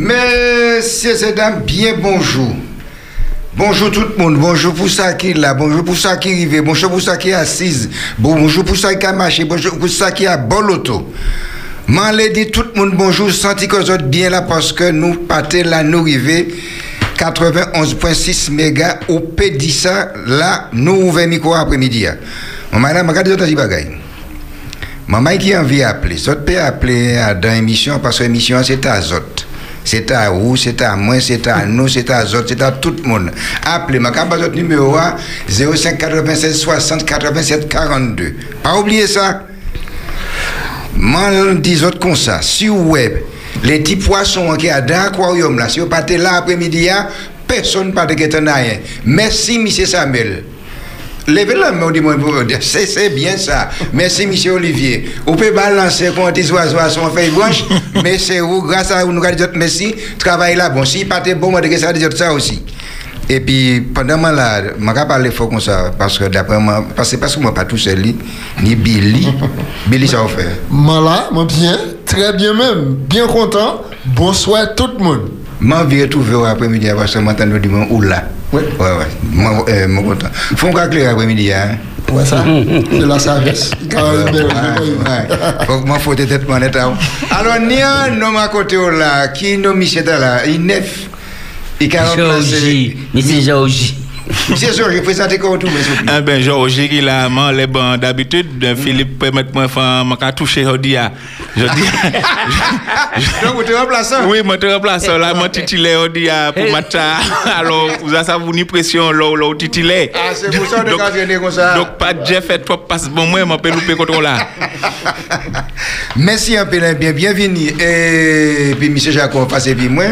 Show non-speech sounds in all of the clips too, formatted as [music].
Messieurs et dames, bien bonjour. Bonjour tout le monde, bonjour pour ça qui est là, bonjour pour ça qui arrive, bonjour pour ça qui est assise, bonjour pour ça qui a marché, bonjour pour ça qui a bon loto. M'en dit tout le monde bonjour, senti que vous êtes bien là parce que nous partons là, nous arrivons 91.6 mégas au Pédissa, là, nous ouvrons micro après-midi. Madame, regardez votre bagaille. Maman qui a envie d'appeler, ça peut appeler dans l'émission parce que l'émission c'est à Zot. C'est à vous, c'est à moi, c'est à nous, c'est à Zot, c'est à tout le monde. Appelez, ma votre numéro 05 96 60 87 42. Pas oublier ça. Moi, dis autres comme ça, sur web, les petits poissons qui sont dans l'aquarium si vous partez là après-midi, personne ne parle de. Merci, M. Samuel. Levez la main, dit c'est bien ça. Merci, monsieur Olivier. Vous pouvez balancer quand des oiseaux à son feuille blanche, mais c'est vous, grâce à vous, nous avons merci, travail là, bon, si pas bon, moi, ça dire ça aussi. Et puis, pendant que là, je ne parler fort comme ça, parce que d'après moi, parce que parce que moi, pas tout seul, ni Billy. Billy, ça faire. Moi là, bien, très bien même, bien content. Bonsoir tout le monde. Moi, je vais retrouver après-midi, parce que je m'entends dire, ou là. Oui. Ouais, ouais. Moi, euh, moi content. Faut qu'on clair après-midi, hein. Ouais, ça. [laughs] C'est la service. Faut que moi, faut être honnête. Alors, ni un homme à côté là, qui nous Michel là, il neuf. Il a remplacé. Monsieur Georgie. [laughs] Monsieur Georges, présentez comment tout, monsieur. Ah ben, Georges, il a les bancs d'habitude. Philippe, permettez-moi de faire toucher aujourd'hui. Je dis. [laughs] Donc, vous êtes remplaçant Oui, je suis remplaçant. Là, je titulaire aujourd'hui pour matin. [laughs] Alors, vous avez ça, vous une pression, là, là, titulaire. Ah, c'est pour ça que vous comme ça. Donc, pas de Jeff fait trop passe bon, moi, je peux louper contre là. Merci un peu, bien, bienvenue. Et puis, monsieur Jacob, passez puis moi.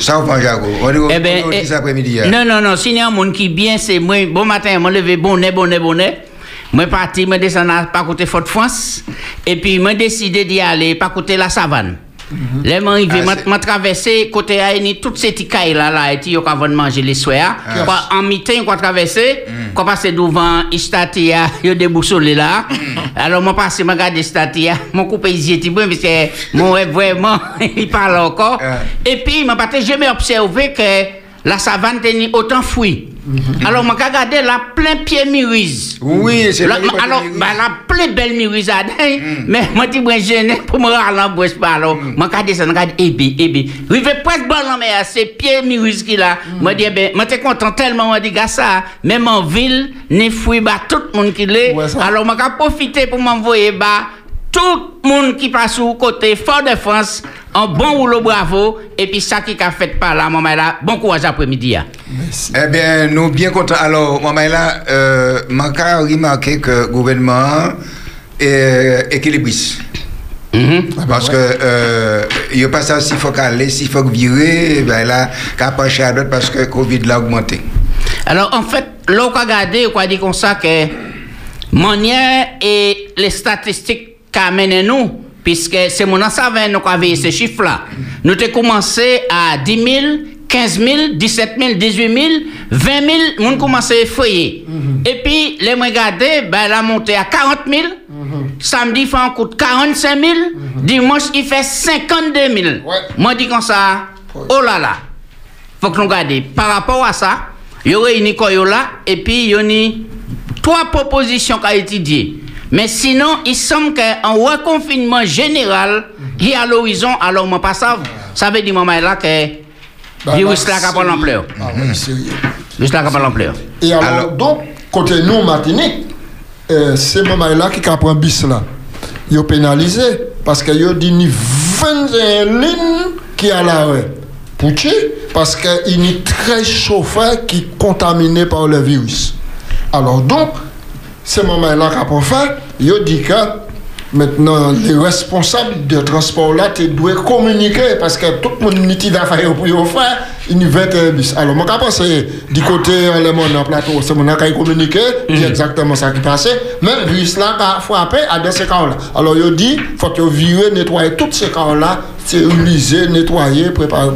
Ça va Jago. On eh ben, eh, après-midi. Hein. Non, non, non. Si y a un monde qui bien, c'est moi. Bon matin, je me levé bonnet, bonnet, bonnet. Je parti, je descends pas côté Fort France. Et puis, je décidé d'y aller pas côté la savane. Mm -hmm. Là, je ah, traversé côté Aïni, toutes ces petits là, là, et yo avant de manger les soirs. Ah. En mi-temps, on traversé, mm. passer devant Istatia, yo déboussolé là. Mm. Alors, moi passé, je regarde Istatia, mon coupé les yeux, parce que mon vraiment, [laughs] il parle encore. Ah. Et puis, je j'ai observé que la savane tenait autant Mhm. Alors, je regarde la plein pied mirise. Oui, c'est la Alors, bah, la plein belle mirise à mm. mais moi, je suis gêné pour me rendre en bouche par là. Je regarde ça, je regarde, eh bien, eh bien. Je vais presque bon, mais c'est pied mirise qui là. Je dis, ben, moi, suis content tellement, je dis, ça, même en ville, ni fouille, bah, tout le monde qui l'est. Alors, je vais profiter pour m'envoyer, bah, tout le monde qui passe au côté Fort de France, un bon rouleau bravo, et puis ça qui a fait par là, maman là, bon courage après-midi. Eh bien, nous bien contents. Alors, maman là, euh, je remarqué que le gouvernement est équilibriste. Mm-hmm. Parce que euh, il n'y a pas ça s'il faut caler, s'il faut virer, ben là, qu'à pencher à d'autres parce que Covid l'a augmenté. Alors en fait, l'on a regardé, on a dit comme ça que manière et les statistiques qu'amène nous, puisque c'est mon savait nous avons ces chiffres-là. Nous avons commencé à 10 000, 15 000, 17 000, 18 000, 20 000, nous avons commencé à effrayer. Et puis, les mois regardés, ben, elle a monté à 40 000. Samedi, il fait un coût 45 000. Dimanche, il fait 52 000. Moi, je dis comme ça, oh là là, faut que nous regardions. Par rapport à ça, il y aurait une là, et puis il y a trois propositions qu'a étudiées. Mais sinon, il semble qu'un reconfinement général qui est à l'horizon, alors moi pas ça, ça veut dire moment là que le virus là qui pas l'ampleur. Ah virus là qui pas l'ampleur. Et alors, donc, côté nous, Martinique, euh, c'est moment là qui prend bis là. Ils ont pénalisé parce qu'ils ont dit 21 lignes qui à l'arrêt. Pourquoi Parce qu'il y a très chauffeur qui est contaminé par le virus. Alors donc, ce moment-là qu'a fait, il dit que maintenant les responsables de transport là dois communiquer parce que tout le monde pas d'affaires pour faire. Il va être bus. Alors moi je pense du côté le monde en plateau c'est mon qui communiquer c'est exactement ça qui passe mais bus là a frappé à dans ces cas là alors il dit faut que virer nettoyer tous ces cas là stériliser nettoyer préparer.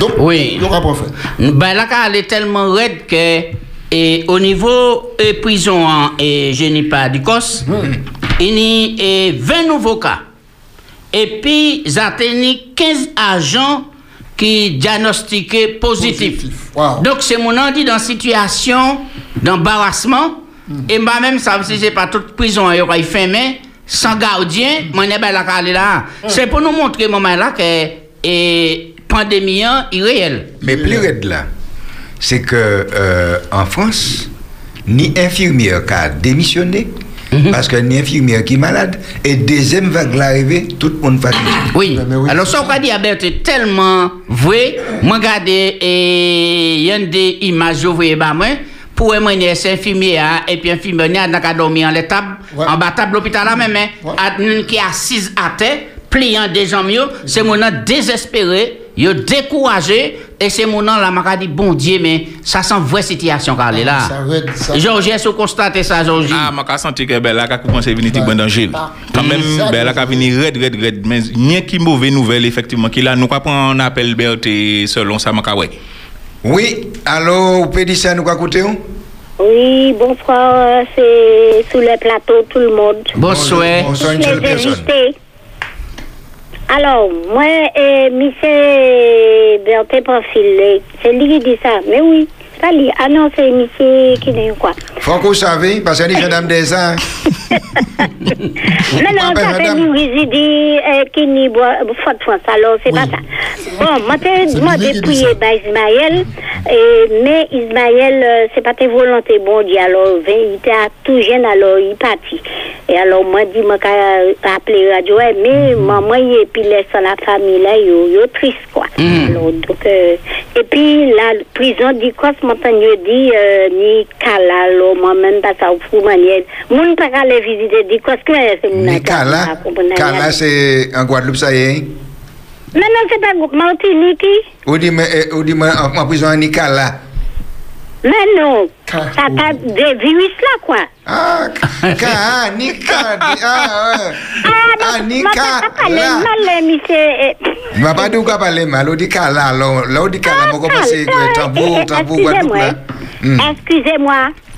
Donc oui. donc après fait. Ben là elle est tellement raide que et au niveau de prison et je n'ai pas du COS, il y a 20 nouveaux cas. Et puis, il y a 15 agents qui diagnostiqué positif. Positif. Wow. Donc, c'est mon dit dans situation d'embarrassement. Et moi-même, ça si c'est pas toute prison, il y aura fermé, sans gardien, moi, je la calé là. C'est pour nous montrer, moment là, que et, pandémie hein, irréelle. Mais plus raide là, c'est que euh, en France, ni infirmière qui a démissionné, parce que ni infirmière qui est malade, et deuxième vague l'arrivée, tout le monde fatigué. Oui. Mais oui. Alors, ça, on va dire, ben, c'est tellement vrai. Moi, regardez, et il y a des images, je voyais, bah, moi, pour moi, c'est infirmier, hein, et puis infirmier, il y a dormi en l'étable, Ouais. en bas table l'hôpital là même, hein, Ouais. à- une qui est assise à terre, pliant des jambes, c'est mon désespéré, yo découragé, et c'est mon nom là, m'a dit, bon Dieu, mais ça sent vraie situation, car elle est là. Ça raide, ça. Georges, est-ce que vous constatez ça, Georges? Ah, ma ka senti ke Bella ka commencé venir ti Ouais. bon danger. Ah. Quand même Mm. Bella ka red red red mais rien qui mauvais nouvelle effectivement qui là nous ka prendre un appel Berté selon ça ma ka ouais. Oui, alors, vous pouvez dire ça, nous quoi écouter hein? Oui, bonsoir, euh, c'est sous le plateau, tout le monde. Bonsoir. Bonsoir, une Les seule personne. Alors, moi, et monsieur Berthe Profil, c'est lui qui dit ça. Mais oui, ça lui. Ah non, c'est monsieur qui dit quoi. Franco savez, parce que les dames des non, Papa, ça fait madame. nous résider euh, qui n'y boit faute France, alors c'est pas ça. Bon, moi, j'ai dit ça. par Ismaël, et, mais Ismaël, euh, c'est pas tes volontés, bon Dieu, alors il était tout jeune, alors il parti. Et alors, moi, dis moi qu'à appeler radio, mais Mhm. maman, et puis laisse la famille là, yo, yo triste, quoi. Mhm. Alors, donc, euh, et puis, la prison dit quoi, yo dit, euh, ni Kala, alors, moi-même, pas ça, fou, manière. Moun pas aller visiter, dit quoi, ce que c'est mon Mais Kala, Kala, c'est en Guadeloupe, ça y est. Mais non, c'est pas Martinique. Ou dit, mais, ou dit, mais, en en prison, ni Kala. Mais non, Ka- ça t'a des virus là, quoi. Ah, Ka, Ka, ah, ouais. Ah, ni ma pas parler Kala. mal, monsieur. Je ne pas dire qu'on parle mal, on dit Kala, alors, là, on dit Kala, on commence à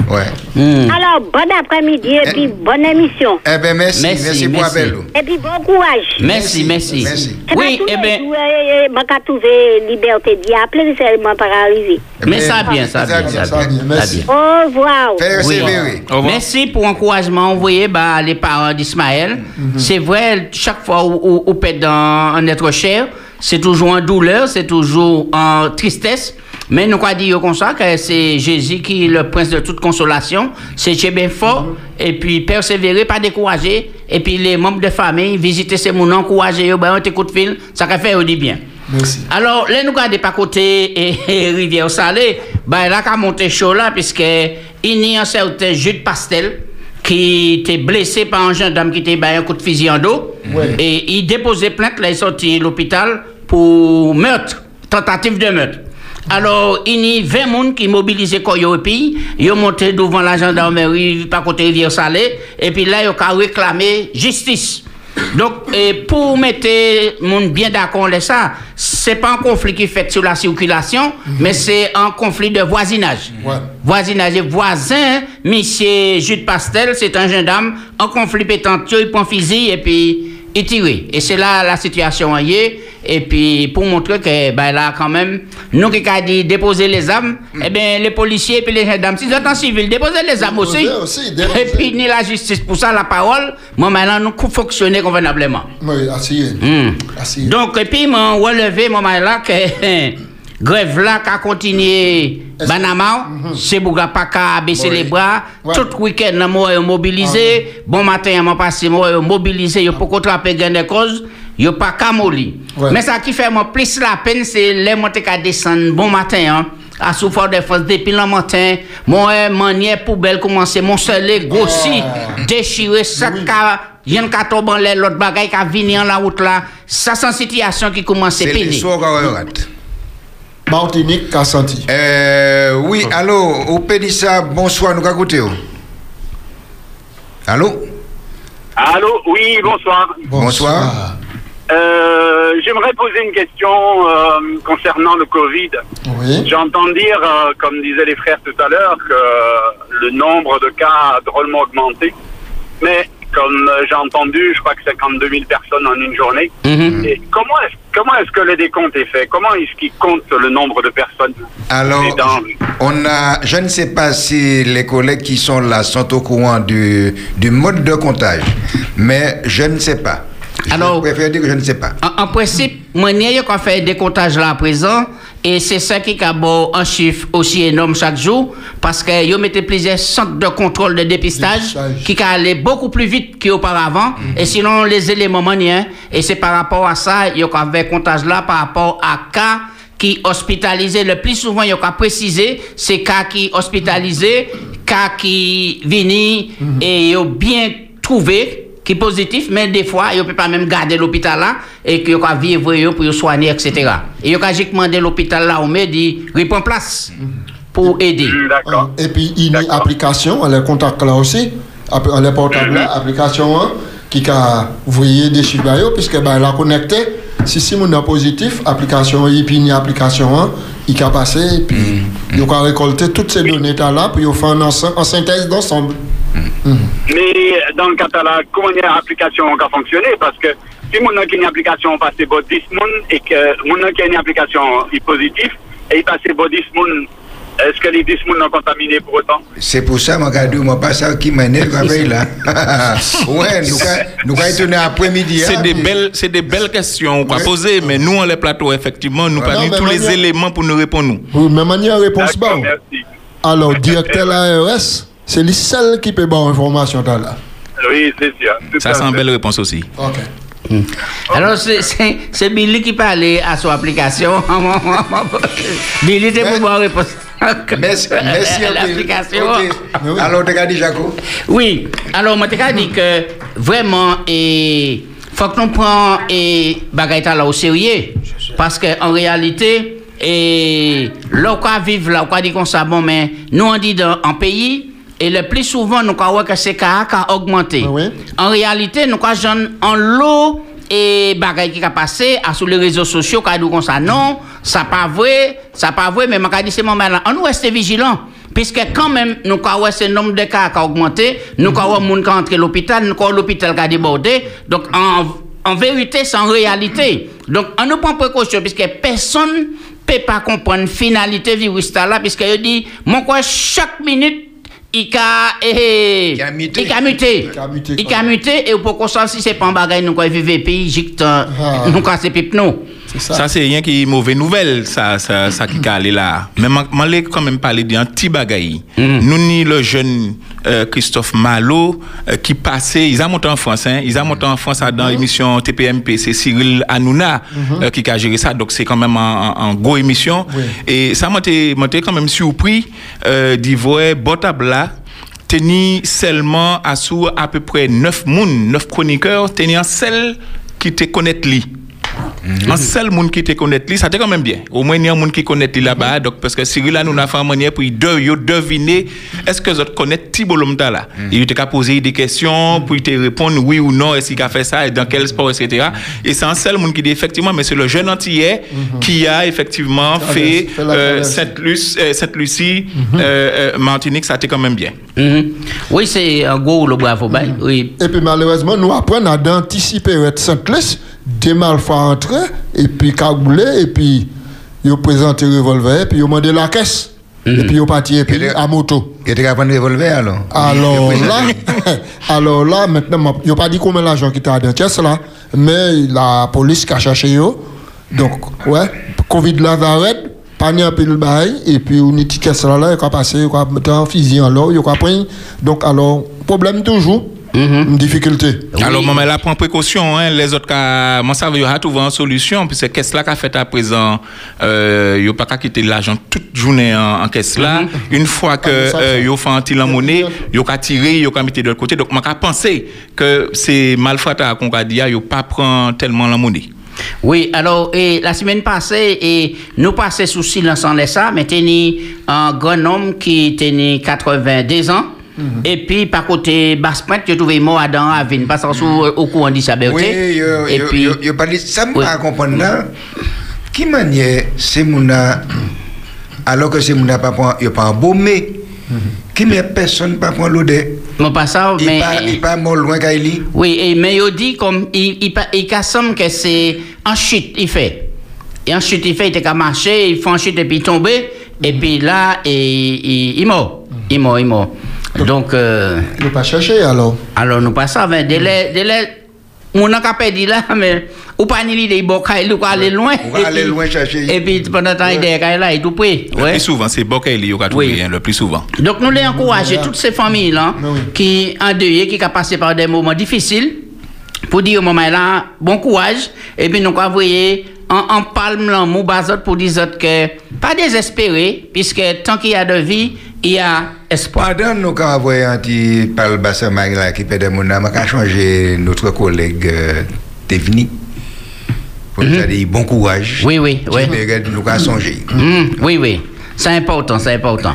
Hmm. Ouais. Alors, bon après-midi et puis bonne émission. Eh bien, merci, Merci, merci pour merci. l'appel. Et puis bon courage. Merci, merci. Merci. Oui, eh bien, Je vais trouver liberté d'y appeler seulement arriver. Eh mais ben, ça bien, ça bien, bien, ça bien. ça merci. bien. Au revoir. Revoir. Merci pour l'encouragement envoyé par les parents d'Ismaël. C'est vrai, chaque fois où, où pète dans un être cher, c'est toujours en douleur, c'est toujours en tristesse. Mais nous quoi dire comme ça que c'est Jésus qui est le prince de toute consolation. C'est bien fort. Et puis persévérer, pas décourager. Et puis les membres de famille, visiter ces gens, encourager, ben, coup de fil, ça va faire du bien. Merci. Alors, là, nous regardons pas côté [laughs] et, et Rivière Salée, ben là, qu'à monter chaud là, puisque il y a un certain Jude Pastel qui était blessé par un gendarme qui était ben, un coup de fusil en dos. Ouais. Et il déposait plainte, là, il est sorti de l'hôpital pour meurtre, tentative de meurtre. Alors, il y a 20 personnes qui mobilisent Koyo et puis, ils ont monté devant la gendarmerie, par côté Rivière Salée, et puis là, ils ont réclamé justice. Donc, et pour mettre monde bien d'accord avec ça, c'est pas un conflit qui fait sur la circulation, mais c'est un conflit de voisinage. Voisinage et voisin, monsieur Jude Pastel, c'est un gendarme, en conflit pétentieux, il prend fusil et puis tire. Et c'est là la situation est. Et puis, pour montrer que, ben là, quand même, nous qui avons dit déposer les armes, eh bien, les policiers et puis les gendarmes, si vous êtes en civil, déposez les armes aussi. Et puis, ni la justice pour ça, la parole, moi, maintenant, nous fonctionner convenablement. Oui, asseyez. Hmm. Donc, et puis, m'en relevé, moi, là, que [laughs] grève là, qui a continué, Banama, c'est pour pas qu'à baisser Oui. les bras. Ouais. Tout week-end, moi, je mobilisé. Bon matin, moi, passé, moi, je mobilisé. Je peux contraper gain de cause. Je pas qu'à. Ouais. Mais ça qui fait moi plus la peine, c'est les montées qu'à descendre bon matin, hein. À souffrir de force depuis le matin, mon manière poubelle commencer, mon seul grossi, déchiré, ça tombé en l'air, l'autre bagaille qu'a venu en la route là, ça c'est une situation qui commence à pénible. Martinique qu'a senti. Euh, oui, allô, au ça, bonsoir, nous écouter. Allô? Allô, oui, bonsoir. Bonsoir. Euh, J'aimerais poser une question euh, concernant le Covid. Oui. J'entends dire, euh, comme disaient les frères tout à l'heure, que le nombre de cas a drôlement augmenté. Mais comme euh, j'ai entendu, je crois que 52 000 personnes en une journée. Mhm. Et comment est-ce comment est-ce que le décompte est fait? Comment est-ce qu'il compte le nombre de personnes? Alors, dans- on a, je ne sais pas si les collègues qui sont là sont au courant du, du mode de comptage, mais je ne sais pas. Alors- je préfère dire que je ne sais pas. En, en principe, qu'on fait des comptages là à présent, et c'est ça qui a un chiffre aussi énorme chaque jour, parce que yo mettez plusieurs centres de contrôle de dépistage, qui a allé beaucoup plus vite qu'auparavant, et sinon les éléments maniens, et c'est par rapport à ça, yo qu'on fait comptage là par rapport à cas qui hospitalisé le plus souvent, il y a précisé, c'est cas qui hospitalisé, cas qui vini et yo bien trouvé qui est positif, mais des fois, il ne peut pas même garder l'hôpital là et qu'il a vivre yo pour soigner, etc. Et il a juste demandé l'hôpital là, on me dit, reprend place pour aider. Et puis, il y a une application, elle est contact là aussi, app- elle est portable là, application hein, qui a envoyé des chiffres là, puisque ben, elle a connecté. Si si mon est positif, application et puis une application hein, il a passé et puis il a récolté toutes ces données là puis il fait en, en synthèse d'ensemble. Mais dans le catalogue, comment une application a fonctionné? Parce que si mon a une application passé pour 10 personnes et que mon a une application est positive et il passe pour 10 personnes, est-ce que les 10 personnes sont contaminées pour autant? C'est pour ça, mon gars, moi, pas ça qui m'énerve avec là. [laughs] ouais, nous, quand tourner après-midi. C'est hein, des puis- belles, c'est des belles questions qu'on va poser, mais nous, on les plateaux, effectivement, nous Non, pas tous les manière- éléments pour nous répondre. Oui, mais manière réponse bon. merci. Alors, directeur de l'ARS, c'est lui seul qui peut avoir information là. Oui, c'est Ça, c'est une fait. belle réponse aussi. Ok. Alors, c'est- c'est c'est Billy qui parlait à son application. [laughs] Billy, t'es pour voir réponse. Merci, [laughs] merci. L'application. Ok. Mais oui. Alors, t'as dit, Jaco? Oui, alors moi t'ai dit que vraiment et faut que nous prenions et bagaille là au sérieux parce que en réalité et là qu'on vivre là on dit comme ça bon mais nous on dit dans en pays et le plus souvent nous croyons que c'est cas a augmenté. Oui. En réalité nous croyons en l'eau et bagaille qui a passé à sur les réseaux sociaux quand nous ça non ça pas vrai ça pas vrai mais m'a dit c'est moment là on nous reste vigilant puisque quand même nous croyons ce nombre de cas qui a augmenté nous croyons monde qui entre l'hôpital nous croyons l'hôpital qui a débordé donc en, en vérité c'est en réalité donc on nous prend précaution puisque personne peut pas comprendre la finalité virus là puisque il dit mon quoi chaque minute il a eh, Il a muté. il a muté Il a muté, il et pour qu'on sache si c'est pas un bagage nous quoi vivre pays jict Ah. nous c'est pipe nous ça. Ça, c'est rien qui est mauvaise nouvelle, ça, ça, ça qui est allé là. Mais je vais quand même parler d'un petit bagaille. Nous, ni le jeune euh, Christophe Malo, euh, qui passait, ils ont monté en France, hein, ils ont monté en France dans l'émission TPMP, c'est Cyril Hanouna euh, qui a géré ça, donc c'est quand même en, gros émission. Oui. Et ça m'a quand même surpris euh, d'y voir Botabla tenir seulement à sous à peu près 9 moun, 9 chroniqueurs, tenir seul qui te connaît lui. Un seul monde qui te connaît ça t'est quand même bien. Au moins, il y a un monde qui connaît là-bas. Donc, parce que Cyril, là, nous avons fait une manière pour de, yo deviner est-ce que vous connaissez Thibault là? Et il t'a posé des questions pour te répondre oui ou non, est-ce qu'il a fait ça, et dans quel sport, etc. Et c'est un seul monde qui dit effectivement, mais c'est le jeune antillais qui a effectivement fait euh. Sainte-Lucie, euh, Sainte-Lucie euh, euh, Martinique, ça t'est quand même bien. Mhm. oui c'est un gros le bravo oui Et puis malheureusement, nous apprenons à d'anticiper être Sainte-Lys, des malfrats entrer, et puis cagouler, et puis ils présentent le revolver, et puis ils demandent la caisse. Et puis ils et Et le- à moto. Il était capable de revolver alors? Alors là, [laughs] alors là, maintenant, ils n'ont pas dit combien d'argent qui était dans la caisse là, mais la police qui a cherché eux. Donc, ouais, Covid là va arrêter, pas ni un peu le bail, et puis on est caisse là, il a passé, il a mettre en fusil en l'eau, il a pris. Donc, alors, problème toujours, une difficulté. Alors, maman, elle prend précaution, hein. Les autres cas, moi, ça veut dire, trouver une solution, puisque qu'est-ce là qu'a fait à présent, euh, yo pas qu'à quitter l'argent toute journée en, en caisse là. Une fois que, Ah, euh, yo fait un petit monnaie, yo qu'à tirer, yo qu'à mettre de l'autre côté. Donc, moi, qu'à penser que c'est malfrata qu'on a dit, yo pas prend tellement la monnaie. Oui, alors, et la semaine passée, et nous passons sous silence en laissant, mais teni un grand homme qui tenait 82 ans. Et puis, par côté Basse-Pointe, j'ai trouvé mort à dans Avine, parce que sous- au courant d'Isabelle. Oui, yo, Et yo, puis, yo, yo parli- ça me Oui. pas comprendre là. Qui manière c'est mouna alors que c'est mouna pas pas yo pas embaumé Qui met personne pas prendre l'odeur. Mon pas ça, Il mais. il pas mort loin qu'il Oui, et, mais il dit comme. Il, il, il casse que c'est en chute, il fait. Et en chute, il fait, il était qu'à marcher, il fait en chute et puis tomber. Et puis là, et, il, il mort. Il mort, il mort. Donc, euh, ne pas chercher alors. alors nous passons avec délai. délai mon n'a pas dit là, mais ou pas ni l'idée, bon, il ou aller loin. On va Et aller puis- loin chercher. Et puis pendant temps, il est là, il est tout près. Le Ouais. plus souvent, c'est Bokeh qui a trouvé Oui. hein, le plus souvent. Donc nous les encourager toutes ces familles là Mais qui endeuillées, qui ont passé par des moments difficiles pour dire au moment là bon courage et puis nous envoyer en, en palme là mou pour dire autres que pas désespérer puisque tant qu'il y a de vie y a espoir. Pendant nous quand on voit un petit parle bassin là qui fait des mon âme, a changé notre collègue euh, Devini. Pour nous dire bon courage. Mhm. Oui, oui, oui. Nous a songé. Hmm, oui, oui. C'est important, c'est important.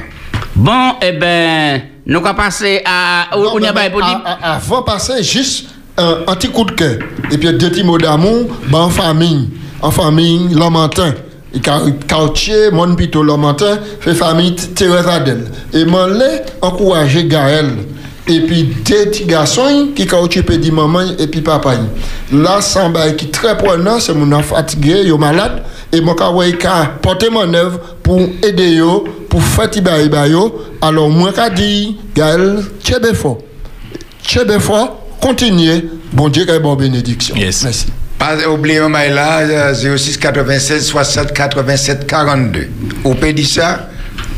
Bon, eh ben, nous allons passer à... Non, on a- a- Avant de passer, juste un, un petit coup de cœur. Et puis deux petits mots d'amour, ben, en famille. En famille, Lamentin. Et quartier, mon pito Lamentin, fait famille Thérèse Adèle. Et moi, l'ai encouragé Gaël. Et puis deux petits garçons qui ont occupé dit maman et puis papa. Là, un bail qui très prenant, c'est mon fatigué, yo malade. Et moi, quand je porter mon œuvre pour aider yo, pour faire bail yo. Alors, moi, quand dit, Gaël, tu es fort. Chebe fort, continuez. Bon Dieu, ait bonne bénédiction. Yes. Merci. Pas oublier maman là, euh, 06 96 60 87 42. Au pays dit ça,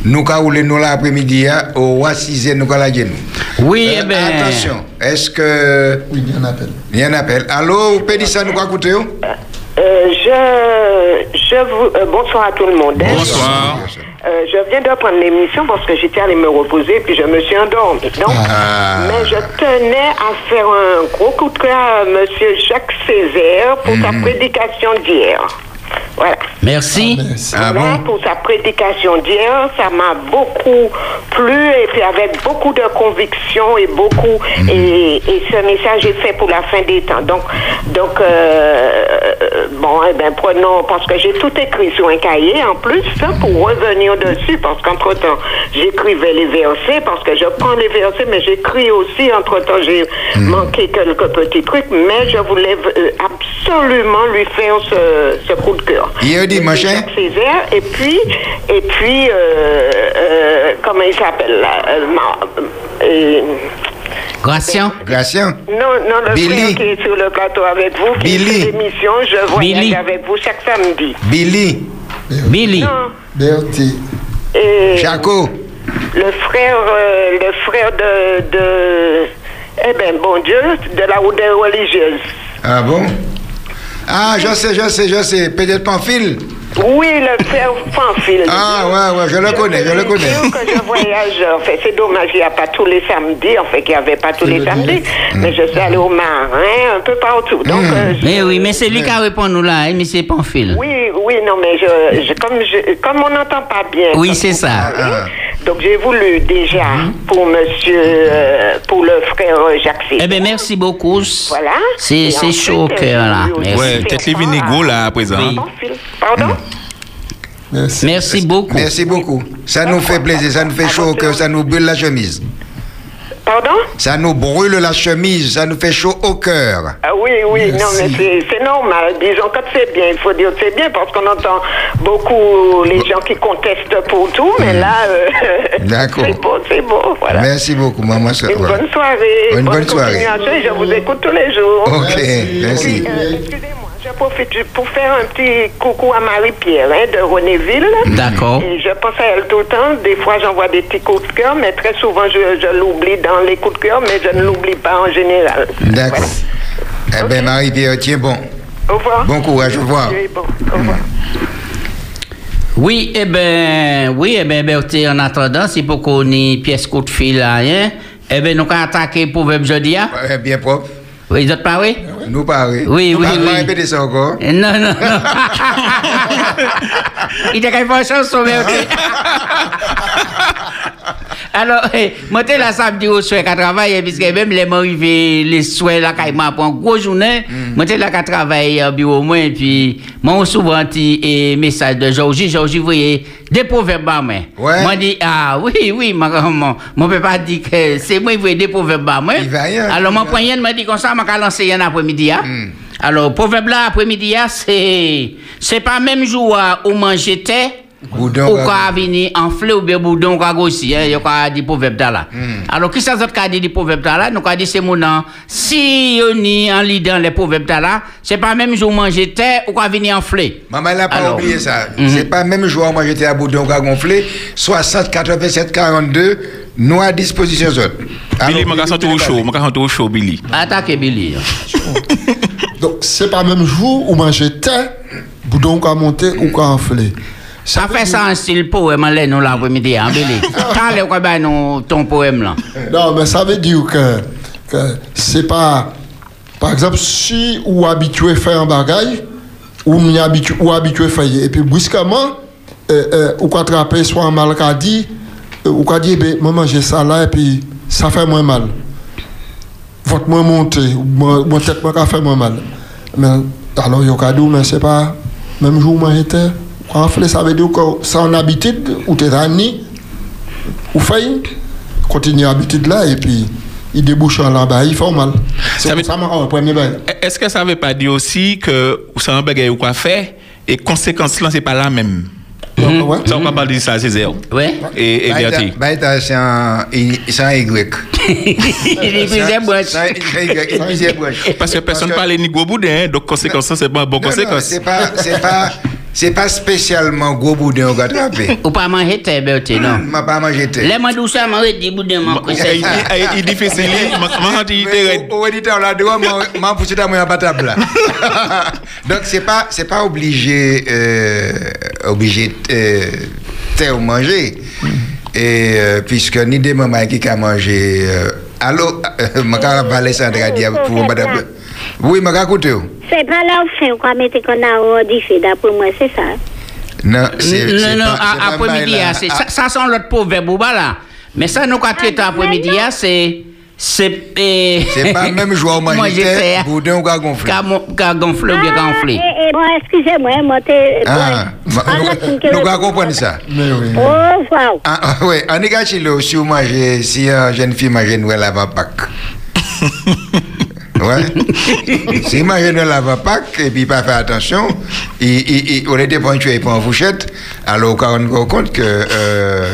nous rouler nous l'après-midi, hein, au roi 6 nous la nous. Oui, Euh, eh ben... Attention, est-ce que. Oui, il y a un appel. Il y a un appel. Allô, ça, nous quand écouter oh? Euh, je, je vous, euh, bonsoir à tout le monde. Bonsoir. Euh, je viens de prendre l'émission parce que j'étais allée me reposer puis je me suis endormie. Donc, Ah. mais je tenais à faire un gros coup de cœur à Monsieur Jacques Césaire pour sa prédication d'hier. Voilà. Merci. Merci. Ah Voilà, bon pour sa prédication d'hier, ça m'a beaucoup plu et puis avec beaucoup de conviction et beaucoup et, et ce message est fait pour la fin des temps. Donc donc euh, bon eh ben prenons parce que j'ai tout écrit sur un cahier en plus hein, pour revenir dessus parce qu'entre temps j'écrivais les versets parce que je prends les versets mais j'écris aussi entre temps j'ai manqué quelques petits trucs mais je voulais euh, absolument lui faire ce, ce coup de cœur. Hier dimanche, hein? Césaire, et puis, et puis, euh, euh, comment il s'appelle là euh, ma- euh, Gratien. Gratien. Non, non, le Billy. frère qui est sur le plateau avec vous, qui Billy. fait l'émission, je voyage Billy. avec vous chaque samedi. Billy. Billy. Non, Bertie. et Jaco. le frère, euh, le frère de, de, eh ben, bon Dieu, de la route religieuse. Ah bon? Ah, je sais, je sais, je sais. Peut-être Pamphile. Oui, le frère Pamphile. Ah, ouais, ouais, je le connais, je le connais. que je voyage, en fait, c'est dommage, il n'y a pas tous les samedis, en fait, qu'il n'y avait pas tous les le samedis, dis. mais je suis allée au marin, un peu partout. Donc, Mm. euh, je- Mais oui, mais c'est lui qui a répondu nous là, hein, mais c'est Pamphile. Oui, oui, non, mais je, je- comme, je, comme on n'entend pas bien. Oui, c'est ça. parlez, Donc, j'ai voulu déjà, Mhm. pour monsieur, euh, pour le frère Jacques Eh bien, merci beaucoup. Voilà. C'est chaud au cœur là. faire peut-être les là, à présent. Oui. Pardon? Merci. Merci beaucoup. Merci beaucoup. Ça nous fait plaisir, ça nous fait chaud au cœur, ça nous brûle la chemise. Pardon? Ça nous brûle la chemise, ça nous fait chaud au cœur. Ah oui, oui, non, mais c'est- normal. Disons que c'est bien, il faut dire que c'est bien, parce qu'on entend beaucoup les gens qui contestent pour tout, mais là, euh, [laughs] D'accord. c'est beau, c'est beau, voilà. Merci beaucoup, maman. ça- Une voilà. bonne soirée. Une bonne soirée. Je vous écoute tous les jours. Ok, Merci. merci. Euh, Excusez-moi, je profite pour faire un petit coucou à Marie-Pierre hein, de Renéville. D'accord. Et je pense à elle tout le temps. Des fois, j'envoie des petits coups de cœur, mais très souvent, je, je l'oublie dans les coups de cœur, mais je ne l'oublie pas en général. D'accord. Voilà. Eh bien, Marie-Pierre, tiens bon. Au revoir. Bon courage, au revoir. Oui, bon, au revoir. Oui, eh ben, oui, eh ben, Bertie, en attendant, si pour qu'on ait pièce coup de fil là, hein, eh ben, nous allons attaquer pour Web jeudi. Ouais, Bien propre. Oui, vous êtes pas oui? Nous parler. Oui, oui, Pas- oui. pas répéter ça encore. Eh, Non, non, non. Il même pas chanson, Bertie. Alors, eh, moi, t'es là samedi au soir qu'à travailler, puisque même les m'arrivés les soirs là, quand m'a pour une grosse journée, moi, t'es là qu'à travailler au bureau, moi, et puis, moi, souvent, petit et message de Georgie, Georgie, vous voyez, des proverbes, moi. Ouais. Moi, dit, ah, oui, oui, moi, mon, mon peut pas dire que c'est moi, vous voyez, des proverbes, moi. Va rien, Alors, mon va. poignet m'a dit comme ça, m'a lancé un après-midi, hein. Alors, proverbe là, après-midi, hein, c'est, c'est pas même jour où manger thé, Boudon, ou ka vini enflé ou bien boudon ka gosi hein yo ka di proverbe là alors qui ça ka di di proverbe là nous ka di c'est mon nom si yo ni en lit dans les proverbes là c'est pas même jour manger terre ou ka vini enflé Maman, elle n'a pas Alors. oublié ça. Mhm. C'est pas même moi j'étais à Boudon, à gonflé. 60, 87, 42, nous à disposition autres. Billy, je sentir au chaud. Je sentir au chaud, Billy. attaque Billy [laughs] Donc, c'est pas même jour où manger thé, boudon qu'a monté ou qu'a enflé. Ça fait ça en style poème en l'air nous l'après-midi hein Billy? [laughs] Quand le quoi ben ton poème là? Non, mais ça veut dire que, c'est pas. Par exemple, si ou habitué à faire un bagage, ou ou habitué à faire, et puis brusquement, euh, euh, ou soit un mal qu'a dit, euh, ou qu'a dit, ben, moi manger ça là, et puis ça fait moins mal. Votre moins monté, ou mon tête moi qu'a fait moins mal. Mais alors, il y a dit, mais c'est pas. Même jour, moi j'étais. Quand ça veut dire que c'est en habitude, ou t'es ranni, ou fait continue habitude là et puis il débouche en là-bas, il fait mal. C'est Ça veut- ça premier bail. Est-ce que ça ne veut pas dire aussi que c'est un bagage ou quoi faire et conséquences là, c'est pas la même? Donc, ouais. Ça, on va pas dire ça, c'est zéro. ouais Et, et Bertie. Baïta, c'est un, [laughs] un Y. il est plus broche C'est un Y, il disait broche. Parce que personne ne parle ni gros boudin, hein, donc conséquences, c'est pas une bonne Non, non, conséquence. C'est pas, c'est pas, c'est pas spécialement gros boudin qu'on a attrapé. ou pas manger terre Bertie non? [laughs] M'a pas mangé tête. les moi doucement moi dit boudin moi Il il- est difficile, je dit Mais au- au auditeur là dehors, moi, moi, poussé mon table là. [laughs] Donc c'est pas, c'est pas obligé, euh, obligé euh, terre ou manger. Et euh, puisque ni des mamans qui a mangé, euh, allô, ma cara parler ça de dire pour madame. Oui, ma cara écoute. C'est pas là où fin qu'on mettre qu'on a d'après moi, c'est ça. Non, c'est non, non, après-midi, ah, c'est- ça, sont l'autre proverbe là. Mais ça, nous, quand traitons après-midi, ah, c'est. C'est. eh, C'est pas même [laughs] joueur tête, boudin ou gars gonflé. Qu'a mon- qu'a gonflé ou bien Ah, gonflé. eh, eh, bon, excusez-moi, moi, t'es. Ah, nous comprendre ça. Mais oui. Oh, wow. Ah, ah, ouais, en négatif, là, si vous mangez, si une jeune fille mange Noël avant Pâques. [laughs] ouais. [laughs] si mangez Noël avant Pâques, et puis pas faire attention, il, il, il, on était ponctué pour en fourchette, alors on se rend compte que euh,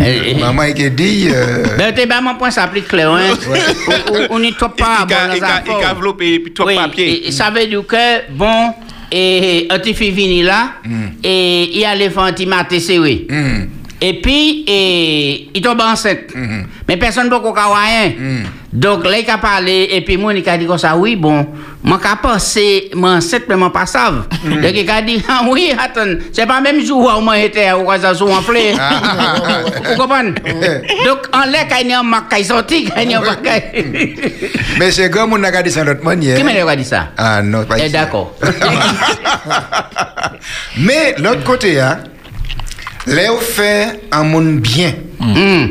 eh. maman était dit. Euh, Ben, t'es ben, mon point s'applique clair, hein. On- on- On n'y trouve pas bon il a- la il a enveloppé puis trois papiers. et- et ça veut dire que, bon, et un petit fait vini là, et il y a les fanti maté serré. Et puis, et, il tombe enceinte. Mhm. Mais personne ne peut rien. Donc, là, il a parlé, et puis moi, il a dit comme ça, oui, bon, moi, je pensé, moi, enceinte, mais moi, pas savent. Mhm. Donc, il a dit, [laughs] ah oui, attends, c'est pas même jour où moi, j'étais, où ça enflé. Ah. [laughs] Vous comprenez? Donc, en l'air, quand il y a un marque qui est sorti, quand il y a un marque [laughs] mais c'est comme on a gardé ça de l'autre manière. Qui m'a dit ça? Ah non, pas Eh, d'accord. Mais l'autre côté, hein, là, on fait un monde bien. Hum.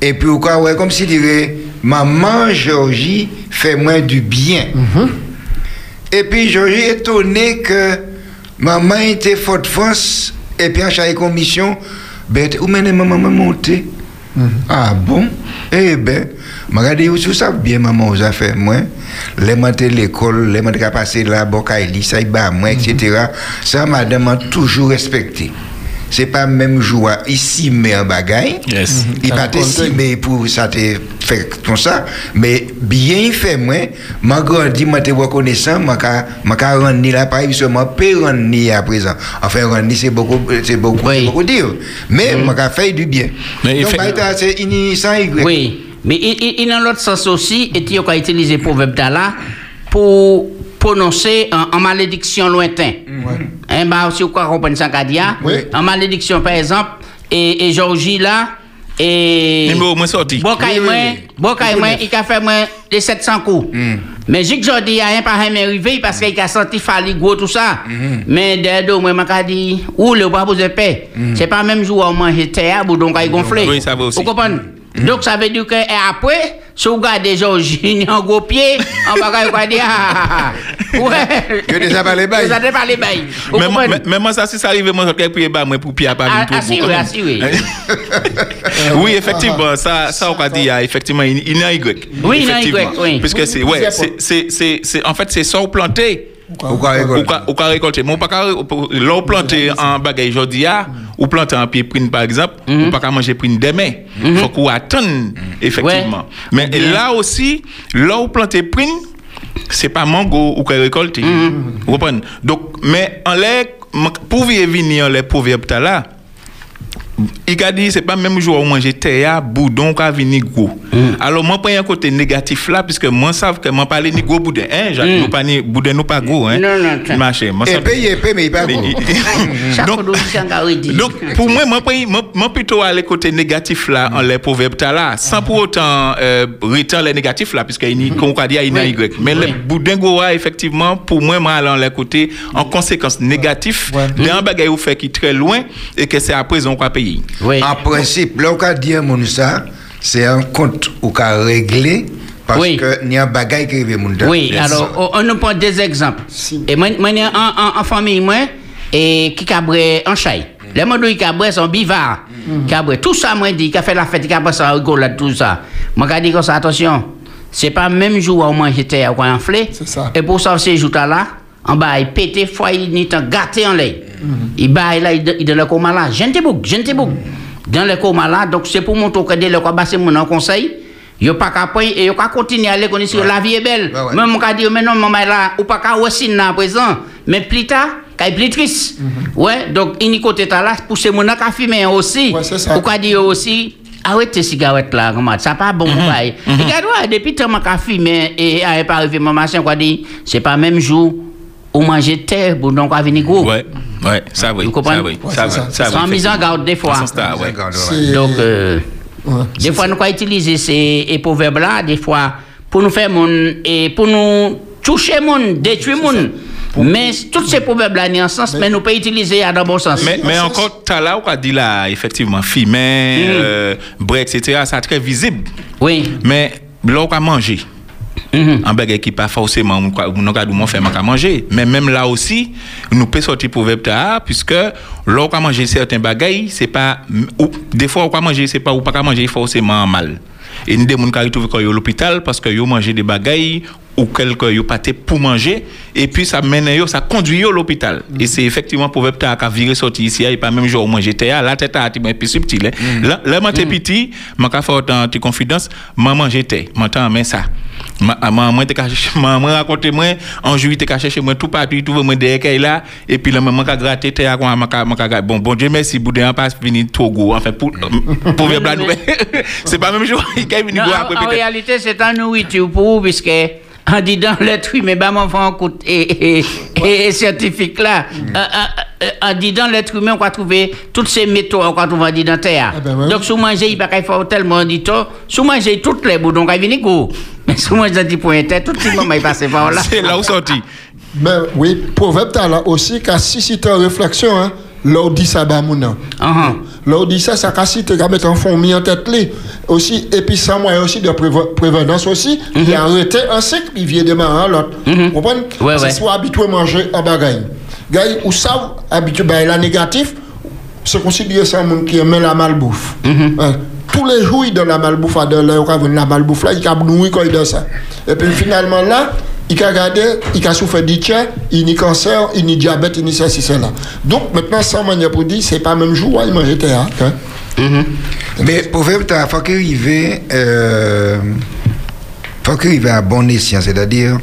Et puis, quoi, ouais, comme si dirait, maman Georgie fait moins du bien. Et puis, Georgie étonné que maman était forte force, et puis en chaque commission, ben, où mène maman monter? Ah bon? Eh ben, je regarde où tout ça bien, maman, vous a fait moi. Les monter l'école, les monter passer là, bon, Kaili, ça y moi, etc. Ça, madame a toujours respecté. C'est pas même jour ici, mais un bagaille. Yes. Il Ça pas mais pour ça te fait comme ça. Mais bien il fait moi m'a grandi m'a te reconnaissant m'a ka m'a ka rendre ni là pareil parce que m'a pas rendre ni à présent. Enfin rendre ni c'est beaucoup c'est beaucoup Oui. c'est beaucoup dire. Mais m'a ka fait du bien. Mais il donc fait- bah, ça, c'est ini sans y Oui, mais il, il, il dans l'autre sens aussi, et il a utilisé le proverbe là pour prononcer en, en malédiction lointain. Hein, bah, si vous comprenez ça, Kadia, Oui. en malédiction, par exemple, et, et Georgie là, Et. Numéro moins sorti. Bon, kay Oui, oui, moi, oui. bon, kay moi, il a fait moi les 700 coups. Mais j'ai que je dis, il y a un par un arrivé parce qu'il a senti fallu gros tout ça. Mais derrière, moi, m'a dit, ou le bois vous de paix. C'est pas même jour où on mange terre, donc il gonflé. Oui, ça va aussi. Vous comprenez? Donc ça veut dire que et après, si vous regardez Georgine [laughs] en gros pied, on va quoi dire, ah, [laughs] ah, ah. ouais. Que déjà pas les bails. Déjà pas les bails. Mais moi- comprenez? mais- mais moi, ça, si ça arrive, moi, je vais prier bas, moi, pour Pierre pas Ah, venir ah, oui, ah, si, oui. [laughs] oui, effectivement, ça, ça, on va dire, effectivement, il, y a un Y. Oui, il y a un Y, Effectivement. oui. Puisque c'est, ouais, c'est, c'est, en fait, c'est ça au planté. Ou ka rekolte. Moun pa ka, lò ou plante an bagay jodi ya, ou plante an piye prine par exemple, mm-hmm. ou pa ka manje prine demè. Fok ou atan, efektivman. Men la osi, lò ou plante prine, se pa mango ou ka rekolte. Mm-hmm. Ou repon. Dok, men an lè, pou vi evini an lè pou vi apta la, il a dit c'est pas même jour où manger terre boudon qu'a venir gros. Alors moi prends un côté négatif là puisque moi savent que moi parler ni gros boudin hein, Jacques, nous pas ni boudin nous pas gros hein. Non, non. Marché, moi ça- paye, paye, mais il pas gros. [laughs] Chaque donc, donc, pour moi, moi, prends- moi, plutôt aller côté négatif là, en les proverbes là, sans pour autant euh, retenir les négatifs là, puisque il comme on a dit, il y Y. Mais le boudin goa, effectivement, pour moi, moi, aller en les côté en conséquence négatif, d'un bagage ou fait qui est très loin et que c'est à présent qu'on va payer. Oui. En principe, là, on a dit à ça, c'est un compte ou a réglé parce Oui. que n'y a un bagage qui arrive mon Oui, alors, on, on nous prend des exemples. Si. Et moi, moi, en, en, en famille, moi, et qui cabre en chai. Les modos qui cabre sont bivards. Cabre, tout ça, moi, dit, qui a fait la fête, qui cabre ça, rigolade, tout ça. Moi, qui dit comme ça, attention, c'est pas même jour où on mange terre, où on enflé. C'est ça. Et pour ça, ces jours-là, en bas, il pète, fois, il n'est gâté en l'air. Il là, il il est dans le coma là. Gente bouk, gente bouk. Dans le coma là, donc c'est pour montrer que dès le quoi, c'est mon conseil. Yo pas qu'à point et yo qu'à continuer à aller connaître sur la vie est belle. Ouais, ouais. Même on dire mais non maman là ou pas qu'à aussi à présent, mais plus tard qu'à plus triste. Ouais, donc il côté là pour ces mon qu'à fumer aussi. Ouais. Ou qu'à dire aussi arrêtez cigarette là comment ça pas bon pour bail. Regarde ouais, depuis tant qu'à fumer et à pas arriver maman quoi dit c'est pas même jour ou manger terre pour donc à venir gros. Ouais, ouais, ça oui, Vous comprenez? ça oui, ça ça. ça Sans oui, mise en garde des fois. Star, ouais. Donc, euh, Ouais, des fois, nous avons utilisé ces ces proverbes-là, des fois, pour nous faire mon, et pour nous toucher mon, détruire mon. Mais tous ces proverbes-là, en sens, mais nous pouvons utiliser à dans le bon sens. Mais, mais encore, t'as là, on a dit là, effectivement, fumer, euh, break, etc., c'est très visible. Oui. Mais là, on a mangé. Mhm. Un bagage qui pas forcément ka dou faire à manger mais même là aussi nous peut sortir proverbe ta puisque là on manger certains bagages c'est pas des fois on manger c'est pas ou pas manger forcément mal et nous des gens qui à l'hôpital parce que yo manger des bagages ou quelque yo pas été pour manger et puis ça mène yo ça conduit à l'hôpital. Et c'est effectivement ta qui viré sorti ici et pas même jour manger terre la tête a un peu subtil hein. là là moi t'es petit m'a ka faire en confidence maman terre m'entend mais ça. Ma- maman te caché maman raconte moi en juillet te caché chez moi tout partout tout moi derrière là et puis là maman ka gratter terre quoi m'a bon bon Dieu merci boudin pas fini trop gros enfin pour pour [laughs] ver blanc [laughs] c'est pas même jour il est venu Non, gros en, après en peut-être. réalité, c'est un nourriture pour vous, puisque en disant l'être humain, ben, mon enfant, écoute, et, et, et, et scientifique là, Mm. euh, euh, euh, en disant l'être humain, on va trouver toutes ces métaux qu'on trouve en disant terre. Ah ben ouais. Donc, si vous mangez, il va pas faire tellement dit tout. Si vous mangez toutes les bouts, donc, il vient gros. Mais si vous mangez des points tout le monde, il passe par là. [laughs] c'est là où sorti Mais oui, proverbe là aussi qu'à susciter une réflexion, hein. Là où dit ça, bah, ça, ça casse te mettre un fond mis en tête li. Aussi, et puis sans moyen aussi de prévenance aussi, il a arrêté un cycle, il vient démarrer l'autre. Vous comprenez? C'est soit habitué à manger en bagaille. Gars, ou savent habitué à la négatif, c'est considéré ça un monde qui aime la malbouffe. Hein? Tous les jours, il donne la malbouffe à de l'heure, la malbouffe là, il a nourri quand il donne ça. Et puis finalement là, il a regardé, il a souffert d'itchia, il a cancer, il a diabète, il a ceci, cela. Donc maintenant, sans manière pour dire, c'est pas même jour, il mange terre. Hein. Mais pour faire, il faut qu'il arrive, euh, faut à bon escient, c'est-à-dire,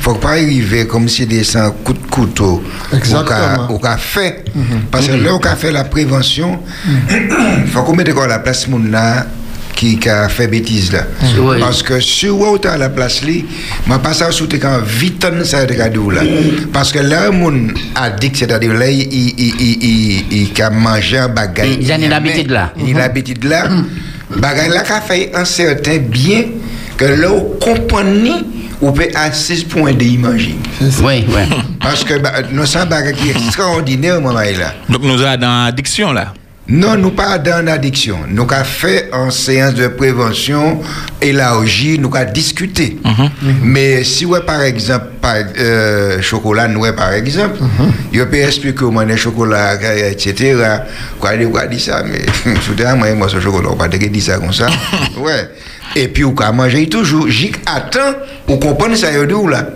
faut pas arriver comme si des sans coup de couteau Exactement. au café. Parce que là, au café, la prévention, [coughs] faut qu'on mette encore la place là qui qui a fait bêtise là. Oui. Parce que si vous êtes à la place là, je passe à sous quand vite ça de cadeau là. Parce que là, moun addict, c'est-à-dire là, il, il, il, il, il, il a mangé un bagage. Il- il a l'habitude là. Il a l'habitude là. bagay la ka fait un certain bien que là on comprend ni ou peut assis point de y manger Oui, oui. parce que bah, nous sommes bagay qui est extraordinaire là Donc nous sommes dans l'addiction là. Non, nous pas dans l'addiction. Nous avons fait en séance de prévention élargie, nous avons discuté. Mais si ouais, par exemple, par, euh, chocolat noir par exemple, je peux expliquer comment le chocolat, etc. Quoi, il quoi dit ça, mais [laughs] soudain, moi, moi, ce chocolat, on pas dire ça comme ça. [laughs] ouais. Et puis, on peut manger toujours. J'y attends, on comprend ça, d'où là.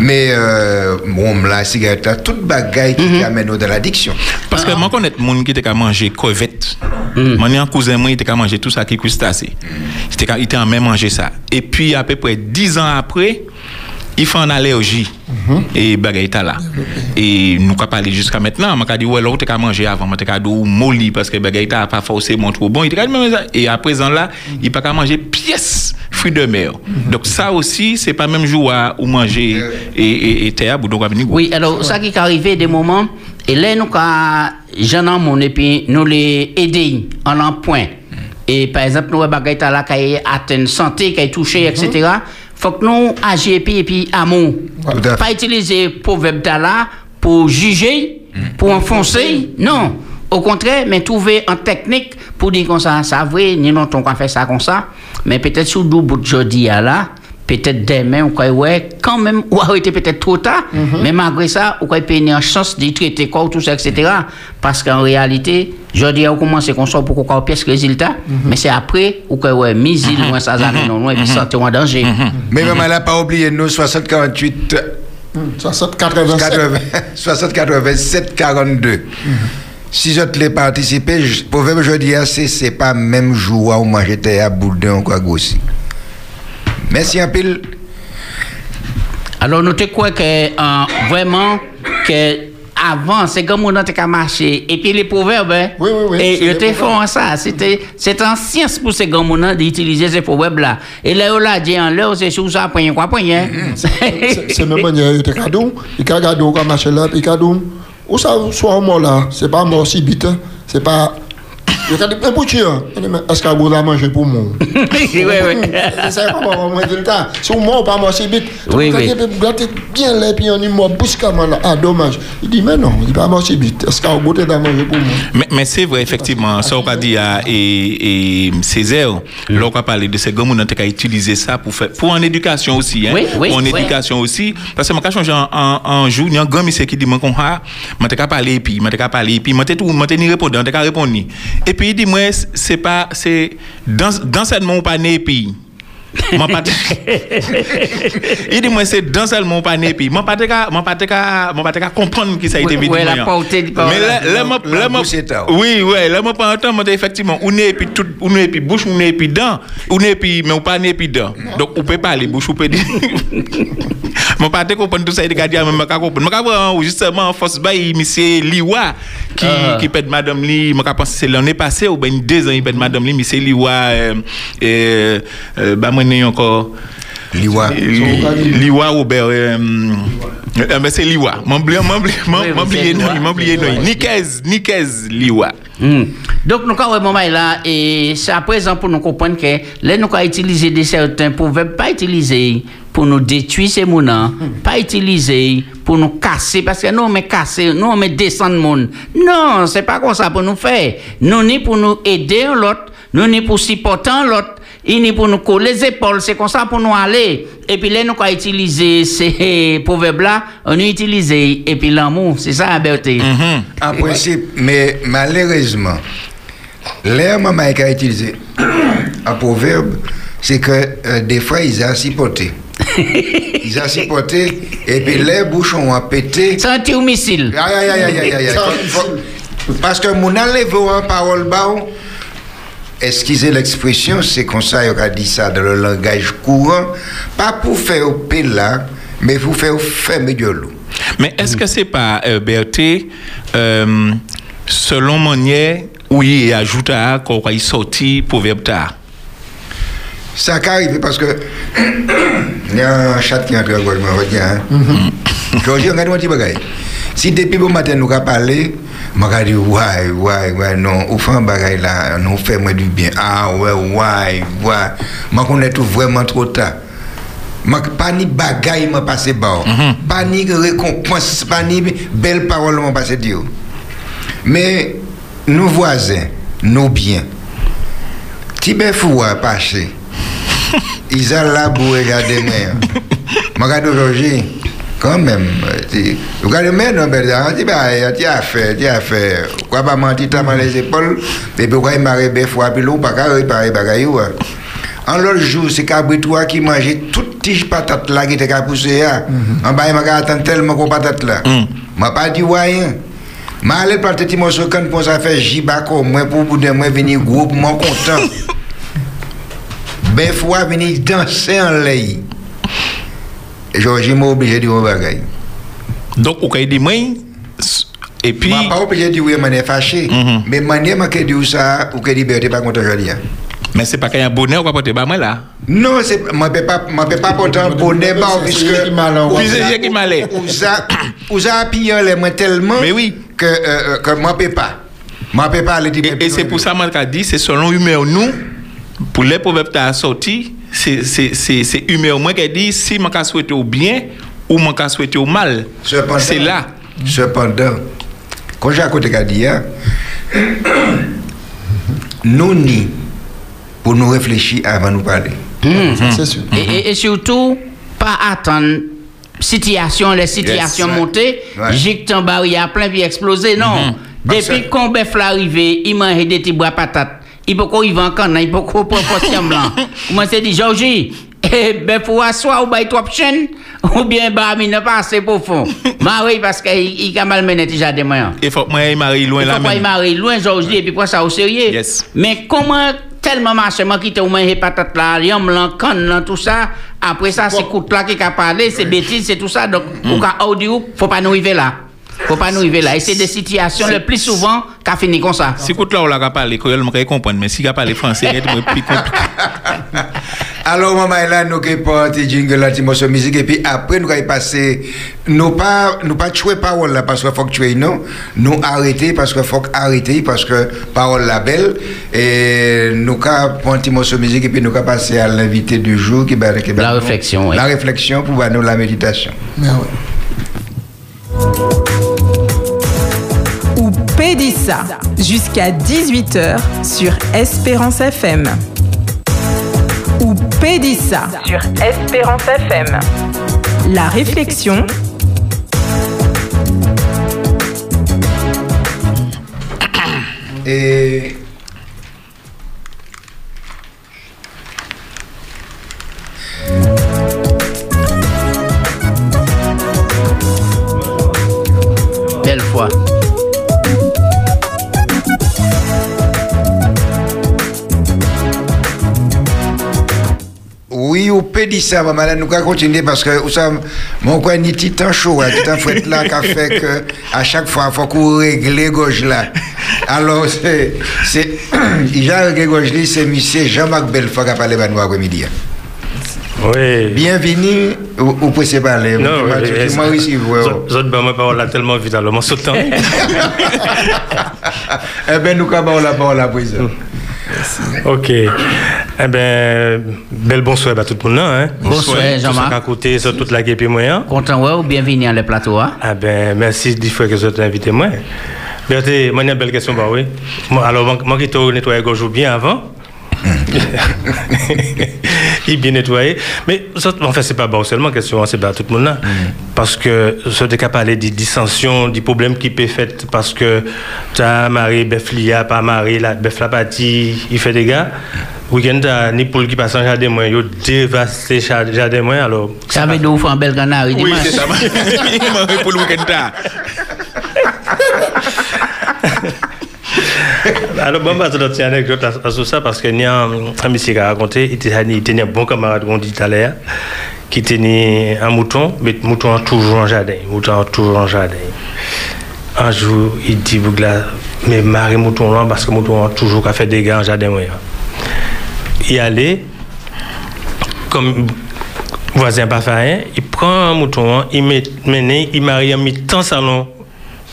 Mais, euh, bon, la cigarette, là, toute bagaille qui amène dans l'addiction. Parce que moi, connais des gens qui étaient manger crevette. Mon un cousin, moi, il était manger tout ça qui est crustacé. Il était en même manger ça. Et puis, à peu près 10 ans après, il fait une allergie. Et bagaille est là. Et nous avons parlé jusqu'à maintenant. Je dit, ouais, l'autre, tu manger avant. Je dit, molli parce que bagaille n'est pas forcément trop bon. Il était même ça. Et à présent là, il peut pas manger pièce fruits de mer. Donc, ça aussi, c'est pas même jour ou manger et, et, et terre, donc, à venir. Oui, alors, ça qui est arrivé des moments, et là, nous, quand j'en mon, et puis nous les aider en un point. Et par exemple, nous, bagay ta là, qui atteint santé, qui est touché, etc. Faut que nous agissions et puis, amour. Pas utiliser proverbe là pour juger, pour enfoncer. Non. Au contraire, mais trouver une technique pour dire comme ça, ça vrai, ni non, on va faire ça comme ça. Mais peut-être sous le bout de là, peut-être demain, ou quoi, ouais, quand même, ou arrêter peut-être trop tard, mais malgré ça, ou quoi, payer une chance de traiter quoi, tout ça, etc. Parce qu'en réalité, jeudi, on commence comme ça pour qu'on ait pièce résultat, mais c'est après, ou quoi, ouais, mise loin, ça, ça, non, non, et puis santé en danger. Mais maman, elle n'a pas oublié nous, 60, 48, 60, 87. 80, 60, 87, 42. Si je te l'ai participé, je- proverbe je dis assez, c'est pas même jour où moi j'étais à boudin ou quoi grossi. Merci un pile. Alors, nous te crois que euh, vraiment que avant, c'est comme on a qu'à marcher. Et puis les proverbes, hein, Oui, oui, oui, Et ils font ça. C'était, c'est en science pour ces gars d'utiliser ces proverbes-là. Et là, on l'a dit en l'heure, c'est sur ça, point, quoi, point, hein. [laughs] C'est c'est même manière, il te cadeau, il te cadeau comme marché là, puis cadeau. Où ça, soit mort là, c'est pas mort si vite, hein. c'est pas. Il a dit, mais pour tu. Il dit, mais est-ce que vous avez mangé pour moi? [laughs] Oui, oui, mort si vite. Oui, oui. bien ah dommage. Il dit, mais non, il pas mort si vite. Est-ce que vous avez mangé pour moi? Mais, mais c'est vrai, effectivement, ça, on va dire à et, et Césaire, là, on va parler de ces gars qui ont utilisé ça pour faire, pour en éducation aussi, hein, Oui, oui, a a, ni t'es qu'à répondre. ni. Et puis, il dit, moi, c'est pas, c'est, dans, dans cette mon pas né, et [laughs] moi, pas [laughs] il dit, moi, c'est dans mon pas né, puis, moi, pas moi, pas t'es qu'à, moi, pas t'es qu'à comprendre qui ça a été Oui, vidéo. ouais, la portée du parole. Mais là, moi, La là, moi- tard. oui, ouais, là, moi, pendant un temps, moi, effectivement, on est puis tout, on est puis bouche, on est puis dent, on est puis, mais on pas né puis dent. Donc, on peut parler bouche, on peut dire. [laughs] Moi, pas te comprendre tout ça, il dit, mais je comprendre. Je comprends, justement, en force, bah, il monsieur Liwa, qui, Ah. qui pète Madame Li, je pense que c'est l'année passée, ou bien deux ans, il pète Madame Li, monsieur Liwa, euh, euh, n'ai encore. Liwa. Liwa Robert. Euh, euh, c'est Liwa. M'oublié, m'oublié, m'oublié. Nikez, Nikez Liwa. Hmm. Donc, nous avons moment là, et c'est à présent pour nous comprendre que là, nous avons utilisé des certains proverbes, pas utiliser pour nous détruire ces mounans, pas utiliser pour nous casser, parce que nous, on met casser, nous, on met descendre monde. Non, c'est pas comme ça pour nous faire. Nous, ni pour nous aider l'autre, nous, ni pour supporter l'autre, et ni pour nous coller les épaules, c'est comme ça pour nous aller. Et puis [laughs] là, nous avons utilisé ces proverbes-là, on a utilisé, et puis l'amour, c'est ça la beauté. En principe, mais malheureusement, l'air maman qui a utilisé un proverbe, c'est que euh, des fois, ils ont supporté. [laughs] ils ont supporté, et puis les bouchons ont pété. C'est un tir missile. Aïe, aïe, aïe, aïe, aïe, Parce que mon enlève en parole bas, excusez l'expression, c'est comme ça qu'on a dit ça dans le langage courant, pas pour faire au là, mais pour faire fermer de l'eau. Mais est-ce que c'est pas, euh, Berthe, euh, selon manière où il ajoute à quand il sorti proverbe tard? Ça arrive parce que il [coughs] y a un chat qui est entré en gauche, je me regarde. Georgie, regarde-moi un petit bagage. Si depuis bon matin nous avons parlé, Maka di waj, waj, waj, non, ou fan bagay la, nou fè mwen di byen, a, ah, wè, waj, waj, mwen kon etou vwèman tro ta. Mwen pa ni bagay mwen pase ba ou, mm -hmm. pa ni rekompans, pa ni bel parol mwen pase di ou. Men, nou vwazen, nou byen, ti bè fwa pache, [laughs] izan la bou e gade mè, mwen gade roje, quand même. tu- Regarde moi, non, mais tu vas tu as fait, tu as fait. Quoi pas mentir, tu as les épaules, et puis quoi, il m'a rébé fois, puis l'eau, pas qu'à réparer, bagaille. ouais. En l'autre jour, c'est Cabritois qui mangeait toute tige patate là qui était qu'à pousser. là. En bas, il m'a attendre tellement qu'on patate là. m'a pas dit rien. Je suis allé planter petit morceau quand pour ça faire jibaco, moi pour bout de moi venir groupe, moi content. [laughs] Ben fois venir danser en l'air. Georges m'a obligé de dire un bagaille. Donc, au cas dit moi, et puis, Je pas obligé de dire je suis fâché. Mhm. Mais manière que dire ça, ou que liberté pas aujourd'hui. hein. mais c'est pas qu'il y a un bonheur qu'on va porter bah, moi là? Non, c'est je ne peux pas je peux pas porter un puisque qui m'a là, Puis c'est lui qui m'a là. Vous a vous a appuyé les mains tellement Mais oui. que euh, euh, que moi peux pas. Moi peux pas aller dire Et, et c'est pour ça je dit, c'est selon humeur nous, pour les proverbes qui sorti, c'est c'est- c'est c'est humeur moi qui dit si je souhaite au bien ou je souhaite au mal. C'est là. Cependant, quand j'ai à côté de Kadia, nous ni pour nous réfléchir avant de nous parler. C'est sûr. Et, et- et surtout, pas attendre situation, les situations Yes. monter, Ouais. j'ai en bas, il y a plein puis exploser. Non. Parce Depuis qu'on bœuf l'arrivée, il mange des petits bois patates. Il peut qu'on y va encore, il peut qu'on prend pas blanc. Moi, c'est dit, Georgie, eh, ben, faut asseoir ou bail trois chaînes, ou bien, bah, il n'a pas assez profond. Oui, [laughs] parce qu'il il a malmené déjà des moyens. Il faut que marie loin Il là faut pas y même. marrer loin, Georgie, et puis prendre ça au sérieux. Yes. Mais comment tellement marché, moi qui t'ai moins patate là, yam là, canne là, tout ça, après ça, c'est coup là qui a parlé, c'est bêtises, c'est tout ça, donc, au cas audio, faut pas nous arriver là. Faut pas nous arriver là. Et c'est des situations le plus souvent qu'a fini comme ça. Si écoute là on l'a parlé créole, je comprendre, mais si il a parlé français, il est plus compliqué. [laughs] Alors, maman, là, nous qui porté jingle morceau de musique, et puis après, nous allons passer, nous pas, nous pas tuer parole là, parce qu'il faut que tuer, non, nous arrêter, parce qu'il faut arrêter, parce que parole la belle, et nous petit morceau de musique, et puis nous allons passer à l'invité du jour, qui va, qui La réflexion, oui. La réflexion pour nous la méditation. Ouais. Ou Pédissa jusqu'à 18h sur Espérance FM. Ou Pédissa sur Espérance FM. La réflexion. Et Belle fois. Oui, on peut dire ça, maman, là, nous allons continuer parce que, vous savez, mon coin, ni titan chaud, hein, titan fouette là, qui fait que, à chaque fois, il faut qu'on règle gauche là. Alors, c'est, a réglé gauche là, c'est monsieur Jean-Marc Belfort qui a parlé à nous après-midi. hein. Oui. Bienvenue, vous vous pouvez parler. Non, Moi, aussi, vous parole là tellement vite, alors, moi, sautant. [laughs] Eh bien, nous avons la parole à présent. Ok. Eh ben, bel bonsoir à tout le monde, hein. Bonsoir, Jean-Marc. à côté, sur toute la guêpe et moyen. Content, ouais, ou bienvenue à le plateau. hein. Ah ben, merci dix fois que vous avez invité moi. Berthe, moi, j'ai une belle question, bah oui. Alors, moi, qui nettoyé gorge bien avant? Il est bien nettoyé. Mais, ça, en fait, c'est pas bon seulement question, hein, c'est pas tout le monde là. Parce que, ce n'est qu'à parler des dissensions, des problèmes qui peuvent faire parce que tu as marié, bœuf lia, pas marié, la bœuf la partie, il fait des gars. Week-end, t'as ni poule qui passe en jardin, moi, il dévasté le jardin, moi, alors. Ça veut dire vous faire un bel canard. Oui, c'est ça. [laughs] Il m'a pour le week-end. [laughs] [laughs] Alors, bon, bah, c'est une anecdote à, à ça parce qu'il y a un, monsieur qui a raconté, il était un bon camarade, on dit tout à l'heure, qui tenait un mouton, mais le mouton toujours en jardin, mouton toujours en jardin. Un jour, il dit, mais marie mouton parce que mouton a toujours faire des dégâts en jardin. moyen. Il allait, comme voisin pas fait rien, il prend un mouton, il met, il marie un mi-temps salon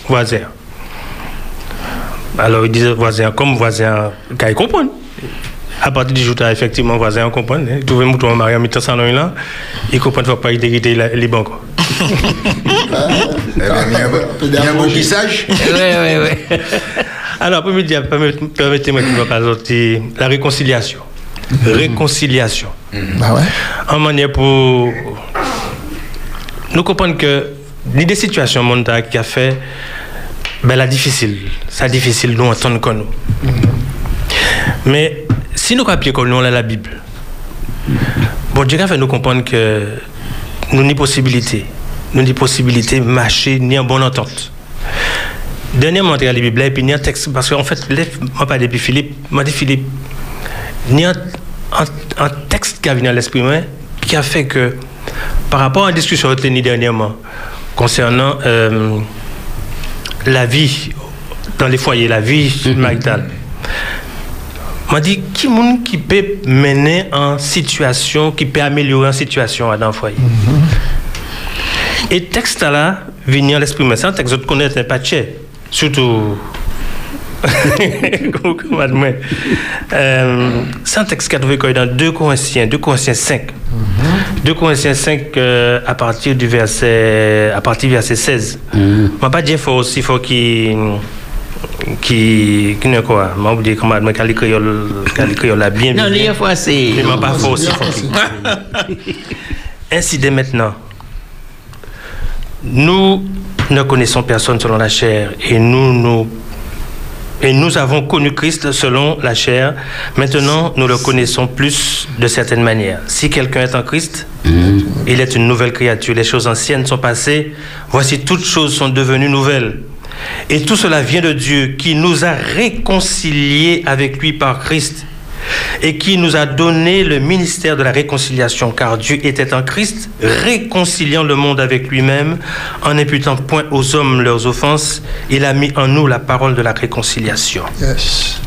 voisin. Alors, il disait voisin, comme voisin, quand il comprend. À partir du jour où effectivement voisin comprend, hein, un mouton marié en mettant salon là, il comprend qu'il ne faut pas hériter les banques. Eh ben, Il y a un beau message. Oui, oui, oui. Alors, pour me dire, permet- permettez-moi de me présenter la réconciliation. Réconciliation. Bah ouais? En manière pour nous comprendre que des situations mondiales qui a fait ben, la difficile. C'est difficile nous entendre comme nous? Mais si nous copions comme nous, on a la Bible. Bon, Dieu a fait nous comprendre que nous avons possibilité. Nous avons possibilité de marcher ni en bonne entente. Dernièrement, j'ai la Bible et puis il y a un texte. Parce qu'en fait, moi, pas depuis Philippe, moi, dit Philippe, il y a un, un- un texte qui a venu à l'esprit qui a fait que, par rapport à la discussion que tenue dernièrement concernant euh, la vie dans les foyers, la vie maritale, m'a dit qui monde qui peut mener en situation, qui peut améliorer en situation dans le foyer. Et texte là, venir l'esprit, mais c'est un texte connais pas cher, surtout. Comme admet. Euh, c'est un texte qui a trouvé quoi dans 2 Corinthiens, 2 Corinthiens 5. 2 Corinthiens 5 euh, à partir du verset à partir du verset 16. M'a pas dit faut aussi faut qu'il qui qui ne quoi m'a oublié comment mais qu'elle créole qu'elle créole la bien Non, les fois, c'est. Mais m'a pas aussi faut [laughs] qu'il- ainsi dès maintenant, nous ne connaissons personne selon la chair et nous, nous, et nous avons connu Christ selon la chair. Maintenant, nous le connaissons plus de certaines manières. Si quelqu'un est en Christ, il est une nouvelle créature. Les choses anciennes sont passées. Voici toutes choses sont devenues nouvelles. Et tout cela vient de Dieu qui nous a réconciliés avec lui par Christ et qui nous a donné le ministère de la réconciliation, car Dieu était en Christ, réconciliant le monde avec lui-même, en n'imputant point aux hommes leurs offenses, il a mis en nous la parole de la réconciliation. Yes.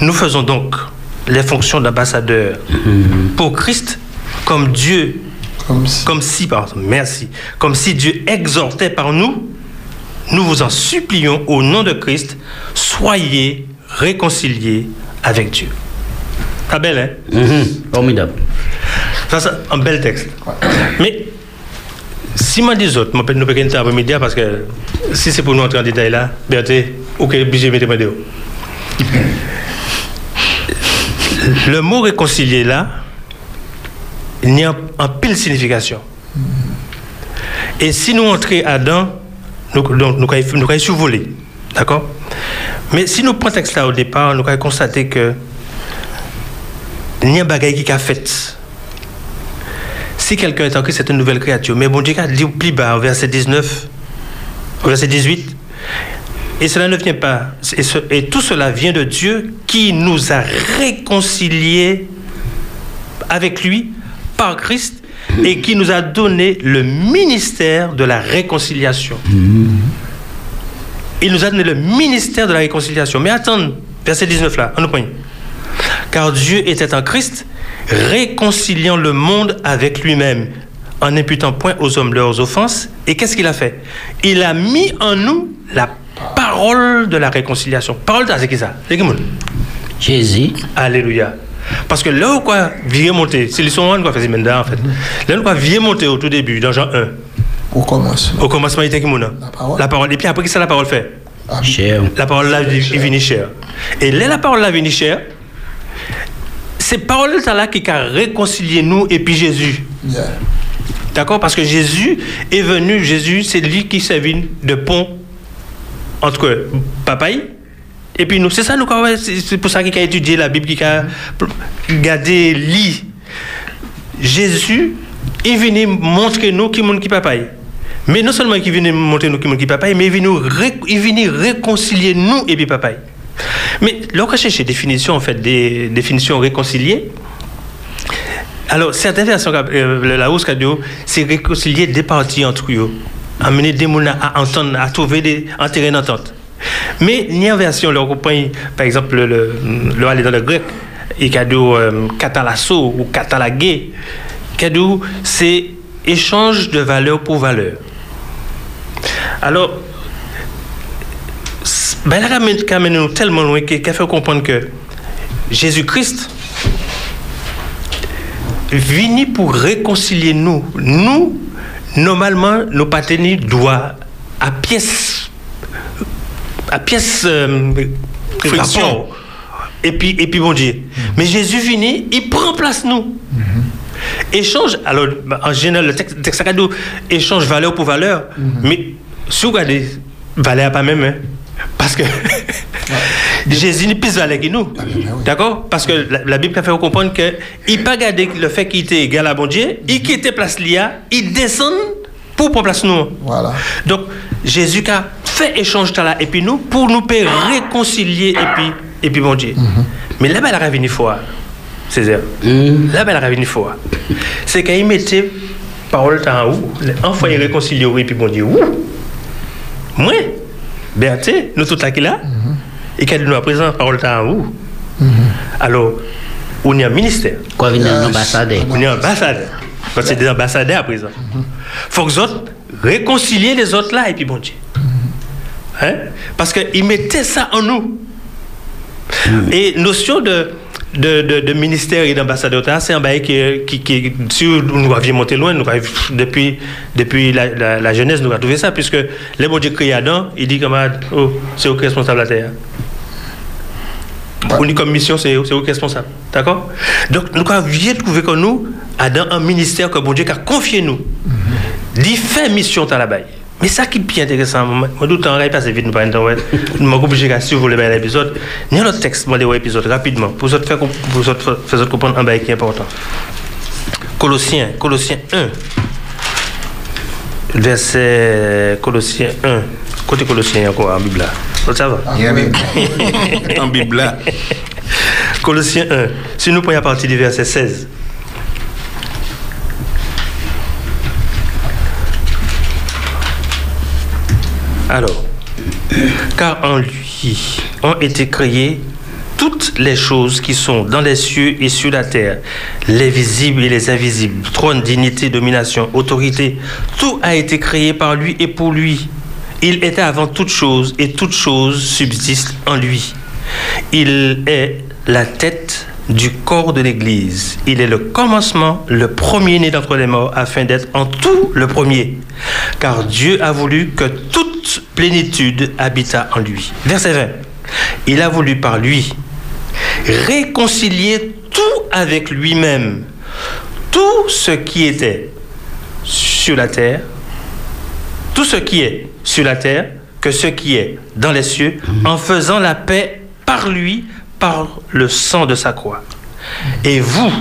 Nous faisons donc les fonctions d'ambassadeurs pour Christ, comme Dieu, Comme si. comme si, pardon, merci, comme si Dieu exhortait par nous, nous vous en supplions au nom de Christ, soyez réconciliés avec Dieu. Pas belle, hein? Mhm, Formidable. Ça, c'est un bel texte. Mais si moi dis autres, je nous un après-midi parce que si c'est pour nous entrer en détail là, Berthe, ok, obligé de mettre. Le mot réconcilier là, il y a un pile signification. Et si nous entrons Adam, nous donc, nous allons nous survoler. D'accord? Mais si nous prenons texte là au départ, nous allons constater que un bagage qui a fait. Si quelqu'un est en Christ, c'est une nouvelle créature. Mais bon Dieu dit plus bas, au verset 19, au verset 18, et cela ne vient pas, et, tout cela vient de Dieu qui nous a réconciliés avec lui par Christ et qui nous a donné le ministère de la réconciliation. Il nous a donné le ministère de la réconciliation. Mais attends, verset 19 là, on nous pogne. Car Dieu était en Christ, réconciliant le monde avec lui-même, en n'imputant point aux hommes leurs offenses. Et qu'est-ce qu'il a fait? Il a mis en nous la parole de la réconciliation. Parole de c'est qui ça? C'est qui moun Jésus. Alléluia. Parce que là où quoi vient monter, c'est l'histoire qu'on fait en fait. Là où quoi vient monter au tout début, dans Jean 1, Pour commencer. au commencement, il était qui La parole. La parole. Et puis après, qu'est-ce que la parole fait? Cher. la parole là est venue chère. Et là, la parole là est venue chère. C'est parole là qui a réconcilié nous et puis Jésus. yeah. D'accord? Parce que Jésus est venu, Jésus, c'est lui qui servit de pont entre papa et puis nous. C'est ça, nous, c'est pour ça qu'il a étudié la Bible, qu'il a gardé, lit. Jésus est venu montrer nous qui monde qui papa. Mais non seulement il est venu montrer nous qui monde qui papa, mais il est venu, réconcilier nous et puis papa. Mais lorsqu'on cherche des définitions, en fait, des définitions réconciliées, alors, certaines versions, euh, la hausse cadeau, c'est réconcilier des parties entre eux, amener des gens à entendre, à trouver des, un terrain d'entente. Mais a une version, le compagnie, par exemple, le, le, le aller dans le grec, et cadeau catalasso ou catalagué, cadeau, c'est échange de valeur pour valeur. Alors, ben là, qui amène nous tellement loin, qui qui a fait comprendre que Jésus-Christ vini pour réconcilier nous. Nous, normalement, nos partenaires doivent à pièce, à pièce euh, Friction. Et puis, et puis bon Dieu. Mais Jésus vini, il prend place nous. Échange, alors en général, le texte, texte cadeau, échange valeur pour valeur. Mais si vous regardez, valeur pas même, hein. Parce que Jésus n'est plus que nous. D'accord? Parce que la, la Bible a fait comprendre que il pas gardé le fait qu'il était égal à bon Dieu, il quittait place l'IA, il descend pour prendre place nous. Voilà. Donc, Jésus a fait échange là, et puis nous, pour nous faire réconcilier, et puis, et puis bon Dieu. Mais là-bas, elle a revenu fois, Césaire. Là-bas, elle a revenu fois. C'est qu'il mettait parole en haut, enfin, il réconcilie, et puis bon Dieu, où? Moi, Berthe, nous tous là qui là, et qu'elle nous a présent parole en haut. Alors, on est un ministère. Quoi, venir un ambassadeur? On est ambassadeur. Quand c'est des ambassadeurs à présent. faut que les autres réconcilier les autres là et puis bon Dieu. Hein? Parce qu'ils mettaient ça en nous. Et notion de, de, de, de ministère et d'ambassadeur, c'est un bail qui, qui, qui, si nous avions monté loin, nous avions- depuis, depuis la, la, la jeunesse, nous avons trouvé ça, puisque les bon Dieu créé Adam, il dit comme oh, c'est qui responsable de la terre. On comme mission, c'est qui responsable. D'accord? Donc, nous avons trouvé que nous, Adam, un ministère que bon Dieu a confié nous. Il fait mission à la baille. Mais ça qui est bien intéressant, moi, tout le temps, il passe vite, nous pas temps, ouais. Nous m'avons obligé à suivre le l'épisode. Il y a un autre texte, moi, des épisodes, rapidement, pour vous faire, pour comprendre un bail qui est important. Colossiens, Colossiens 1. Verset Colossiens 1. Côté Colossiens, encore en Bible. Ça va? [laughs] En Bible. Colossiens 1. Si nous prenons à partir du verset 16. Alors, car en lui ont été créées toutes les choses qui sont dans les cieux et sur la terre, les visibles et les invisibles, trône, dignité, domination, autorité, tout a été créé par lui et pour lui. Il était avant toute chose et toute chose subsiste en lui. Il est la tête du corps de l'Église. Il est le commencement, le premier-né d'entre les morts, afin d'être en tout le premier. Car Dieu a voulu que toute plénitude habitât en lui. Verset 20. Il a voulu par lui réconcilier tout avec lui-même. Tout ce qui était sur la terre, tout ce qui est sur la terre que ce qui est dans les cieux, en faisant la paix par lui, par le sang de sa croix. Et vous,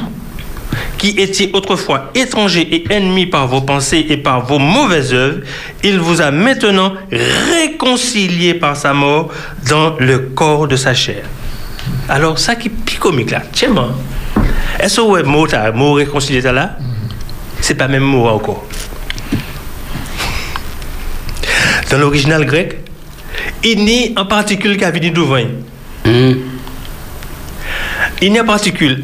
qui étiez autrefois étrangers et ennemis par vos pensées et par vos mauvaises œuvres, il vous a maintenant réconciliés par sa mort dans le corps de sa chair. Alors, ça qui est plus comique là, tiens, moi, est-ce que ouais, mot, mot réconcilié là? C'est pas même mot encore. Dans l'original grec, il n'y a en particule qui a venu d'ouvre. Il n'y a particule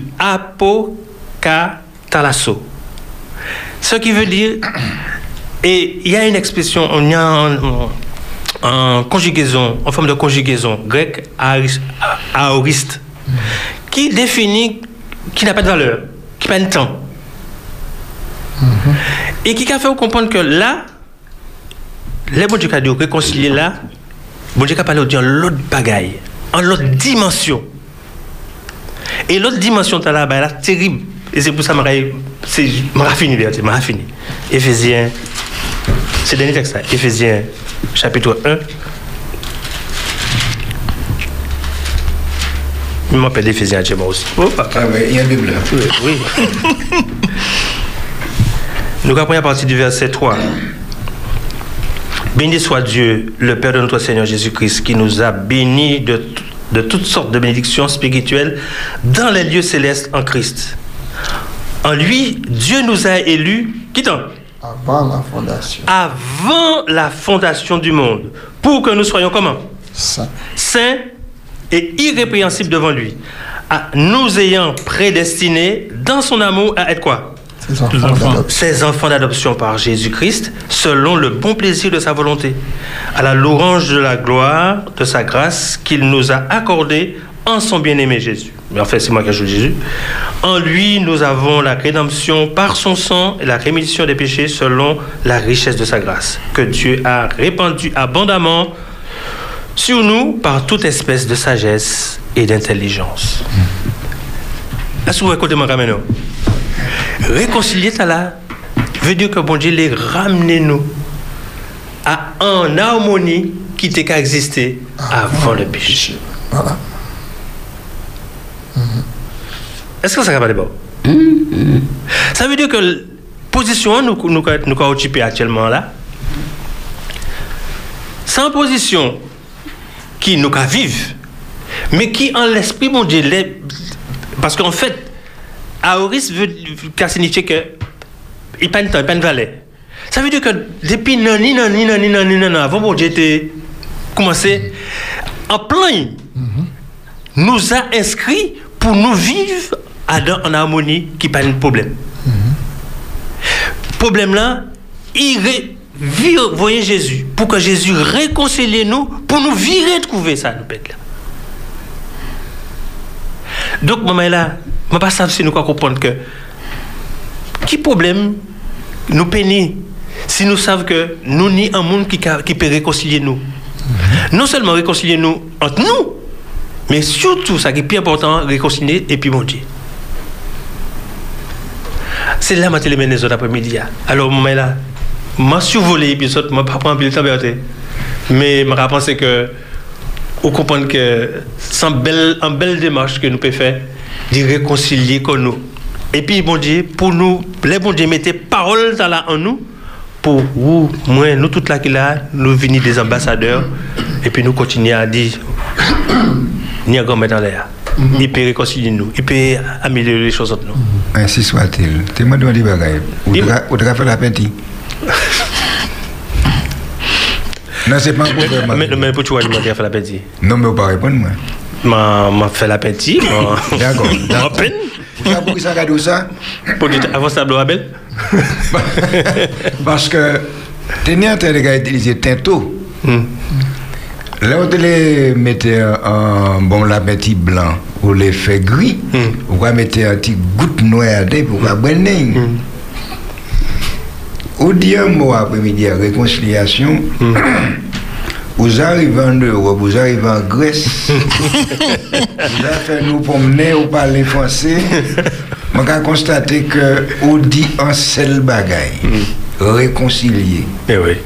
apokatalasso. Ce qui veut dire, et il y a une expression, on y a en, en conjugaison, en forme de conjugaison grecque, aoris- aoriste, qui définit, qui n'a pas de valeur, qui n'a pas de temps. Et qui a fait comprendre que là, les bon Dieu qui a dit réconcilier là, bon Dieu qui a parlé en l'autre bagaille, en l'autre dimension. Et l'autre dimension, là, bah, là, terrible. Et c'est pour ça que je fini, je fini. Éphésiens, c'est le dernier texte. Éphésiens, chapitre 1. Je m'appelle Éphésiens, moi aussi. Oh, papa. Ah ouais, il y a une Bible là. Oui, oui. [laughs] Nous apprenons à partir du verset 3. Béni soit Dieu, le Père de notre Seigneur Jésus-Christ, qui nous a bénis de, de toutes sortes de bénédictions spirituelles dans les lieux célestes en Christ. En lui, Dieu nous a élus, qui t'en Avant la fondation. avant la fondation du monde, pour que nous soyons comment Ça. Saints et irrépréhensibles devant lui, à nous ayant prédestinés dans son amour à être quoi Ces enfants d'adoption. ses enfants d'adoption par Jésus-Christ, selon le bon plaisir de sa volonté, à la louange de la gloire de sa grâce qu'il nous a accordée en son bien-aimé Jésus. Mais en fait, c'est moi qui ajoute Jésus. En lui, nous avons la rédemption par son sang et la rémission des péchés selon la richesse de sa grâce, que Dieu a répandue abondamment sur nous par toute espèce de sagesse et d'intelligence. Est-ce que vous écoutez mon caméra? Réconcilier ça là veut dire que bon Dieu les ramener nous à en harmonie qui était qu'à exister avant le péché. Voilà. Est-ce que ça va bon? Ça veut dire que la position nous nous nous nous occupé actuellement là, c'est une position qui nous qu'à vivre, mais qui en l'esprit mon Dieu les- parce qu'en fait Aoris veut signifier que il pas de temps, il pas de valet. Ça veut dire que depuis non ni non ni non ni non ni non avant mon Dieu était commencé en plein nous a inscrits pour nous vivre en harmonie qui pas de problème. Problème là, il ré- voyez Jésus pour que Jésus réconcilie nous pour nous virer trouver ça nous là. Donc maman là, je pas savoir si nous comprendre que qui problème nous peiner si nous savons que nous ni un monde qui, qui peut réconcilier nous? Non seulement réconcilier nous entre nous, mais surtout, ça qui est plus important, réconcilier et puis mon Dieu. C'est là que je les autres après-midi. hein. Alors, moi, là, je survolé l'épisode, je ne pas prendre le temps. Mais je pense que vous comprenez que c'est une belle, une belle démarche que nous pouvons faire de réconcilier comme nous. Et puis, bon Dieu, pour nous, les bon Dieu mettez parole la en nous pour vous, moi, nous tous là qui là, nous venir des ambassadeurs et puis nous continuer à dire ni à mettre l'air. Il peut réconcilier nous, il peut améliorer les choses entre nous. Ainsi soit-il. Tu m'as demandé des bagailles. Ou as fait la petite. [laughs] Non, c'est pas un problème. Mais, mais pour tu vois, je m'en faire la petite. Non, mais vous pas répondre, moi. M'a m'a fait la petite. [laughs] D'accord, [laughs] d'accord. peine. Tu as pourquoi ça regarde ça? Pour dire, avant ça, Abel. Parce que tu es en train de utiliser Tinto. Hmm. Là où tu les mettez un bon la petit blanc ou les fait gris, Mm. ou va mettre un petit goutte noire pour va boire Ou dire un mot après-midi à réconciliation, vous arrivez en Europe, vous arrivez en Grèce, [laughs] vous avez fait nous promener ou parler français, [laughs] on a constaté que on dit un seul bagaille, réconcilier. Eh oui.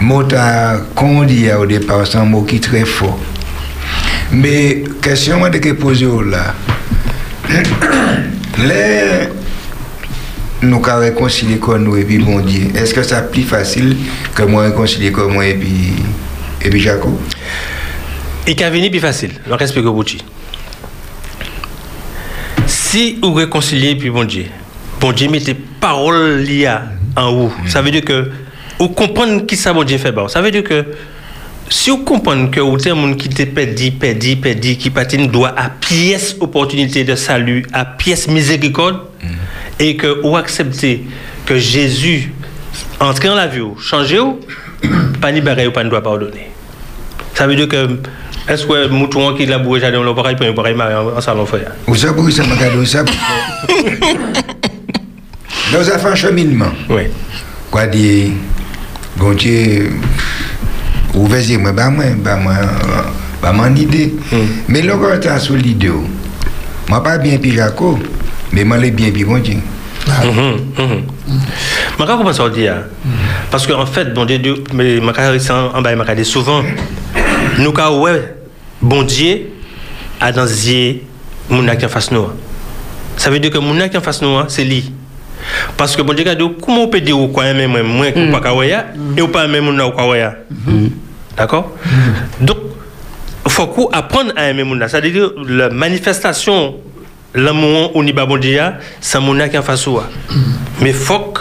Mot qu'on dit au départ, c'est un mot qui est très fort. Mais question que je pose là, [clears throat] les nous avons réconcilié comme nous et puis bon Dieu, est-ce que c'est plus facile que moi réconcilier comme moi et puis, et puis Jacob? Et qui a venu plus facile, le respect que vous. Si vous réconciliez puis bon Dieu, bon Dieu mettez parole liées en haut. Ça veut dire que vous comprenez qui ça bon Dieu fait. bon. Ça veut dire que si vous comprenez que vous êtes un monde qui te perdu, perdu, perdu, qui patine doit à pièce opportunité de salut, à pièce miséricorde, et que vous acceptez que Jésus entre dans la vie, changez vous, [clears throat] pas ni bagaille ou pas ne doit pardonner. Ça veut dire que est-ce que mouton qui l'a bourré jardin, on pareil pour pareil en salon frère. Vous savez pourquoi ça m'a gardé ça un fait un cheminement. Oui. Quoi dire, bon Dieu, ouvrez moi, bah moi, bah moi, bah mon idée. Mais là, quand tu as sur l'idée, moi pas bien puis Jacob, mais moi les bien puis bon Dieu. Je comment ça dire Parce qu'en fait, bon Dieu, mais en bas, je souvent, nous, quand ouais, bon Dieu, a dans les mon qui en face nous. Ça veut dire que mon qui en face nous, c'est lui. Parce que bon Dieu, comment on peut dire ou quoi même moi, ou pas kawaya, et ou pas même mon ou kawaya. D'accord Donc, il faut qu'on apprenne à aimer mon C'est-à-dire, la manifestation, l'amour au niveau bon Dieu, c'est mon qui en face. Mais il faut que,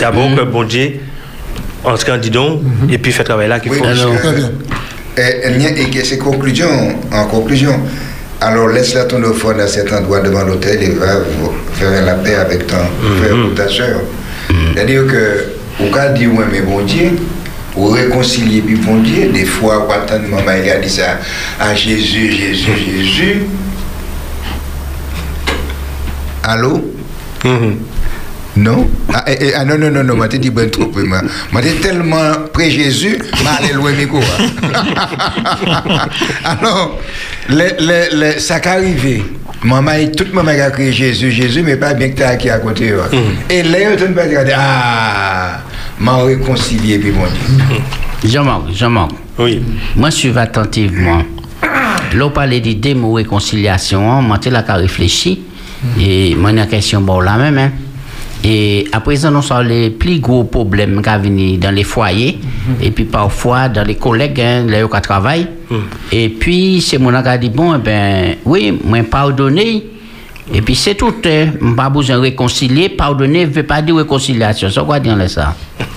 d'abord que bon Dieu, en ce cas, dis donc, et puis fait travail là qu'il faut. parce Très que, bien. et, et, et que ces conclusions, en conclusion, alors laisse-la ton offrande à cet endroit devant l'autel et va faire la paix avec ton frère ou ta soeur. C'est-à-dire que, au cas dit, ouais, mais bon Dieu, ou réconcilier puis bon Dieu, des fois, on maman, il a dit ça à Jésus, Jésus, Jésus. Allô? Non? Ah, eh, eh, ah, non, non, non, non, moi, t'ai dit ben trop. Moi, t'es tellement près Jésus, moi, allez loin, micro. [laughs] Alors, le, le, le, ça qui arrivé. Maman, toute maman a crié Jésus, Jésus, mais pas bien que t'es qui à côté. ouais. Et là, on ne pas dire, ah, m'a réconcilié, puis bon Dieu. Jean-Marc, Jean-Marc. Oui. Moi, suivre attentivement. Là, on parlait d'idée de réconciliation, moi, tu l'as qu'à réfléchir. Et moi, une question, bon, là même. Hein. Et à présent, nous sommes les plus gros problèmes qui viennent dans les foyers, et puis parfois dans les collègues, hein, là où on travaille. Et puis, c'est mon qui dit, bon, eh ben, oui, moi, pardonner. Et puis, c'est tout. Hein. On pas besoin de réconcilier. Pardonner ne veut pas dire réconciliation. C'est quoi dire ça? [laughs]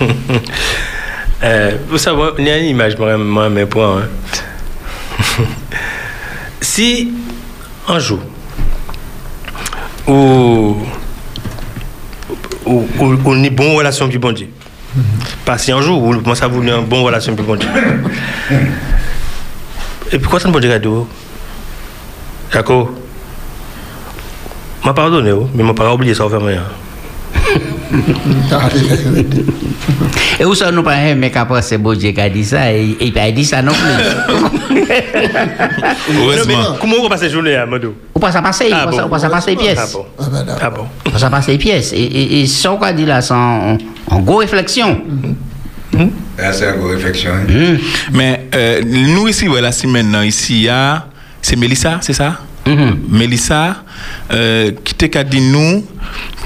Euh, vous savez, il y a une image, moi, moi, mes points. hein. [laughs] si un jour, ou ou, ou, ou une bonne relation avec bon Dieu, parce qu'un jour, où moi, ça vous une bonne relation avec bon Dieu. Et puis, ne peut dire à deux D'accord? M'a pardonné, oh, mais m'a pas oublié ça au. [laughs] Et où ça nous pas mais qu'après c'est beau Dieu qui a dit ça et il pas dit ça non plus. Heureusement. Comment on passe la journée à Mado Ou pas ça passer, Ah ou pas ça- bon. ou pas ça passer Ah pièce. bon. Ah bon Ou pas ça passer pièce. Et, et, ça qu'on dit là, c'est en, gros réflexion. Là, c'est une réflexion. hein. Hum, Mais euh, nous ici, voilà, si maintenant, ici, il y a. C'est Mélissa, c'est ça? Mélissa, euh, qui t'a qu'à dit nous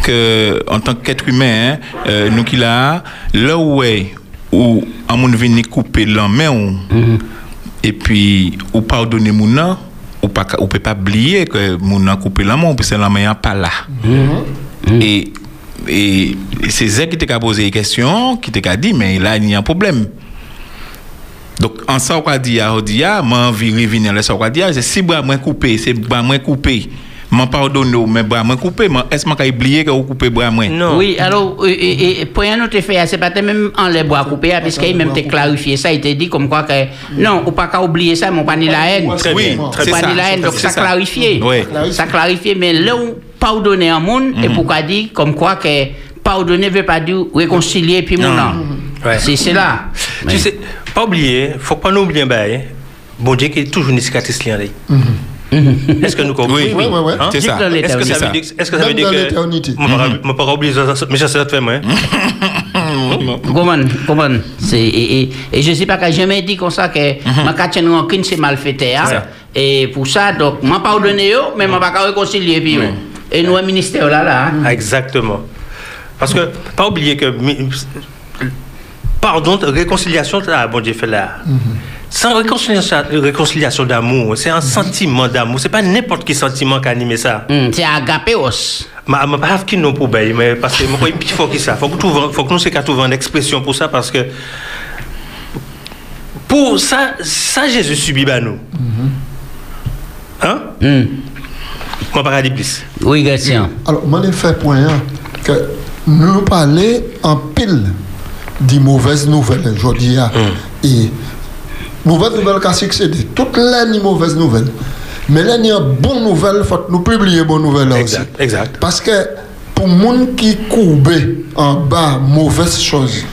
que en tant qu'être humain, hein, euh, nous qui là, là où est où on monde vient couper la main et puis ou pardonner mon nom, ou pas ou peut pas oublier que mon nom coupé la main parce que la main n'est pas là. Et et c'est ça qui t'a posé des questions, qui t'a dit mais là il y a un problème. Donc, en ça, on va dire, on dit, ah, moi, envie de revenir à ça, on va dire, c'est si bras moins coupé, c'est bras moins coupé. Moi, pardonne, mais bras moins coupé, est-ce que je oublié que vous coupez bras moins? Non. Oui, alors, euh, et, et, pour un autre fait, c'est pas même en les bois coupés, parce qu'il même te clarifié ça, il te dit comme quoi que, non, ou pas qu'à oublier ça, mais on pas ni la haine. Très Oui, C'est pas ça, ni la haine, donc ça clarifié. Oui. Ça clarifié, mais là où pardonner un monde, et pourquoi dire comme quoi que pardonner veut pas dire réconcilier puis mon nom. Ouais. C'est c'est là. Tu sais, pas oublier, faut pas nous oublier bail. hein. Bon Dieu qui est toujours une cicatrice liée. Est-ce que nous comprenons? Oui, oui, oui. Hein? C'est ça. Est-ce que ça veut dire, est-ce que ça veut dire que l'éternité. mon parent, mon parent oublie ça, mais ça ça fait moi. hein? Comment, comment, c'est, et, et, et je sais pas que jamais dit comme ça que ma katchen rancune c'est mal fait hein. Et pour ça, donc, m'a pardonné yo, mais m'a pas qu'à réconcilier puis. Et nous, un ministère là, là. hein. Exactement. Parce que, pas oublier que. Pardon, réconciliation, ah, bon Dieu fait là. Sans réconciliation, réconciliation d'amour, c'est un sentiment d'amour. C'est pas n'importe quel sentiment qui anime ça. Hum, c'est agapéos. Ma, ma pas qui non pour mais parce que moi, il faut que ça. Faut que, faut que nous, c'est qu'à trouver une expression pour ça, parce que. Pour ça, ça, Jésus subit bah nous. Hein? Hum. Moi, pas dire plus. Oui, Gatien. Alors, moi, je fait point hein, que nous parlons en pile des mauvaises nouvelles, je dis. hein. Et mauvaises nouvelles qui ont succédé. Toutes les mauvaises nouvelles. Mais là, il y a une bonne nouvelle, il faut que nous publier bonnes nouvelles là aussi. Exact, exact. Parce que pour les gens qui courent en bas mauvaise chose,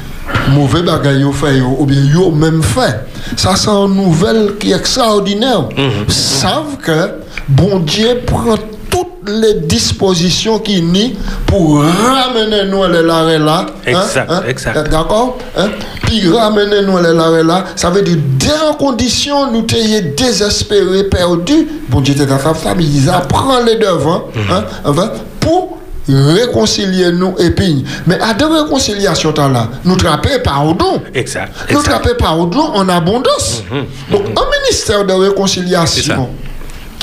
mauvais bagaille fait ou bien yo même fait, ça c'est une nouvelle qui est extraordinaire. Savent que bon Dieu prend les dispositions qui nient pour ramener nous les l'arrêt là. Exact, exact. D'accord? Hein? Puis ramener nous les l'arrêt là, ça veut dire dans conditions nous t'ayons désespérés, perdus. Bon Dieu t'es dans sa famille, il prend les devants hein, enfin, pour réconcilier nous et puis mais à deux réconciliations là nous trapper pardon Exact. nous exact. trapper pardon en abondance donc un ministère de réconciliation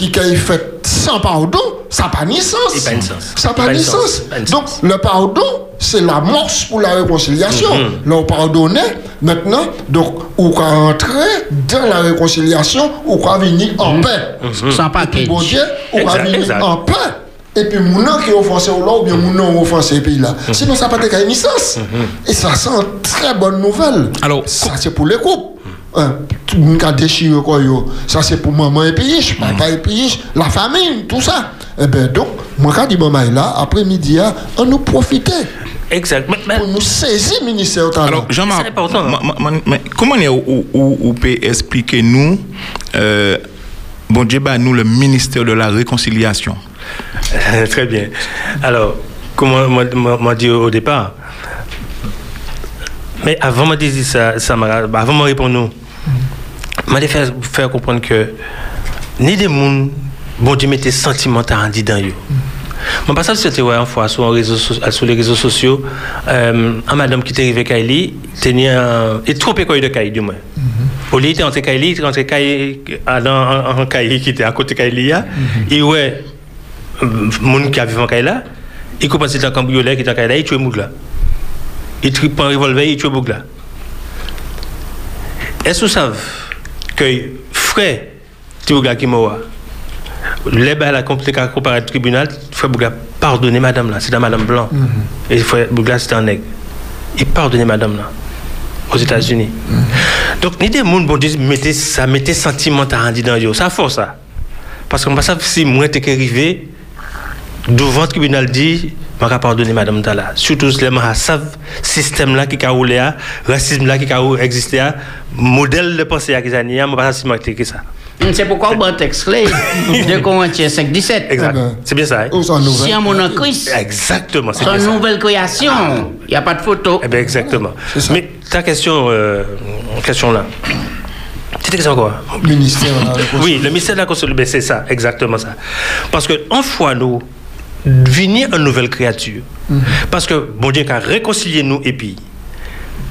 qui a fait sans pardon ça n'a pas ni sens pas ça n'a pas pas ni sens. Pas donc le pardon c'est l'amorce pour la réconciliation Mhm. leur pardonner Maintenant, donc, on va entrer dans la réconciliation, on va venir en paix. Sans Et puis, package. bon Dieu, on va venir exact. en paix. Et puis, mon nom qui est offensé au là, ou bien mon nom offensé au pays là. Sinon, ça n'a pas une sens. Et ça, c'est une très bonne nouvelle. Alors, ça, c'est pour les couples. Hein, tout le monde qui a déchiré, quoi, yo. Ça, c'est pour maman et puis, papa et puis, la famille, tout ça. Eh bien, donc, moi, quand je dis maman est là, après-midi, hein, on nous profiter Exact. Pour nous saisir le ministère. Alors, Jean-Marc, hein. comment ou peut expliquer nous, euh, bon Dieu, bah, nous, le ministère de la réconciliation? Très bien. Alors, comme on m'a- dit au départ, mais avant de dire ça, ça m'a- bah, avant de me répondre, nous, m'a dit faire, faire comprendre que ni des gens, bon Dieu, mettait sentimental en dedans. yo. Mon passage, c'était ouais, une fois sur, so- sur les réseaux sociaux, euh, un madame qui était arrivée à Kaili, tenait un. Trop école de Kaili, du moins. Au lieu, était entre Kaili, il était entre Kaili, dans un Kaili qui était à côté de Kaili, là. et ouais, monde qui vécu en Kaila, il commence à cambrioleur qui est en Kaila, il tue Mougla. Il prend un revolver, il tue Mougla. Est-ce que vous savez que frère Tioga Kimowa, les balles à à comparer au tribunal, frère Bougla, pardonnez madame là, c'est la madame Blanc. Et frère Bougla, c'était un nègre. Il pardonnait madame là, aux États-Unis. Donc, ni des gens, bon Dieu, mettez, ça mettait sentimental en dedans, yo. ça force ça. Parce que je ne sais pas si moi, t'es arrivé, devant le tribunal dit, je vais pardonner Madame Tala. Surtout si les gens savent système là qui a roulé, racisme là qui a existé, modèle de pensée qui a été, je ne sais pas si que ça. C'est pourquoi on texte clé de [laughs] Corinthiens 5, 17. Exact. Eh ben, C'est bien ça. hein? Où sont nos Si un nouvelles mon en Christ, Exactement. C'est une nouvelle création. Il n'y a pas de photo. Eh bien, exactement. Mais ta question, euh, question là. C'était question quoi? Ministère de la. Oui, le ministère de la Constitution, ben, c'est ça, exactement ça. Parce que, en foi, nous, venir une nouvelle créature. Parce que, bon Dieu, qu'à réconcilier nous et puis,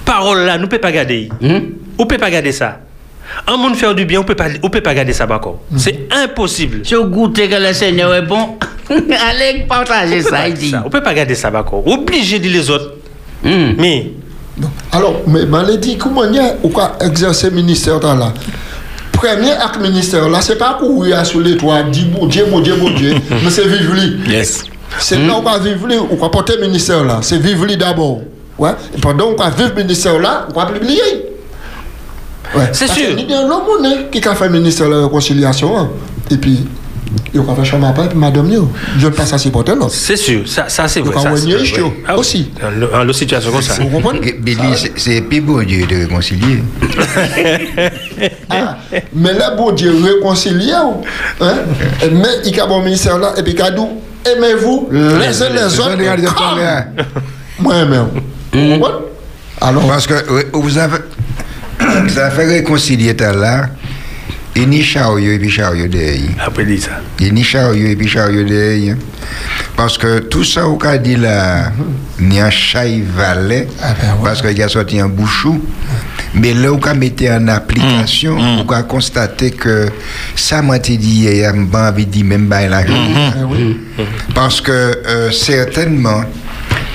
parole là, nous ne pouvons pas garder. On ne peut pas garder ça. Un monde faire du bien, on ne peut pas, on peut pas garder ça encore. C'est impossible. Si vous goûtez que le Seigneur est bon, [laughs] allez partager ça, il dit. On ne peut pas garder ça encore. Obligé de dire les autres. Mais, alors, mais dit, comment il y a ou quoi exercer le ministère dans là? Premier acte ministère là, c'est pas courir sur les toits, dire bon Dieu, bon Dieu, bon Dieu, [laughs] mais c'est vivre lui. Yes. C'est là où on va vivre lui, ou quoi porter le ministère là, c'est vivre lui d'abord. Ouais. Et pendant qu'on va vivre le ministère là, on va publier. Ouais. C'est sûr. Il y a l'homme hein, qui a fait le ministère de la réconciliation. hein. Et puis, il a fait chambre après, puis madame, yo, ça ça, ça ça, ça. Vous comprenez? Billy, c'est- c'est plus bon Dieu de réconcilier. [laughs] Ah, mais là, bon Dieu, réconcilier, hein? mais il y a bon ministère là, et puis Kadou, aimez-vous les uns les ça, comme Moi-même. Vous comprenez? Alors, Parce que vous avez, vous avez fait réconcilier tout là. Il n'y a chariot et puis chariot derrière. Après, dit ça. Il n'y a chariot et puis chariot derrière. Parce que tout ça, au cas dit là, il y a un chai valet, Ah ben ouais. parce qu'il a sorti un bouchou. Mais là, on a mettre en application, on a constaté que ça m'a dit hier, je envie de dire même pas la journée. eh oui. Parce que euh, certainement,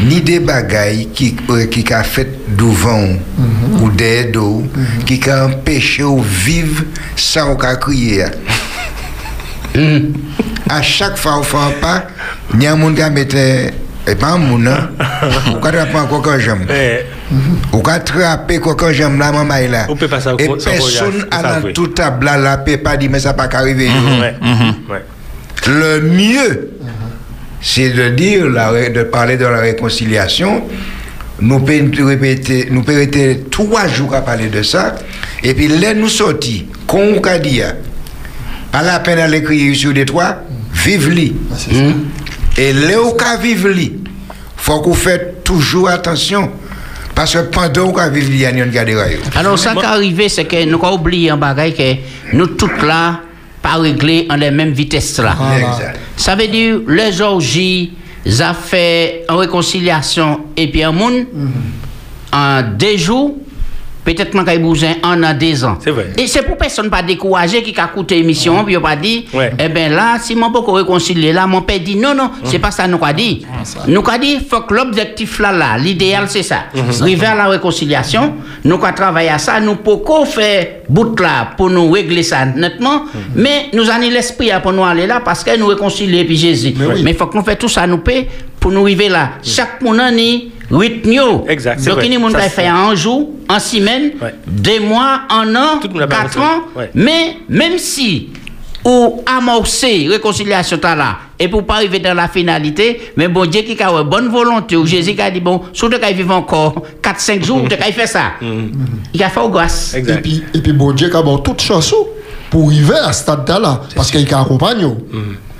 ni de bagay ki, euh, ki ka fet douvan mm -hmm. ou ded ou, mm -hmm. ki ka empeshe ou vive sa ou ka kriye. A mhm. chak fa ou fa pa, ni an moun ka mette, e pa an moun an, ou ka trapan kokan jom. Mhm. Ou ka trape kokan jom la mamay la. Ou pe pa sa ou kokan jom. E peson anan touta bla la pe pa di men sa pa ka rive yo. Mhm. Le mye, c'est de dire, la de parler de la réconciliation. Nous pouvons répéter, nous trois jours à parler de ça. Et puis, là, nous sortis, qu'on a dit, pas la peine d'aller crier sur des toits, vive li. C'est ça. Et là, où ka vive li, faut qu'on fait toujours attention. Parce que pendant qu'on vive li, il y a une Alors, ça qui est arrivé, c'est que nous avons oublié un bagage que nous tous là, pas réglés en la même vitesse là. Ça veut dire, les orgies, ça fait en réconciliation et puis un monde, en deux jours, peut-être man kay besoin un an, deux ans. C'est vrai. Et c'est pour personne pas décourager qui a coûté émission, puis pas dit, Ouais. eh ben là, si mon pas réconcilier là, mon père dit non, non, c'est pas ça nous a dit. Nous a dit, faut que l'objectif là, là, l'idéal c'est ça. Arriver à la réconciliation, nous avons travaillé à ça, nous pouvons faire bout là pour nous régler ça nettement, mais nous avons l'esprit pour nous aller là parce que nous réconcilier puis Jésus. Mais il faut que nous fassions tout ça nous paie pour nous arriver là. Chaque monde a ni rythme. Exact, c'est Donc, il y a fait en jour, en semaine, Ouais. deux mois, un an, quatre ans. Ouais. Mais même si ou amorcer réconciliation ta là et pour pas arriver dans la finalité mais bon Dieu qui a une bonne volonté ou Jésus qui a dit bon si tu as vivre encore 4 5 jours [laughs] tu as fait ça il a fait au grâce Et puis, et puis bon Dieu qui a bon toute chance pour arriver à ce stade-là. Parce qu'il accompagne.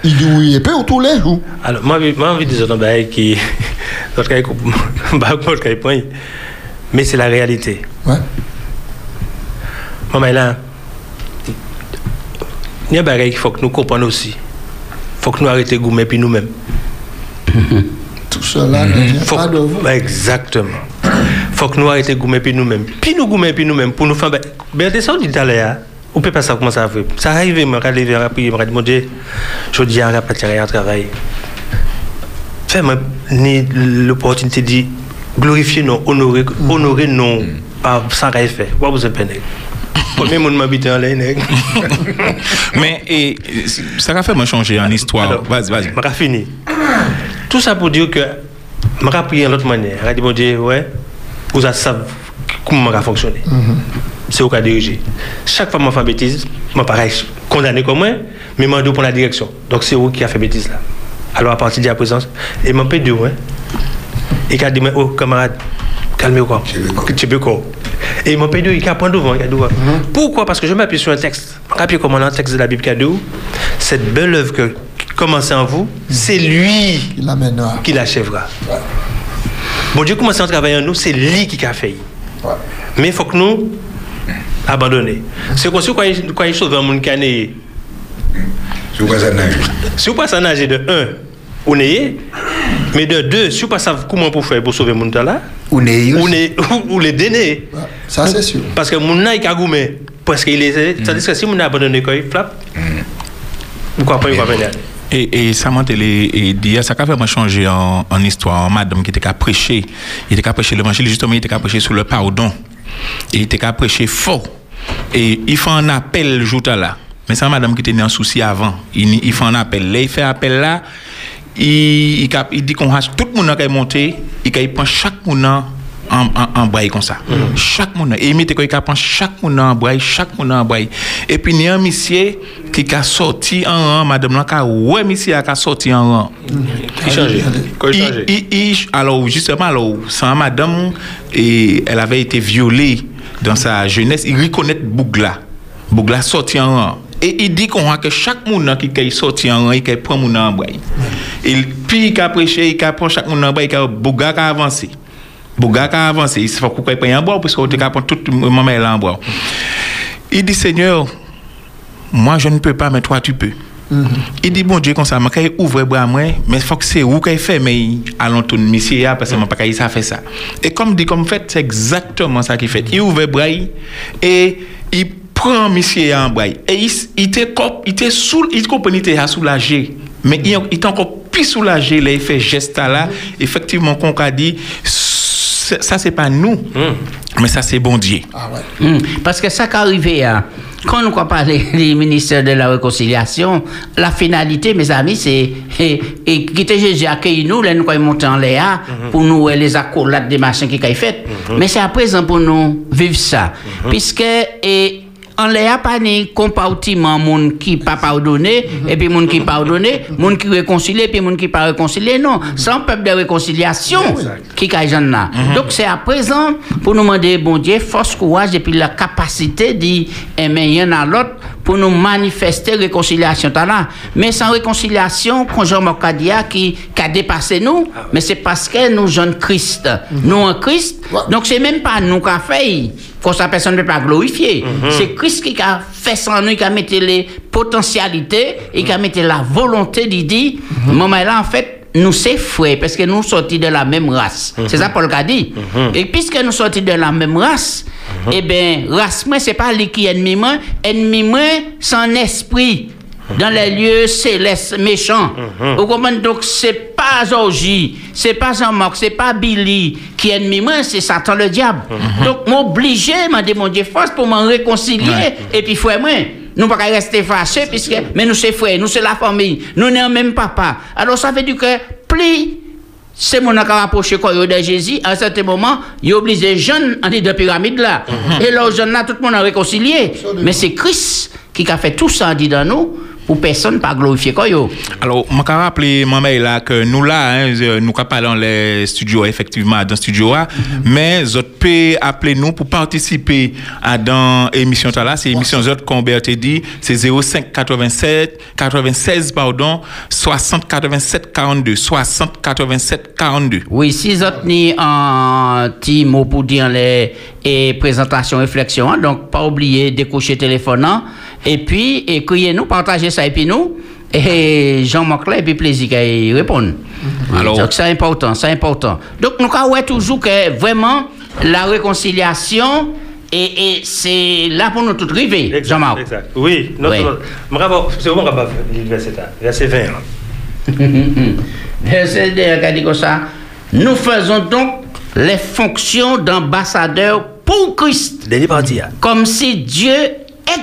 Il dit oui, et puis tous les jours. Alors, moi, moi, envie de dire un bail qui. [laughs] Il [laughs] bah, il. Mais c'est la réalité. Ouais. Moi, mais là, il y a bagage qu'il faut que nous comprenions aussi. Il faut que nous arrêtions de gommer puis nous-mêmes. [laughs] Tout cela vient Faut pas de vous. que- Exactement. faut que nous arrêtions de gommer puis nous-mêmes. Puis nous gommer puis nous-mêmes pour nous faire. Ben, ça, on dit l'heure. On peut pas ça comment ça fait. Ça arrive, je vais aller vers après, je vais mon Dieu, je dis à partir à travail. Fais-moi ni l'opportunité de glorifier non, honorer, honorer non, par sans rien faire. Quoi vous avez peine? Premier monde m'habite en l'air. [laughs] Mais et, ça a fait moi changer en histoire. Alors, Vas-y, vas-y. Je vais finir. Tout ça pour dire que je vais prier de l'autre manière. Je vais dire, mon Dieu, ouais, vous savez comment je vais fonctionner. C'est au cas diriger. Chaque fois que je fais bêtise, je pareil, condamné comme moi, mais je pour la direction. Donc c'est vous qui a fait bêtise là. Alors à partir de la présence, peux dire, ouais. Et il a dit, oh, camarade, calmez-vous quoi. Tu peux quoi. Et mon père, il a point devant, il a. Pourquoi Parce que je m'appuie sur un texte. Je m'appuie comme un texte de la Bible dit, cette belle œuvre que qui commence en vous, c'est lui Il qui l'achèvera. Bon Dieu commence à travailler en nous, c'est lui qui a fait. Ouais. Mais il faut que nous abandonner. C'est comme si il, quand il sauve un monde qui a né, Je vois ça nage. si vous passez à nager de 1, vous n'ayez, mais de 2, si vous passez comment pour faire pour sauver monde là, Ou n'est vous n'ayez- ou les dénez. Ouais. Ça, c'est sûr. Parce que mon n'a pas goumé. Parce qu'il est. C'est-à-dire que si mon a abandonné quand il frappe, vous comprenez pas venir? Et, et ça m'a dire ça a vraiment changé en, en histoire. En madame qui était qu'à prêcher, il était qu'à prêcher l'évangile, justement, il était qu'à prêcher sur le pardon. Et il était qu'à prêcher fort. Et il fait un appel jour là. Mais c'est madame qui était en souci avant. Il, il fait un appel. Là, il fait appel là. Il, il, cap- il dit qu'on a tout le monde qui est monté, il prend chaque monde en, en, en braille comme ça. Chaque monde. Et il met qu'il prend chaque monde en braille, chaque monde en braille. Et puis, il y a un monsieur qui a sorti en rang, madame là, qui a, ouais, monsieur a sorti en rang. Il change. Quand il change. Il- il- il- alors, justement, alors, sans madame, et elle avait été violée dans sa jeunesse, il reconnaît Bougla. Bougla sorti en rang. Et il dit qu'on a que chaque monde qui est sorti en rang, il prend mon en braille. Et puis, il a prêché, il prend chaque monde en braille, il a Bougla qui a avancé. Bougla qui a avancé. Il faut qu'on prenne en bois, parce qu'on a prend tout le moment en bois. Il dit, Seigneur, moi je ne peux pas, mais toi tu peux. Il dit, bon Dieu, comme ça, je vais ouvrir bras mais il faut que c'est où qu'il fait, mais allons tout monsieur, parce que je pas ça fait ça. Et comme dit, comme fait, c'est exactement ça qu'il fait. Il ouvre bras et il prend monsieur en bras. Et il, était cop- il était sous, il comprenait, il était soulagé. Mais il, était encore plus soulagé, il fait geste là. Effectivement, qu'on a dit, ça c'est pas nous, mais ça c'est bon Dieu. Ah ouais. Hmm. Parce que ça qui arrivé, hein, quand nous parlons [laughs] du ministère de la Réconciliation, la finalité, mes amis, c'est [laughs] et, et quitter Jésus accueillir nous, là, nous quand monter en l'air, pour nous euh, les accolades des machins qui ont fait. Mais c'est à présent pour nous vivre ça. Puisque et, en l'air pas ni compartiment monde qui pas pardonné et puis monde qui pardonné monde qui réconcilié puis monde qui pas réconcilié non. C'est un peuple de réconciliation qui est là. Donc c'est à présent pour nous demander bon Dieu force courage et puis la capacité d'aimer un à l'autre pour nous manifester réconciliation. Là. Mais sans réconciliation quand Jean Mokadia qui qui a dépassé nous mais c'est parce que nous jeunes Christ. Nous en Christ. Donc c'est même pas nous qui a fait qu'on sa personne ne peut pas glorifier. C'est Christ qui a fait en nous, qui a mis les potentialités et qui a mis la volonté d'y dire, moment là, en fait, nous c'est frères parce que nous sortis de la même race. C'est ça Paul a dit. Et puisque nous sortis de la même race, eh bien, race moi c'est pas lui qui est ennemi moi, ennemi moi son esprit dans les lieux célestes méchants. Vous comprenez? Donc c'est pas Zorgi, c'est pas Jean-Marc, c'est pas Billy qui est ennemi moi, c'est Satan le diable. Donc m'obliger m'a demandé force pour m'en réconcilier et puis frère moi nous pas rester fâchés puisque mais nous c'est frères, nous c'est la famille, nous n'avons même papa. Alors ça veut dire que plus c'est mon qui a rapproché de Jésus, à un certain moment, il oblige les jeunes en de pyramide là. Et là, les jeunes là, tout le monde a réconcilié. Mais c'est Christ qui a fait tout ça dit dans nous pour personne pas glorifier quoi yo? Alors, je me rappelle, maman, là, que nous là, hein, nous pas dans les studios, effectivement, dans le studio, là, mais vous pouvez appeler nous pour participer à dans l'émission là, c'est l'émission Zot qu'on dit, c'est 05 87 96, pardon, 60 87 42, 60 87 42. Oui, si vous avez un petit mot pour dire les et présentation, réflexion, hein, donc pas oublier décocher téléphone, et puis écrivez-nous, partagez ça et puis nous, et Jean-Marc là, et puis plaisir qu'il réponde. Alors- donc c'est important, c'est important. Donc nous avons toujours que vraiment la réconciliation, et, et c'est là pour nous tout river, Exact, Jean-Marc. Exact. Oui, notre, c'est vraiment rapport verset là, verset 20. là. [laughs] Verset 2, regardez comme ça. Nous faisons donc les fonctions d'ambassadeurs pour Christ. Comme si Dieu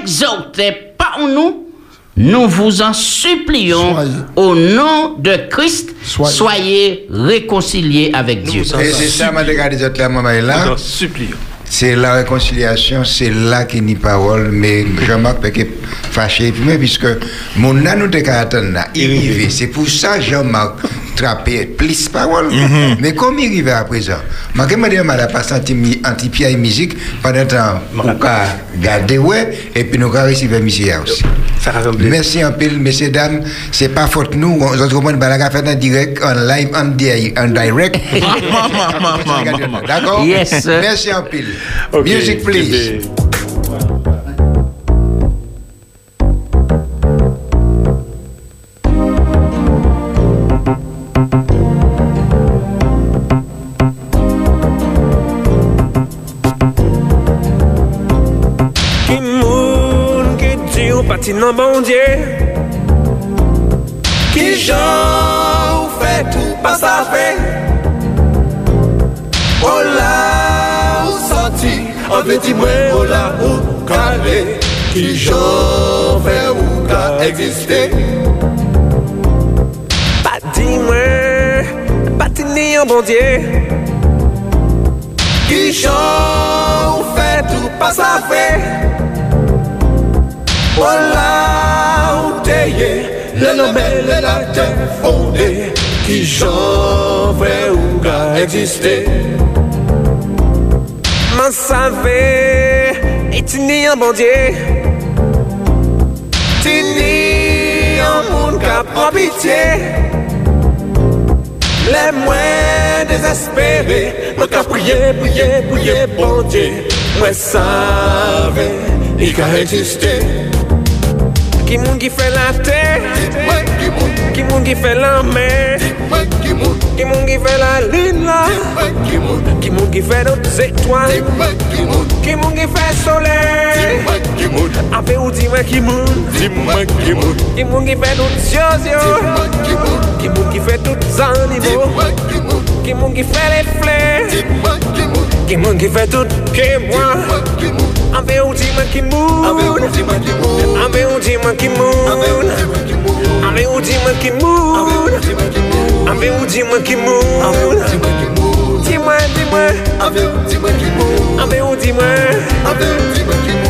exhortait par nous, nous vous en supplions Soyez. au nom de Christ, soyez, Soyez. réconciliés avec Dieu. Et c'est ça, là, maman, Nous là. en supplions. C'est la réconciliation, c'est là qu'il n'y a parole, mais Jean-Marc peut être fâché, puisque mon nan nous attendre là, il. C'est pour ça Jean-Marc trappé plus parole. Mais comme il arrive à présent, je me demande à pas senti anti-pierre et musique pendant temps, on garder ouais, et puis nous recevoir monsieur aussi. Faire. Merci en pile, messieurs, dames. C'est pas faute nous. On se retrouve dans la fait en direct, en live, en, di- en direct. [laughs] D'accord? Yes. Merci en pile. Ok, Music, please. nan bondye Ki jan ou fè tou pa sa fè O la ou santi An veti mwen o la ou kale Ki jan fè ou ka egziste? Pa di mwen, pati ni an bondye. Ki jan ou fè tou pa sa fe? Ola ou teye, le nomè le la te fonde Ki jan vre ou ka egziste Man save, etini an bandye Tini an moun ka pran pitiye Le mwen desespere, mwen ka priye, priye, priye bandye Mwen save, i ka egziste Ki moun ki fè la tè. Ki moun. Ki fè la mè. Ki moun. Ki fè la lin la. Ki moun. Ki fè nou tse toan Ki moun. Ki fè solè Ape ou di mwen ki moun. Ki moun. Ki fè nou tsyozyo Ki moun. Ki fè tout zanimo Ki moun. Ki fè le flè Ki moun. Ki fè tout ke mwa Ambe ou di man ki mou Ambe ou di man ki mou Ambe ou di man ki mou Ambe ou di man ki mou Ambe ou di man ki mou Di mwen, di mwen Ambe ou di man ki mou Ambe ou di man Ambe ou di man ki mou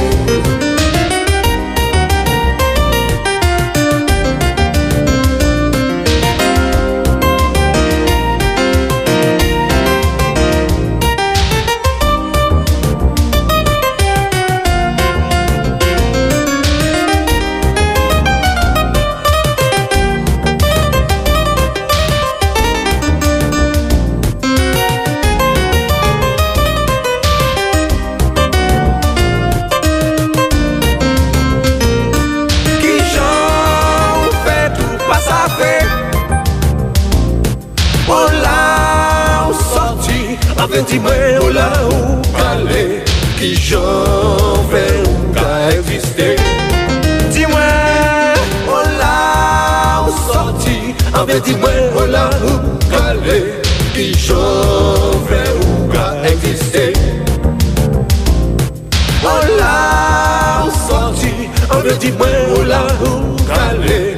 sorti, en fait, dis-moi, oh là, où aller,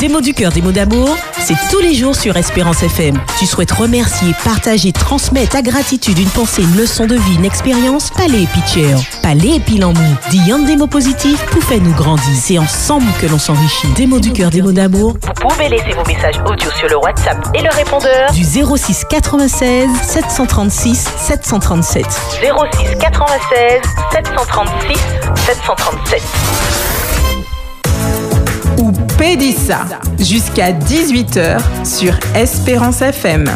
Des mots du cœur, des mots d'amour, c'est tous les jours sur Espérance FM. Tu souhaites remercier, partager, transmettre ta gratitude, une pensée, une leçon de vie, une expérience Palais et Pitcher. Palais et Pilamou. Dis un des mots positifs faire nous grandir. C'est ensemble que l'on s'enrichit. Des mots du cœur, des mots d'amour. Vous pouvez laisser vos messages audio sur le WhatsApp et le répondeur Du 06 96 736 737. 06 96 736 737. Pédissa jusqu'à 18h sur Espérance FM.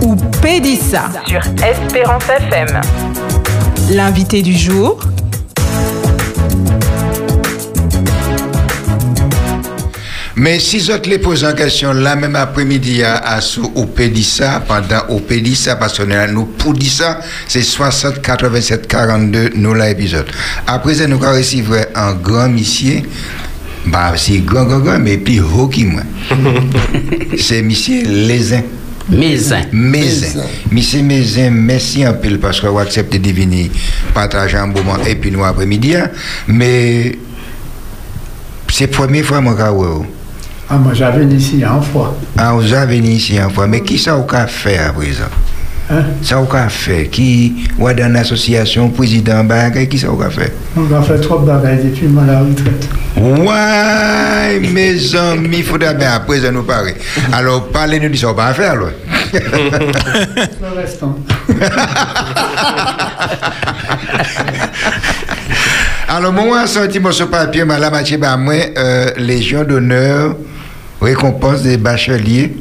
Ou Pédissa sur Espérance FM. L'invité du jour, Mais si je les pose en question là même après-midi à, à sous au Pédissa, pendant au Pédissa, parce qu'on est là, nous pour ça, c'est 60 87 42 nous. Après ça, nous reçu un grand monsieur, bah c'est grand, grand, grand, mais plus haut que moi. [laughs] c'est monsieur Lézin. Mézin. Mézin. Monsieur Mézin, merci un peu parce que vous acceptez de venir partager un moment et puis nous après-midi. hein. Mais c'est la première fois que je vous Ah, moi j'avais ici une fois. Ah, vous avez venu ici une fois, mais qui ça vous a fait à présent? Ça vous a fait Qui, ou dans l'association, président, bagay, qui ça vous a fait On a fait trop de bagailles depuis moi la retraite. Ouais, mes amis, il faudrait bien présent nous parler. Alors, parlez-nous de ça, on va faire, alors. Le restant. [laughs] Alors, moi, sentiment sur papier, madame Mathieu, bah, moi, euh, Légion d'honneur, récompense des bacheliers.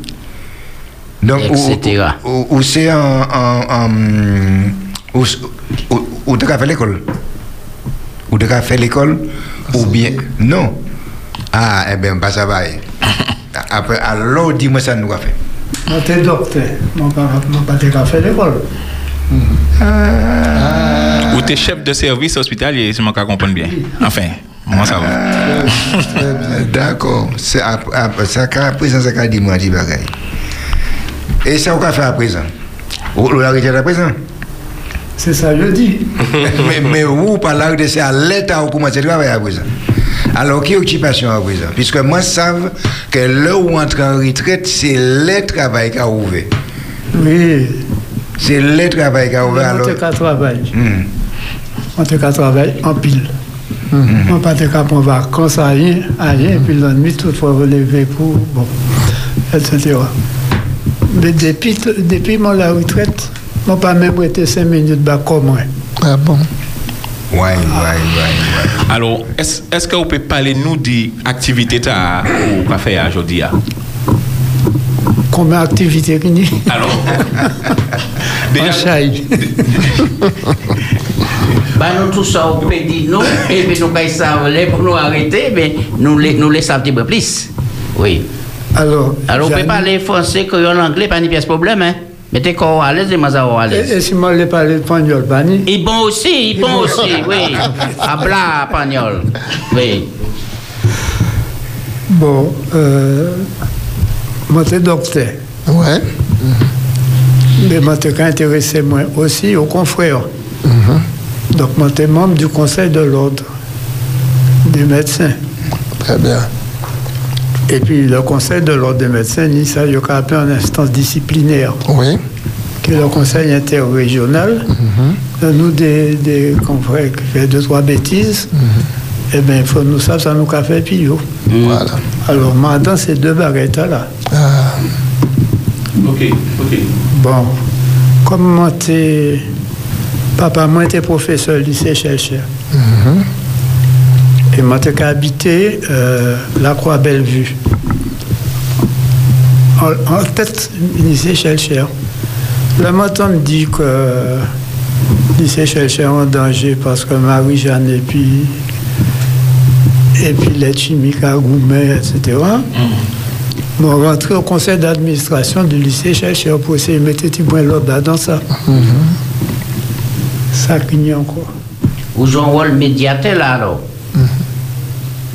Donc, où- Etc. où c'est en. où tu as fait l'école? Où tu as fait l'école Ou bien. Non? Ah, eh bien, bah, ça va. [laughs] Après, alors, dis-moi ça, nous a fait. Moi t'es docteur. Mon père t'es faire l'école. Ou t'es chef de service hospitalier, si je comprends bien. Enfin, moi ça va. Euh, D'accord. Ça, qu'à présent, ça qu'a dit, moi, dit bagaille. Et ça, on va faire à présent Ou ou la retraite à présent C'est ça, je dis. [laughs] mais, mais où, par là, c'est à l'État, où commence à travailler à présent alors, qui occupation à présent? Puisque moi, je savent que là où on entre en retraite, c'est le travail qui a ouvert. Oui. C'est le travail qui a ouvert. On Alors, qu'à travailler. Hmm. On t'es qu'à travailler en pile. On pas qu'à prendre vacances à rien, à rien, puis la nuit, tout fois relever pour, bon, etc. Mais depuis, depuis mon la retraite, moi pas même été 5 minutes bas comme moi. Ah bon? Ouais, ouais, ouais, ouais. Alors, est-ce est-ce que vous pouvez parler nous des activités ou qu'a fait aujourd'hui? Combien d'activités Alors, [laughs] chaille. Bah, nous tout ça, on peut dire nous, et puis nous, savent, les pour nous arrêter, mais nous les, nous laissons un petit peu plus. Oui. Alors, Alors, on peut parler français, créole, anglais, pas de pièce problème, hein. Mettez corps à l'aise et moi, ça à l'aise. et si moi, je parle espagnol, Bani, Et bon aussi, il bon aussi, oui. Habla espagnol. Oui. bon, euh, moi, t'es docteur. Ouais. Mais moi, t'es intéressé, moi, aussi aux confrères. Donc, moi, t'es membre du conseil de l'ordre des médecins. Très bien. Et puis, le conseil de l'ordre des médecins, il ça, il y a appelé une instance disciplinaire, Oui. qui est le conseil interrégional. Euh, Nous, des, des confrères qui font deux, trois bêtises, eh bien, il faut nous savoir, ça nous a fait pire. Voilà. Alors, maintenant, ces deux baguettes-là. Ah, ok, ok. Bon, comme moi, t'es- papa, moi, j'étais professeur au lycée chercheur. Et moi, habité euh, la Croix-Bellevue. en, en tête du lycée Chelcher. Le matin me dit que le lycée Chelcher est en danger parce que Marie-Jeanne et puis, et puis les chimiques à Goumet, etc. Bon, rentré au conseil d'administration du lycée Chelcher pour essayer de mettre petit point l'ordre dans ça. Ça cligne encore. Ou jouez un rôle médiateur là, alors?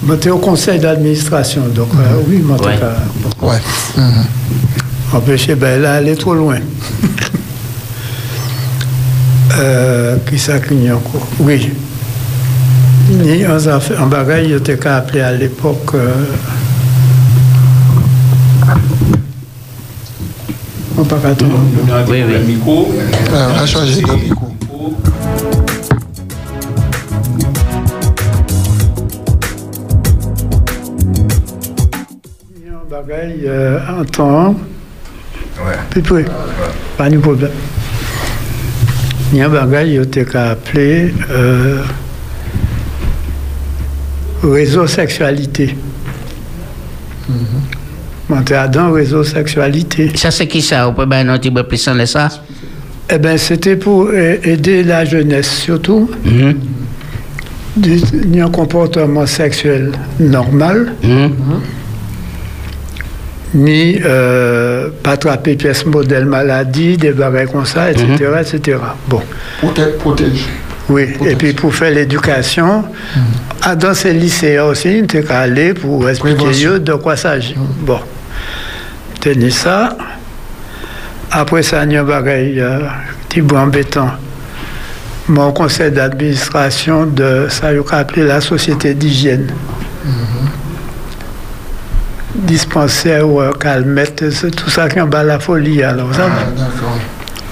Monté au conseil d'administration, donc euh, oui, monté Ouais. à- Ouais. Empêcher, ben là, elle est trop loin. [laughs] euh, qui ça a encore? Oui. Ni en, en bagaille, il était qu'à appeler à l'époque. euh, on pas tout. Oui, oui. Micro. Ah, on a changé de micro. En bagaille, euh, en temps, Ouais. puis puis, pas de problème. Il y a un bagage, était qu'à appeler euh, réseau sexualité. Monter à dans réseau sexualité. Ça, c'est qui ça? Vous pouvez bien un petit peu plus en ça? Eh bien, c'était pour aider la jeunesse, surtout, Mhm. du- un comportement sexuel normal, Mhm. Ni euh, pas attraper pièce modèle maladie, des bagages comme ça, etc., etc. Bon. Protège. protège. Oui, et puis pour faire l'éducation, ah, dans ces lycéens aussi, on était aller pour expliquer eux de quoi s'agit. Bon, tenez ça. Après ça, il y a un bagage euh, petit peu embêtant. Mon conseil d'administration de ça, il a appelé la société d'hygiène. Dispensaire ou euh, calmette, c'est tout ça qui en bas la folie. Alors, ça, Ah, d'accord.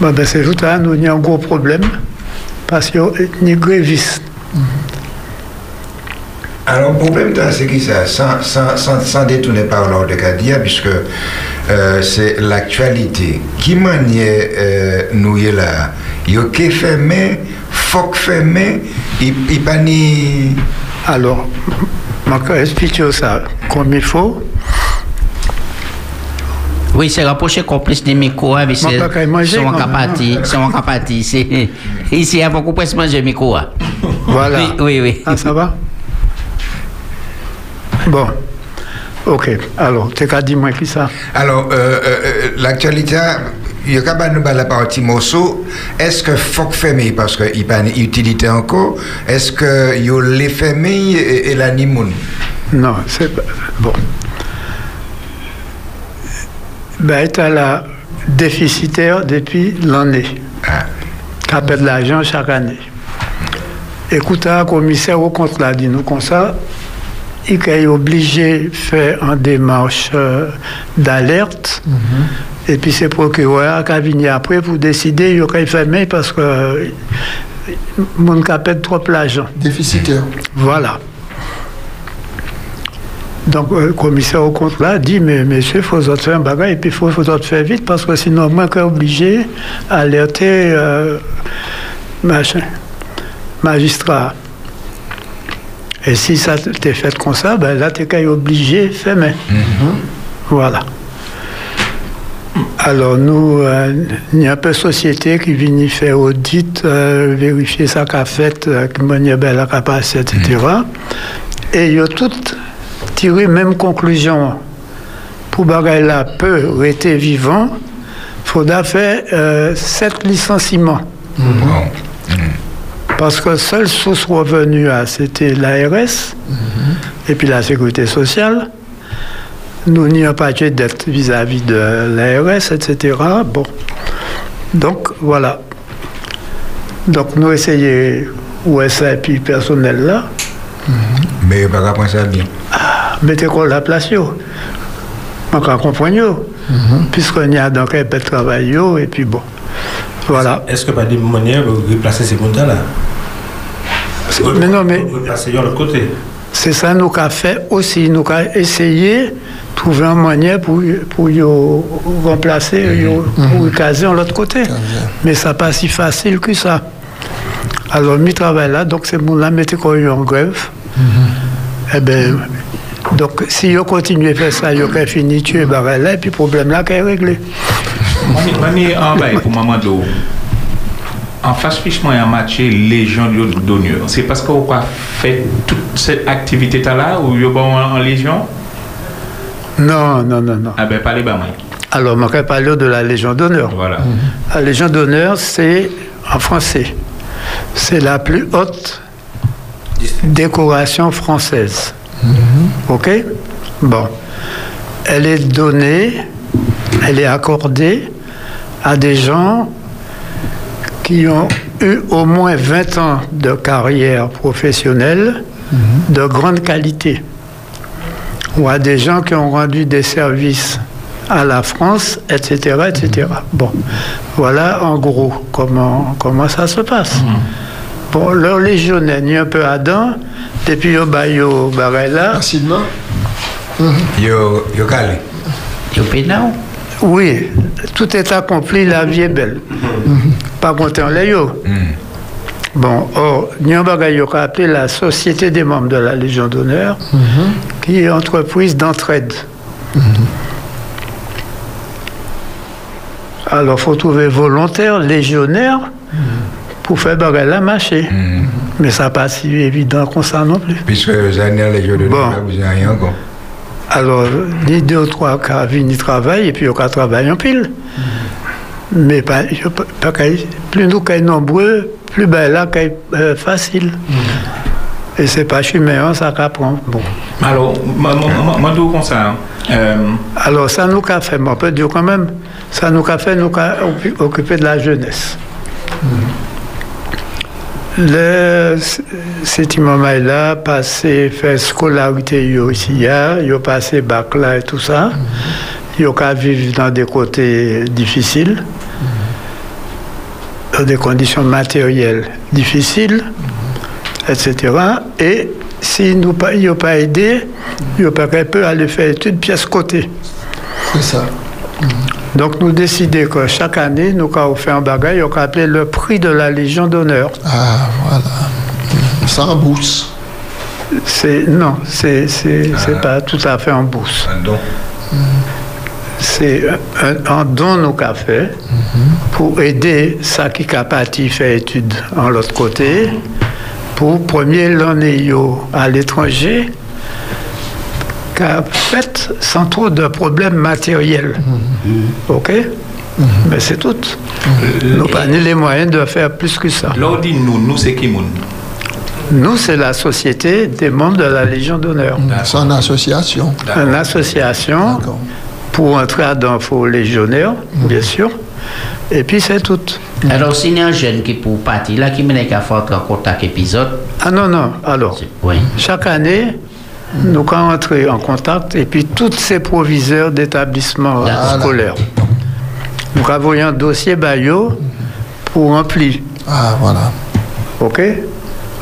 Bon, ben, c'est juste là, nous, il y a un gros problème. Parce qu'il y a grévistes. Alors, le problème, c'est que ça, sans, sans, sans, sans détourner par l'ordre de Kadia, puisque euh, c'est l'actualité. Qui maniait euh, nous y est là? Il y a qui fermé, faut fermé, il il pas ni. Alors, je vais expliquer ça comme il faut. Oui, c'est rapproché complice des micros, hein, quand même, capati, c'est un capati. c'est- [laughs] Ici, il y a beaucoup plus manger micro. hein. Voilà. Oui, oui, oui. Ah, ça va? Bon. Ok. Alors, tu qu'à dire moi qui ça? Alors, euh, euh, euh, l'actualité, il y a quand même la partie morceau. Est-ce que faut que fermé parce qu'il n'y a pas d'utilité encore Est-ce que il y a les fermé et, et la nimoun Non, c'est pas- bon. Ben, tu là déficitaire depuis l'année. Ah. Qui perd de l'argent chaque année. Écoute, un commissaire au l'a dit nous comme ça. Il est obligé de faire une démarche euh, d'alerte. Et puis c'est procureur qui a venu après pour décider il faut fermer parce que euh, mon cas perd trop l'argent. Déficitaire. Voilà. Donc, euh, le commissaire au là dit Mais monsieur, il faut autres faire un bagage et puis il faut autres faire vite parce que sinon, moi, je suis obligé d'alerter euh, machin, magistrat. Et si ça t'est fait comme ça, ben là, tu es obligé de faire main. Voilà. Alors, nous, euh, il y a un peu de société qui vient faire audit, euh, vérifier ça qu'a fait, euh, qui m'a bien la capacité, etc. Et il y a toutes tiré même conclusion. Pour bagaille là peut rester vivant, il faudra faire euh, sept licenciements. Parce que seule source revenue, ah, c'était l'ARS et puis la sécurité sociale. Nous n'ayons pas de dette vis-à-vis de l'ARS, etc. Bon. Donc, voilà. Donc, nous essayons, OSA et puis personnel là, Mais par rapport à ça, bien. Mettez quoi la place, yo? On comprend, yo. Puisqu'on y a donc un peu de travail, yo, et puis bon. Voilà. Est-ce que pas des manières de replacer ces montants-là Mais non, mais de côté. c'est ça nous qu'a fait aussi. Nous avons essayé de trouver une manière pour, pour yo remplacer, yo, pour caser de l'autre côté. Mais ça pas si facile que ça. Alors, mi travail là, donc c'est mon là, mettez quoi en grève. Eh bien, Donc, si on continue à faire ça, on va finir tuer barrel là, et puis le problème là, est réglé. Mani, mani en bas pour maman d'eau. En face fichement, il y a un match Légion d'honneur. C'est parce qu'on a fait toute cette activité là ou il y a en Légion? Non, non, non, non. Ah ben, parlez bas, moi. Alors, on va parler de la Légion d'honneur. Voilà. La Légion d'honneur, c'est en français. C'est la plus haute décoration française. OK Bon. Elle est donnée, elle est accordée à des gens qui ont eu au moins 20 ans de carrière professionnelle de grande qualité. Ou à des gens qui ont rendu des services à la France, etc. etc. Bon, voilà en gros comment, comment ça se passe. Bon, leur légionnaire, un peu Adam, depuis au Bayo Barella. Facilement. Yo, yo calé. Yo pénal. Oui, tout est accompli, la vie est belle. Pas content, là, yo. Bon, or, il y a un bagage qu'on appelé la Société des membres de la Légion d'honneur, qui est entreprise d'entraide. Alors, il faut trouver volontaire, légionnaire, pour faire bagage la marcher. Mais ça pas si évident comme ça non plus. Puisque vous avez les jours de Bon. vous n'avez rien encore. Alors, les deux ou trois qui viennent travailler, et puis ils travaillent en pile. Mais pas, je- pas qu'à- plus nous sommes nombreux, plus ben là, c'est facile. Et c'est pas chiméen, ça qu'apprend. Bon. Alors, moi, moi, moi, moi, d'où comme ça hein? Euh, Alors, ça nous a fait, mais on peut dire quand même, ça nous a fait nous occuper de la jeunesse. Le, cet imam-là, passé, fait scolarité ici, il a passé bac là et tout ça. Il a vivre dans des côtés difficiles, dans des conditions matérielles difficiles, etc. Et s'il nous pas, il n'a pas aidé, il pas peut aller faire études pièce côté. C'est ça. Donc nous décidons que chaque année, nous avons fait un bagage, on a appelé le prix de la Légion d'honneur. Ah, voilà. Sans bourse. C'est non, c'est c'est c'est pas tout à fait en bourse. Un don. C'est un, un don nous qu'a fait pour aider ça qui a parti faire études en l'autre côté pour premier l'année à l'étranger qu'a fait sans trop de problèmes matériels. OK Mais c'est tout. Nous n'avons pas les moyens de faire plus que ça. là, on dit nous, nous, c'est qui moun Nous, c'est la Société des membres de la Légion d'honneur. C'est une association. Une association pour entrer à d'infos légionnaires, bien sûr. Et puis c'est tout. Alors, s'il y a un jeune qui pour partir là, qui mène qu'à faire un contact épisode, Ah non, non, alors, oui. chaque année, nous allons entrer en contact et puis tous ces proviseurs d'établissements scolaires. Nous avons un dossier Bayo pour remplir. Ah, voilà. OK?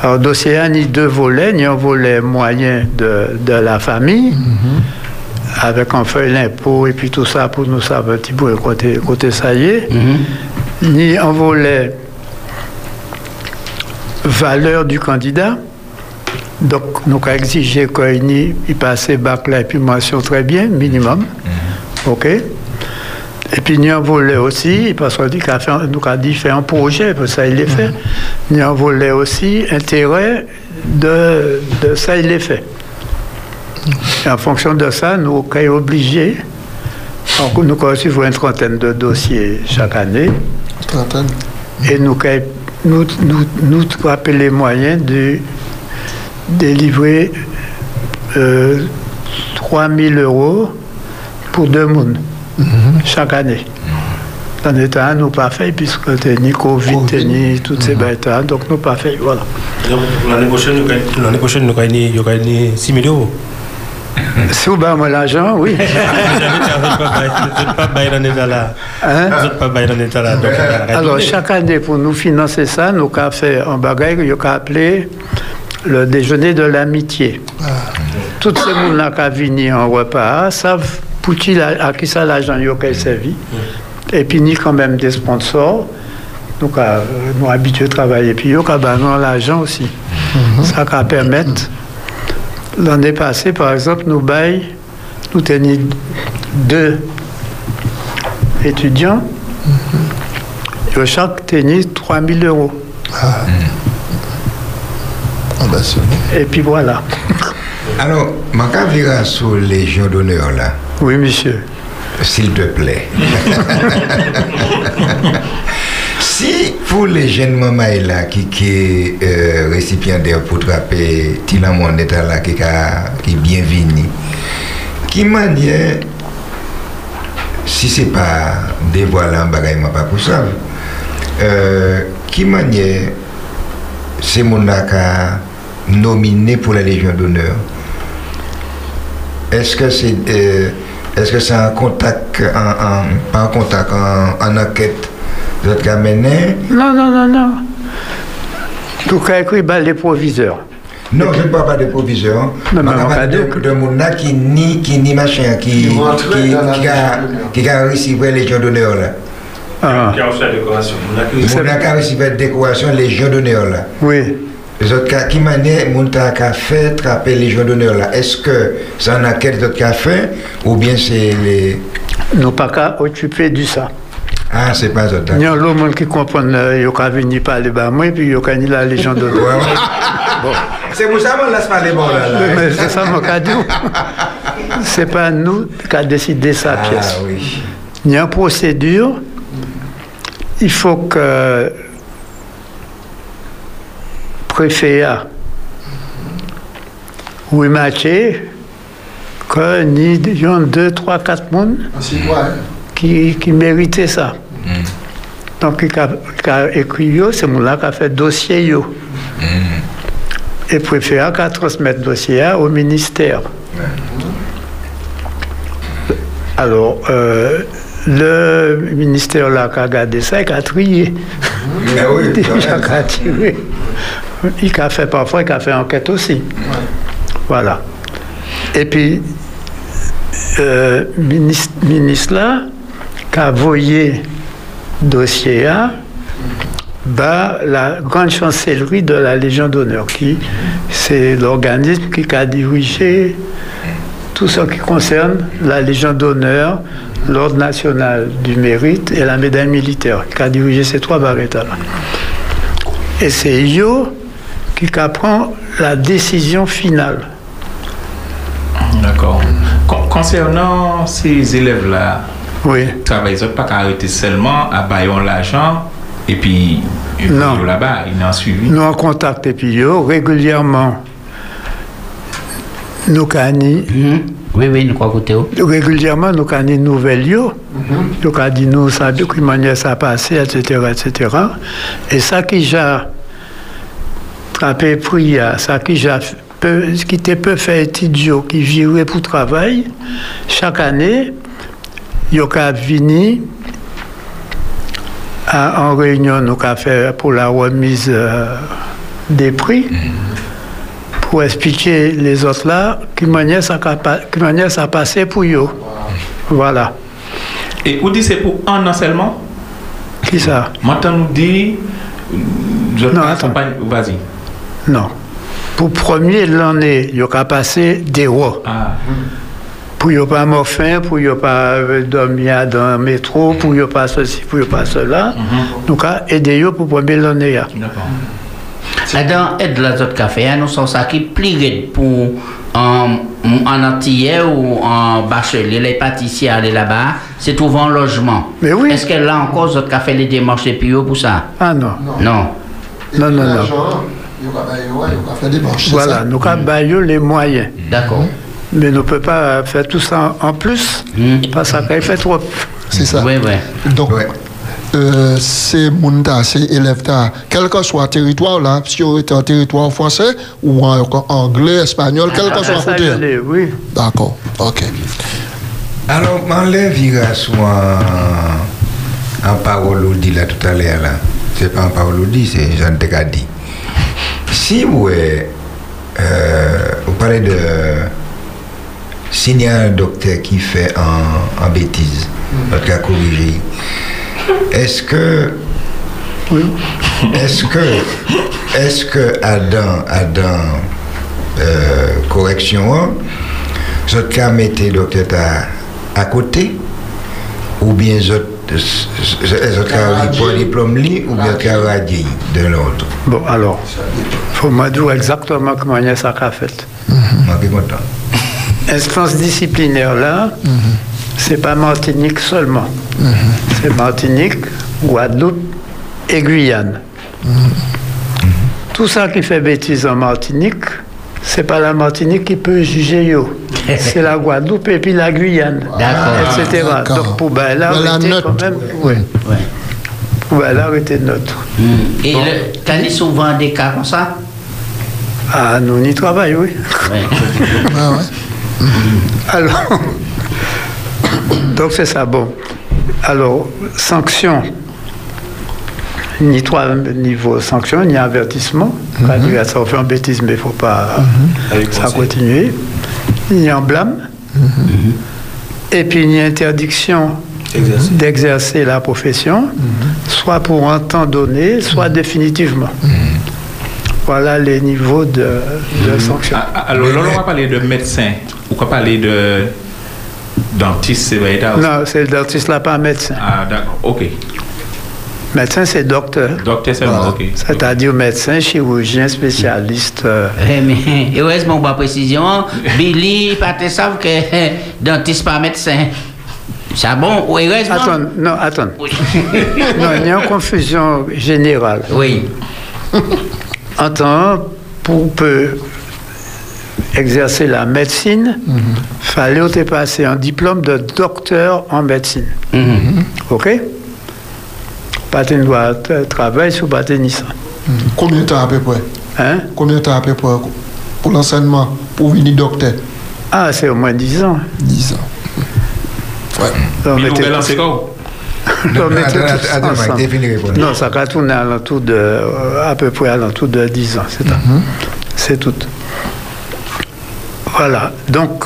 Alors, le dossier a ni deux volets, ni un volet moyen de, de la famille, avec un feuille l'impôt et puis tout ça pour nous savoir un petit peu côté, côté ça y est, ni un volet valeur du candidat. Donc, nous avons exigé qu'il il passe bac là et puis mention très bien, minimum. OK et puis, a un volet aussi, parce qu'on dit qu'il a nous dit faire un projet, pour ça il est fait. Y a un volet aussi, intérêt de, de ça il est fait. Et en fonction de ça, nous sommes obligés, donc, nous recevons une trentaine de dossiers chaque année, Trentaine. et nous avons nous, nous, nous les moyens de délivrer euh, 3 000 euros pour deux mondes chaque année. Dans les temps, nous pas fait, puisque t'es ni Covid, t'es ni toutes ces bêtes, donc nous pas fait, voilà. Donc, l'année prochaine, nous gagnons- l'année prochaine, nous gagnons nous gagnons 6 000 euros. Si vous avez l'argent, oui. Hein? Alors, chaque année, pour nous financer ça, nous avons fait un bagage qu'on a appelé le déjeuner de l'amitié. Tous ces gens-là qui viennent en repas savent pour qui à qui ça l'argent ont servi. Et puis, ni quand même des sponsors. Donc, euh, nous habitués à travailler. Puis, ils ont l'argent aussi. Ça va permettre L'année passée, par exemple, nous bail, nous tenions deux étudiants. Ils chaque tenu 3 000 euros. Ah. Ah ben, c'est bon. Et puis voilà. Alors, je vais sur les Légion d'honneur là. Oui, monsieur. S'il te plaît. [laughs] si pour les jeunes mamans là qui qui euh, récipiendaire pour trapper Tina mon état là qui qui bienvenue, qui manière si c'est pas dévoiler un bagage pas pour ça. Euh, qui manière c'est mon a nominé pour la Légion d'honneur. Est-ce que c'est euh, est-ce que c'est un contact, un, un- pas un contact, un, en enquête de votre mené Non, non, non, non. Tout cas, écrit bah, les proviseurs. Non, je ne parle pas de proviseur. Non, mais Je on parle va de, de mon là qui ni, qui ni machin, qui, Qui qui, qui, la a, Légion d'honneur. qui a reçu la Légion d'honneur là. Ah, Qui a reçu la décoration. Mon qui a reçu la décoration Légion d'honneur là. oui. Les autres cas, qui manière, qui a fait trapper Légion d'honneur là. Est-ce que c'est un enquête d'autres qui a fait ou bien c'est les. Nous pas qu'à occuper du ça. Ah, c'est pas autres. Il y a l'autre monde qui comprend, euh, il y a venir parler bas moi, puis il y a ni la Légion de [laughs] ouais. C'est pour ça qu'on laisse pas les bons là. là. Mais c'est ça mon cadeau. C'est pas nous qui avons décidé sa Ah pièce. oui. Il y a une procédure. Il faut que a oui matché que ni il y a deux, trois, quatre ouais. qui, qui méritaient ça. Donc, il a, il a écrit, yo, c'est moi là qui a fait dossier. Yo. Et le préfet a qu'à transmettre le dossier au ministère. Alors, euh, le ministère là qui a gardé ça, il a trié. Mais oui, [laughs] Il a tiré. Il a fait parfois, il a fait enquête aussi. Voilà. Et puis, euh, ministre, ministre là, qui a voyé dossier A, bah, la grande chancellerie de la Légion d'honneur, qui c'est l'organisme qui a dirigé tout ce qui concerne la Légion d'honneur, l'Ordre national du mérite et la médaille militaire, qui a dirigé ces trois barrettes-là. Et c'est Yo qui prend la décision finale. D'accord. Con- Concernant ces élèves-là, Oui. travail, pas qu'à arrêter seulement à bailler l'argent et puis et puis Non. là-bas, ils n'ont suivi. Nous en contact et puis yo, régulièrement, nous cani, Oui, oui, nous croyons côté. régulièrement nous cani nouvelles yo, nous cani dit nous ça de quelle manière ça a passé, etc., etc. Et ça qui j'ai trappé prière, ça qui j'ai peu, étudier, qui virait pour travail, chaque année, yo ka vini à- en réunion fait pour la remise euh, des prix pour expliquer les autres là qui manière ça passait pour eux. Voilà. Et vous dites c'est pour un an seulement? Qui ça? Maintenant, nous dit. Je Non, attends. Vas-y. Non. Pour premier l'année, il y a passé des rois. Ah. Pour ne pas morphine, pour ne pas euh, dormir dans le métro, pour ne pas ceci, pour ne pas cela. Donc, à aider pour premier l'année. là. D'accord. Là-dedans, aide la autres café, hein, nous sommes ça qui pour en, en Antillais ou en Bachelier, les pâtissiers aller là-bas, c'est trouver un logement. Mais oui. Est-ce que là encore, autres café les démarches et pour ça? Ah non. Non. Non, non, non. Voilà, nous avons les moyens. D'accord. Mais nous ne pouvons pas faire tout ça en en plus, parce que ça fait trop. C'est ça. Oui, oui. Donc, euh, c'est moun ta, c'est élève quel que soit le territoire là, si on est en territoire français ou en, en anglais, espagnol, quel que soit le côté. oui. D'accord, ok. Alors, m'enlève Ira sur un, un parole ou dit là tout à l'heure là. C'est pas un parole ou dit, c'est Jean de dit. Si vous, euh, vous parlez de s'il y a un docteur qui fait un bêtise, notre cas corrigé, est-ce que est-ce que est-ce que Adam Adam euh, correction, qu'à mettre le docteur à, à côté, ou bien vous qu'à pour diplôme li, ou bien radier de l'autre? Bon, alors, faut me dire exactement comment il y a ça qu'a fait. Moi, je suis content. [laughs] Instance disciplinaire là, c'est pas Martinique seulement. C'est Martinique, Guadeloupe et Guyane. Tout ça qui fait bêtise en Martinique, c'est pas la Martinique qui peut juger yo. C'est la Guadeloupe et puis la Guyane, etc. Donc pour ben, note. quand même, oui. Ouais. Pour ben, là, arrêter neutre. Et le, t'as dit souvent des cas comme ça? Ah, nous on y travaille, oui. Ouais. [laughs] Ah ouais. [laughs] Alors, donc c'est ça, bon. Alors, sanction. Ni trois niveaux sanction, ni avertissement. Quand il y a ça, on fait un bêtise, mais il ne faut pas Avec ça continuer. Ni en blâme. Et puis, ni interdiction Exercer. d'exercer la profession, soit pour un temps donné, soit définitivement. Voilà les niveaux de, de sanction. Ah, ah, Alors, là, on va parler de médecin. Ou quoi parler de dentiste, c'est Non, c'est le dentiste là, pas un médecin. Ah, d'accord, ok. Médecin, c'est docteur. Docteur seulement, ok. C'est-à-dire médecin, chirurgien, spécialiste. euh, Eh, mais [laughs] heureusement, bonne précision? Billy, pas te savent que [laughs] dentiste pas médecin. C'est bon, ou heureusement. Attends, non, attends. [laughs] non, il y a une confusion générale. Oui. En temps, pour peu exercer la médecine, fallait te passer un diplôme de docteur en médecine. OK? Pas de droit de travail sur pas de Nissan. Combien de temps à peu près? Hein? Combien de temps à peu près pour l'enseignement, pour venir docteur? Ah, c'est au moins 10 ans. 10 ans. Ouais. Mais quoi? [laughs] Tout ensemble. définis les réponses. Non, ça va tourner à l'entour de, euh, à peu près à l'entour de 10 ans, c'est ça. C'est tout. Voilà, donc,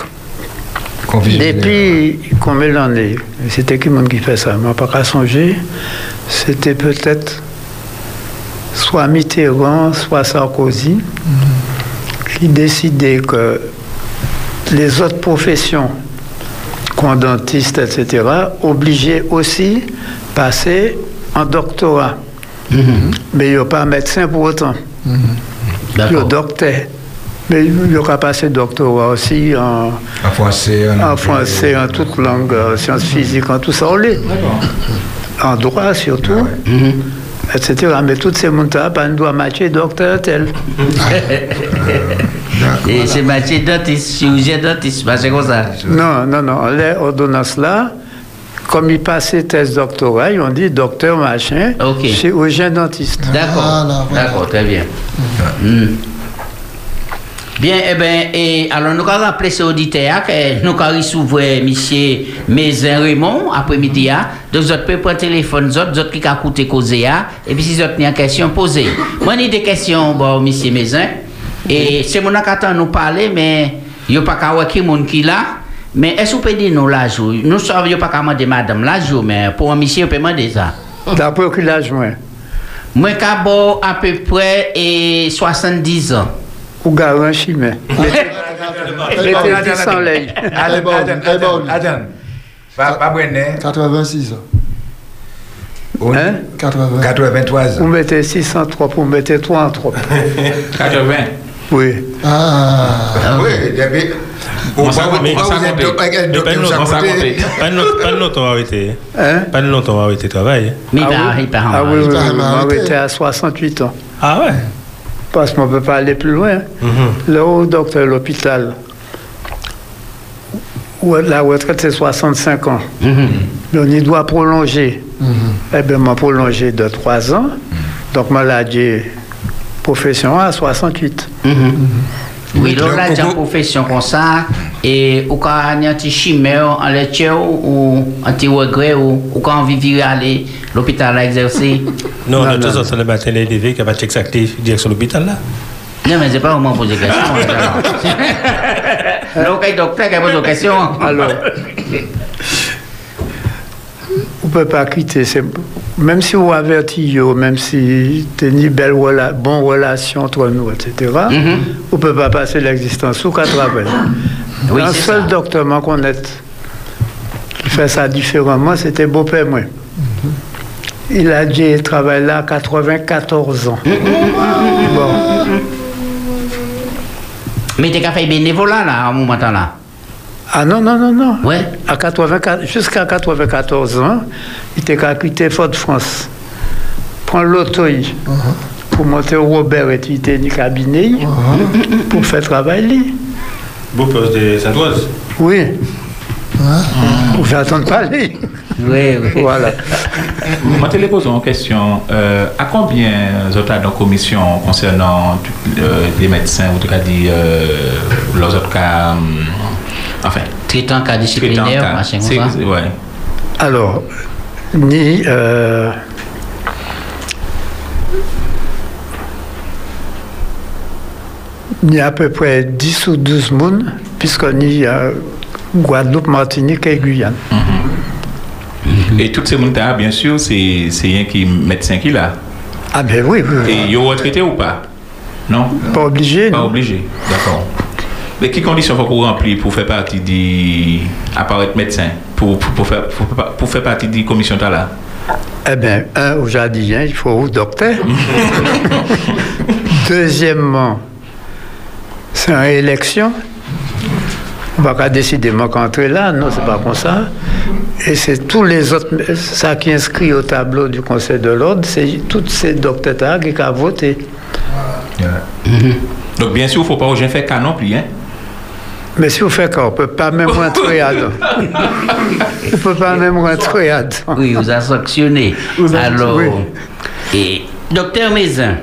Confusion depuis combien d'années C'était qui monde qui fait ça Moi, pas qu'à songer, c'était peut-être soit Mitterrand, soit Sarkozy, qui décidaient que les autres professions, comme dentiste, etc., obligeaient aussi passer en doctorat. Mais il n'y a pas médecin pour autant. Il y a D'accord. docteur. Mais il y aura passé doctorat aussi en, En français, en, français, en toute langue, en sciences physiques, en tout ça, on l'est. En droit surtout, etc. Mais toutes ces montagnes, pas doit matcher docteur tel. [laughs] Et c'est Mathieu dentiste, chirurgien dentiste, c'est comme ça. Non, non, non. Les ordonnances là, comme ils passaient thèse doctorat, ils ont dit docteur machin, Ok. chirurgien dentiste. D'accord, voilà. d'accord, très bien. Hmm. Bien, eh bien, et alors nous allons rappeler ces auditeurs que nous allons recevoir M. Mézin Raymond après-midi. hein. Donc, vous pouvez prendre le téléphone, vous autres, qui ont écouté causer, hein. et puis si vous avez une question, posez. Moi, j'ai des questions, bon, M. Mézin, et c'est mon attend nous parler, mais il n'y a pas qu'à voir qui qui là. Mais est-ce que vous pouvez dire nous l'âge? Nous savons pas qu'à demander madame l'âge, mais pour un monsieur, on peut demander ça. D'après quel âge, moi Moi, j'ai à peu près et 70 ans. Ou garant chimé. Mettez Attends, 10 en l'ail. Bon, eh bon. Attends. Pas, pas Brenner. 86 ans. On- Hein? 80. 83 Vous ans. mettez 603, vous mettez 3 en 3. 80. [laughs] Oui. Ah. Oui, depuis. On on un Mais pas longtemps. Pas longtemps arrêté. Hein? Pas de longtemps arrêté travail. Mais il ah part, il part en ah oui, moi mariage. j'étais à 68 ans. Ah ouais? Parce qu'on ne peut pas aller plus loin. Là où docteur à l'hôpital, où la retraite c'est 65 ans. Mais on y doit prolonger. Eh bien, m'a prolongé de 3 ans. Donc, maladie profession à 68. Oui, donc là, Donc, j'ai une vous- profession comme ça, et ou quand il y a un petit chimère en lecture, ou un petit regret, ou, ou quand on vit aller à l'hôpital à exercer. [laughs] Non, Non, non. en temps, le matin, les DV qui a pas check actif direction l'hôpital là. Non, mais c'est pas vraiment poser question. [laughs] Donc, il docteur qui pose des questions. Alors, on ne peut pas quitter. c'est- même si vous avertis, yo, même si tu une belle rela bonne relation entre nous, etc., vous ne pouvez pas passer l'existence ou qu'à travers. Oui, Un seul ça. docteur m'en connaît qui fait ça différemment, c'était beau-père moi. Il a dit travailler là à 94 ans. Bon. Mais t'es qu'à faire bénévolat là, à un moment là. Ah non, non, non, non. Ouais. À 84 Jusqu'à 94 ans, il était qu'à quitter Fort-de-France. Prendre l'auto y, pour monter au Robert et il était ni cabinet y, pour faire travail. Beau poste de Saint-Oise. Oui. Vous faire attendre parler. Oui, oui. Voilà. Moi, je te pose une question. Euh, à combien vous êtes dans la commission concernant euh, les médecins, ou en tout cas, dit, euh, les autres cas, enfin, Traitant cas disciplinaire, machin ouais. Alors, ni. Euh, ni à peu près 10 ou 12 moun, puisqu'on y a Guadeloupe, Martinique et Guyane. Et tous ces gens bien sûr, c'est rien qui médecin qui là. Ah ben oui. Et ils ont retraité ou pas? Non? Pas obligé, Pas non. obligé, d'accord. Mais quelles conditions faut qu'on remplit pour faire partie du apparaître médecin? Pour, pour, pour faire, pour, pour faire partie de la commission de là Eh bien, un, au jardin, il faut au docteur. [laughs] Deuxièmement, c'est une élection. On va pas décider moi qu'entrer là, non, c'est pas comme ça. Et c'est tous les autres, ça qui est inscrit au tableau du Conseil de l'ordre, c'est tous ces docteurs qui ont voté. Donc bien sûr, il ne faut pas gens faire cas non plus. Hein? Mais si vous faites qu'on ne peut pas même rentrer là-dedans. On ne peut pas même rentrer là-dedans. Oui, vous a sanctionné. Alors, et docteur Mézin,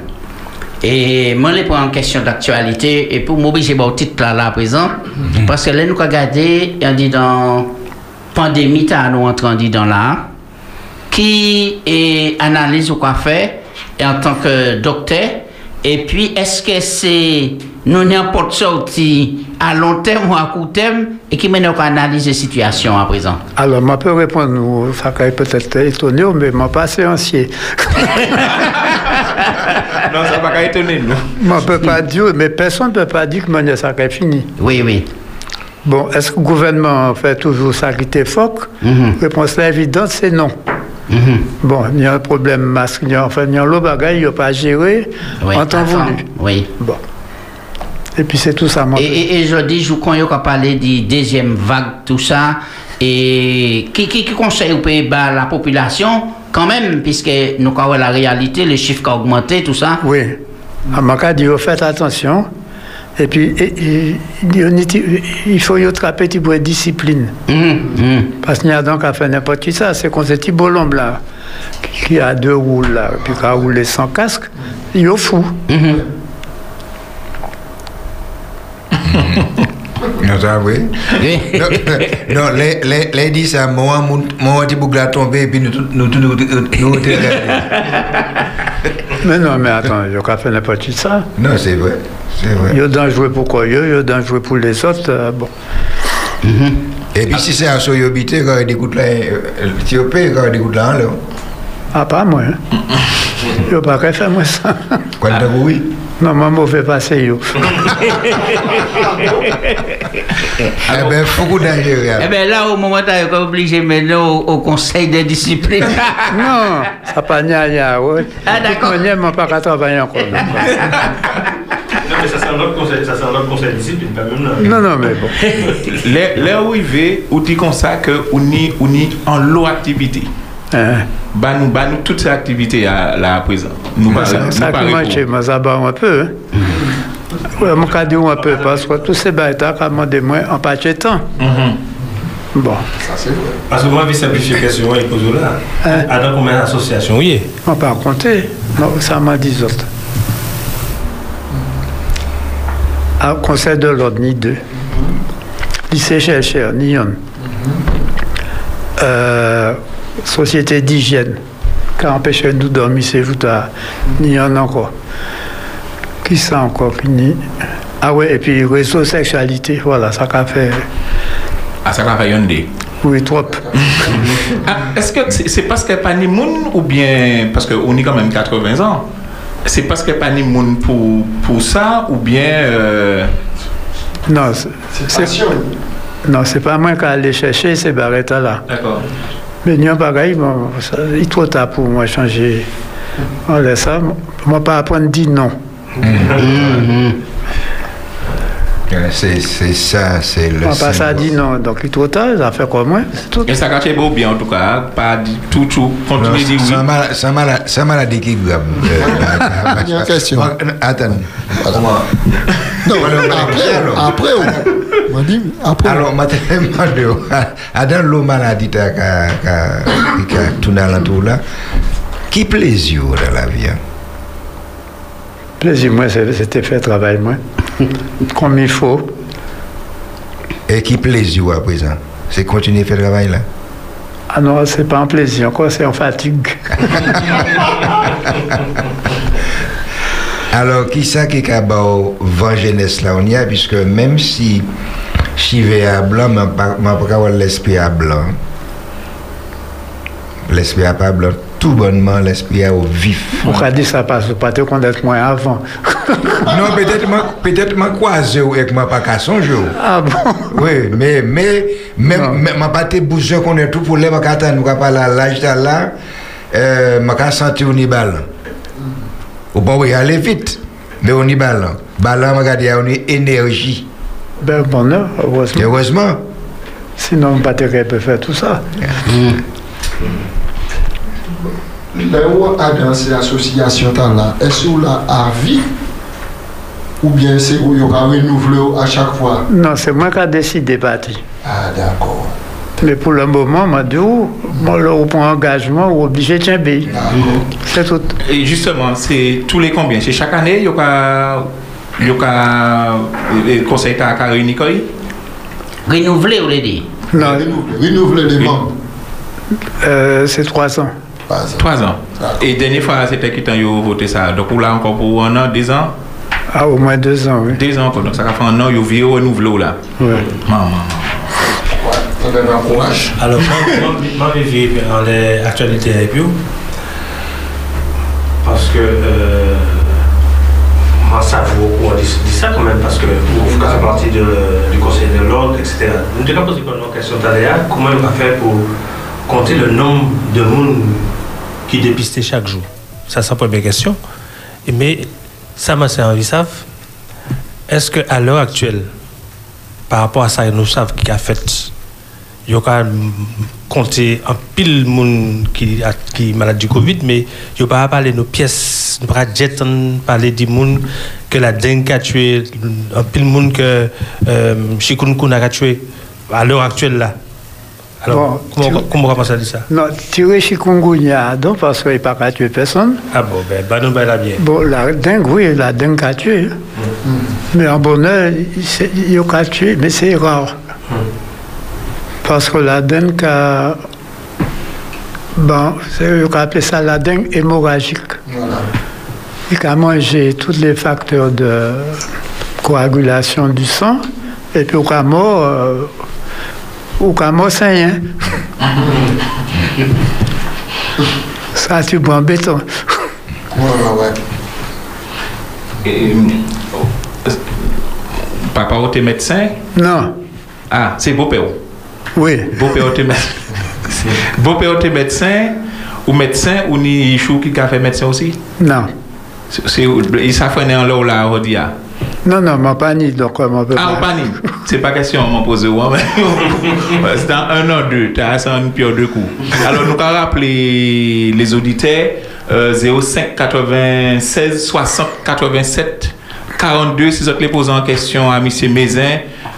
et moi, je prends en question d'actualité et pour m'obliger au titre là, là à présent, parce que là, nous avons regardé, on dit dans pandémie, nous entrons dit dans là, qui est analyse ou quoi faire et en tant que docteur, et puis est-ce que c'est nous n'importe sorti à long terme ou à court terme et qui mène à analyser la situation à présent? Alors, je peux répondre, ça peut peut-être étonner, mais je ne pas séancier. [laughs] non, ça va pas étonner, nous. Je ne peux pas dire, mais personne ne peut pas dire que mon ça est fini. Oui, oui. Bon, est-ce que le gouvernement fait toujours ça qui était phoque Réponse là évidente, c'est non. Bon, il y a un problème masque, il y a enfin, il y a le bagage, il n'y a pas géré Oui, en temps voulu. Oui. Bon. Et puis c'est tout ça, Et, et, et je dis, je crois qu'on parler de deuxième vague, tout ça. Et qui, qui, qui conseille au pays bas la population, quand même, puisque nous avons la réalité, les chiffres qui ont augmenté, tout ça. Oui. À mon cas, dit, faites attention. Et puis, et- et- il- faut y attraper peu de discipline. Parce qu'il y a donc à faire n'importe qui ça. C'est qu'on ce petit bolombe là, qui a deux roues là, puis qui a roulé sans casque, il est fou. [laughs] Non, ça, oui. non, non, les, les, les dit ça, moi, mon, mon petit boucle a tombé, et puis nous, tous- nous, tous, nous, nous, nous, Mais non, mais attends, il n'y a qu'à faire n'importe qui ça. Non, c'est vrai. C'est vrai. Il y a dangereux pour quoi Il y a dangereux pour les autres. euh, bon. Et puis si c'est à Soyobité, quand il écoute là, euh, Éthiopie, quand il écoute là, là. Ah, pas moi. Hein. Il n'y a pas qu'à faire moi ça. Quand t'as oui Non, moi, mauvais passé, yo. [laughs] Eh bien, beaucoup dangereux. Eh bien là, au moment où on est obligé maintenant au, au conseil de discipline. [laughs] non, ça pas nia nia, ouais. Ah, d'accord. Manière, moi, pas travailler encore. Non, mais ça, c'est un autre conseil, ça, c'est un autre conseil de discipline, pas même là. Non, non, mais bon. [laughs] Là où il va, où tu comme ça que on est on est en low activité. Bah nous, bah nous toutes ces activités à, là à présent. Nous pas ça, nous ça repos. marche, moi, ça bat un peu. Hein. Ouais, mon cas dit un peu, parce que tous ces bêtas, comme moi, des moins en pas de temps. Bon. Parce que moi, je simplifier la question, il pose là? Hein? À dans combien d'associations oui On peut en compter. Non, ça m'a dit autres. Ah, conseil de l'ordre, ni deux. Lycée chercheur, ni un. Euh, société d'hygiène, qui a empêché nous de dormir ces jours ni un encore. Qui ça encore qui ni Ah ouais, et puis réseau sexualité, voilà, ça qu'a fait. Ah ça va faire Hyundai. Oui, trop. Ah, Est-ce que c'est parce qu'elle n'est pas ni moun ou bien parce qu'on est quand même 80 ans C'est parce qu'elle n'est pas ni moun pour, pour ça ou bien. euh, Non, c'est- c'est Non, c'est pas moi qui allé chercher ces barrettes-là. D'accord. Mais non, pareil, bon, ça, il est trop tard pour moi changer. On laisse ça. Moi, pas apprendre à dire non. Euh, C'est c'est ça, c'est le. Dit non. Donc, il est trop tard, ça fait quoi, moi C'est tout. Et ça cache beau bien en tout cas, pas dit tout, tout, continuer à dire oui. C'est mal- maladie qui est grave. Euh, Il y a une question. Attends. Non, après, après, on m'a dit, après. Alors, ma demande, Adam l'eau maladie ka tout dans l'entour là. Qui plaisir dans la vie? Plaisir, moi, c'est- c'était faire travail, moi. [laughs] Comme il faut. Et qui plaisir à présent? C'est continuer à faire le travail là? Ah non, c'est pas un plaisir, encore, c'est en fatigue. [laughs] Alors, qui ça qui a vent jeunesse là on y a puisque même si je vais à blanc, je ne peux pas avoir l'esprit à blanc. L'esprit à pas blanc, tout bonnement, l'esprit au vif. On a dit ça parce que pas te connaître moi avant. [laughs] non, peut-être moi, peut-être moi croisé ou avec moi pas qu'à songer. Ah bon? Oui, mais, mais, même, mais, ma pas te besoin qu'on ait tout pour les, ma kata, nous, pas là, l'âge de là, euh, ma ka senti on y balle. Ou pas, oui, aller vite, mais on y balle. Balle, ma gade, on y énergie. Ben bon, non, heureusement. Heureusement. Sinon, pas peut faire tout ça. Là où a dans ces associations là, est-ce que là à vie ou bien c'est où il y aura renouvelé à chaque fois? Non, c'est moi qui ai décidé de partir. Ah d'accord. Mais pour le moment, moi, dit, oh, moi, là, on prend engagement, on est obligé de. C'est tout. Et justement, c'est tous les combien? C'est chaque année, il y a il y a le conseil qui a réuni quoi Renouveler, vous voulez dire? Non, renouveler les membres. Euh, c'est trois ans. Trois ans. Et dernière fois, c'était qui t'a voté ça? Donc là encore pour un an, deux ans? Ah, au moins deux ans, oui. Deux ans encore. Donc ça va faire un an, il y a renouvelé là. Ouais. Maman. Alors, moi, je vis dans les actualités avec vous. Parce que euh, moi, ça beaucoup, on dit, dit ça quand même, parce que vous faites partie de, du Conseil de l'ordre, etc. Nous devons poser une question d'aléa, comment on va faire pour compter le nombre de monde qui dépistait chaque jour Ça, c'est la première question. Mais ça m'a envie savent. Est-ce qu'à l'heure actuelle, par rapport à ça, nous savons qui a fait il y a compter un pile monde qui a qui est malade du Covid, mais il n'y a pas parler de nos pièces, nous pas parler du monde que la dengue a tué, un pile monde que euh, a tué à l'heure actuelle là. Alors, Bon, comment, tu- comment on va penser à ça Non, tirer chikungunya, donc, parce qu'il n'y a pas qu'à tuer personne. Ah bon, ben, bah, nous, ben, là, bien. Bon, la dengue, oui, la dengue a tué. Mais en bonheur, il y a qu'à tuer, mais c'est rare. Parce que la dengue a. Bon, c'est- on appelle ça la dengue hémorragique. Il a mangé tous les facteurs de coagulation du sang, et puis au a mort, euh, au a mort sans rien. Ça, tu bois en béton. Ouais, ouais, ouais. Et, euh, papa, ou t'es médecin? Non. Ah, c'est beau-père. Oui. Beau-père, t'es médecin. [laughs] Beau-père, t'es médecin ou médecin ou ni chou qui a fait médecin aussi? Non. C'est- c'est- Il s'affrenait en l'eau là, dit. ah. Non, non, ma pas ni, donc ma peut Ah, ni. C'est pas question poser. [laughs] ouais, mais- C'est dans un an, deux. T'as ça une pire deux coups. Alors, nous allons rappeler les auditeurs euh, 05 96 60 87 42 si vous les posez en question à M. Mézin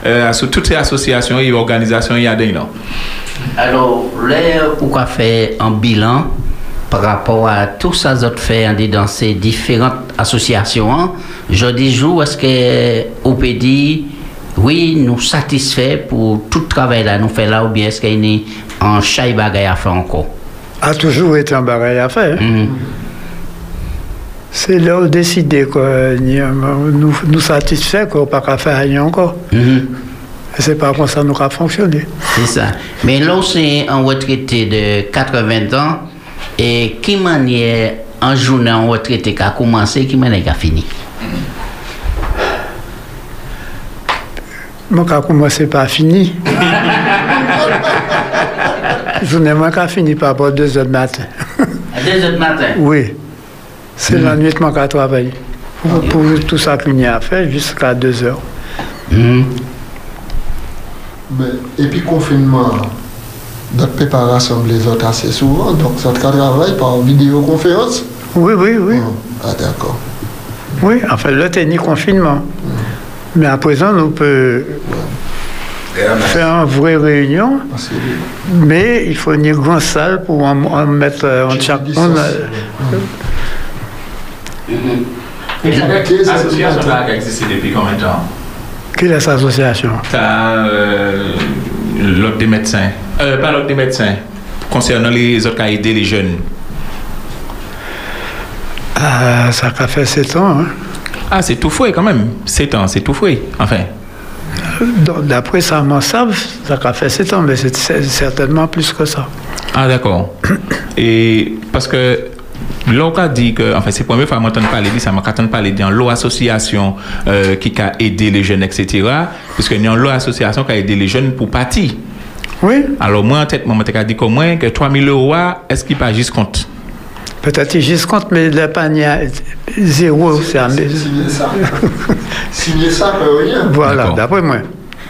euh, sur toutes ces associations et organisations il y a des noms. Alors, là, on a fait un bilan par rapport à tout ça que fait dans ces différentes associations. hein. Je dis, est-ce que on peut dire, oui, nous satisfait pour tout le travail là, nous fait là, ou bien est-ce qu'il y a un chai bagaille à faire encore? a toujours été un bagage à faire. C'est là où décider quoi, nous, nous satisfait qu'on pas qu'à faire rien encore. C'est pas comme ça nous a fonctionné. C'est ça. Mais là, c'est un retraité de 80 ans. Et qui manière un journée en retraité qui a commencé, qui manière qui a fini? Moi, quand commencé pas fini. Journée, moi, quand fini par rapport à 2 heures du matin. À 2 heures du matin? Oui. C'est la nuit, moi, qui travaillé. Pour, pour tout ça qu'il y a à faire jusqu'à 2 heures. Mais, et puis confinement, d'autres peut pas rassembler les autres assez souvent, donc ça travaille par vidéoconférence. Oui, oui, oui. Ah d'accord. Oui, enfin, là, t'es ni confinement. Mais à présent, nous pouvons faire une vraie réunion, mais il faut une grande salle pour en, en mettre euh, en chaque euh, L'association a existé depuis combien de temps? Quelle est cette association? T'as euh, l'ordre des médecins. Euh, pas l'ordre des médecins. Concernant les autres qui ont aidé les jeunes. Ah, ça a fait 7 ans. hein. Ah, c'est tout fouet quand même. 7 ans, c'est tout fouet. Enfin. D'après ça, m'en savent, ça a fait 7 ans, mais c'est certainement plus que ça. Ah, d'accord. Et parce que l'on a dit que, enfin, c'est la première fois que j'entends parler de ça, mais j'entends parler d'une loi association euh, qui a aidé les jeunes, etc. Parce qu'il y a une loi association qui a aidé les jeunes pour partir. Oui. Alors, moi, en tête, moi, je dit qu'au moins que 3 000 euros, est-ce qu'il pas juste compte? Peut-être qu'il juste compte, mais le panier zéro, c'est un... Signer ça. [laughs] Signer ça, peut rien. Voilà, d'après moi.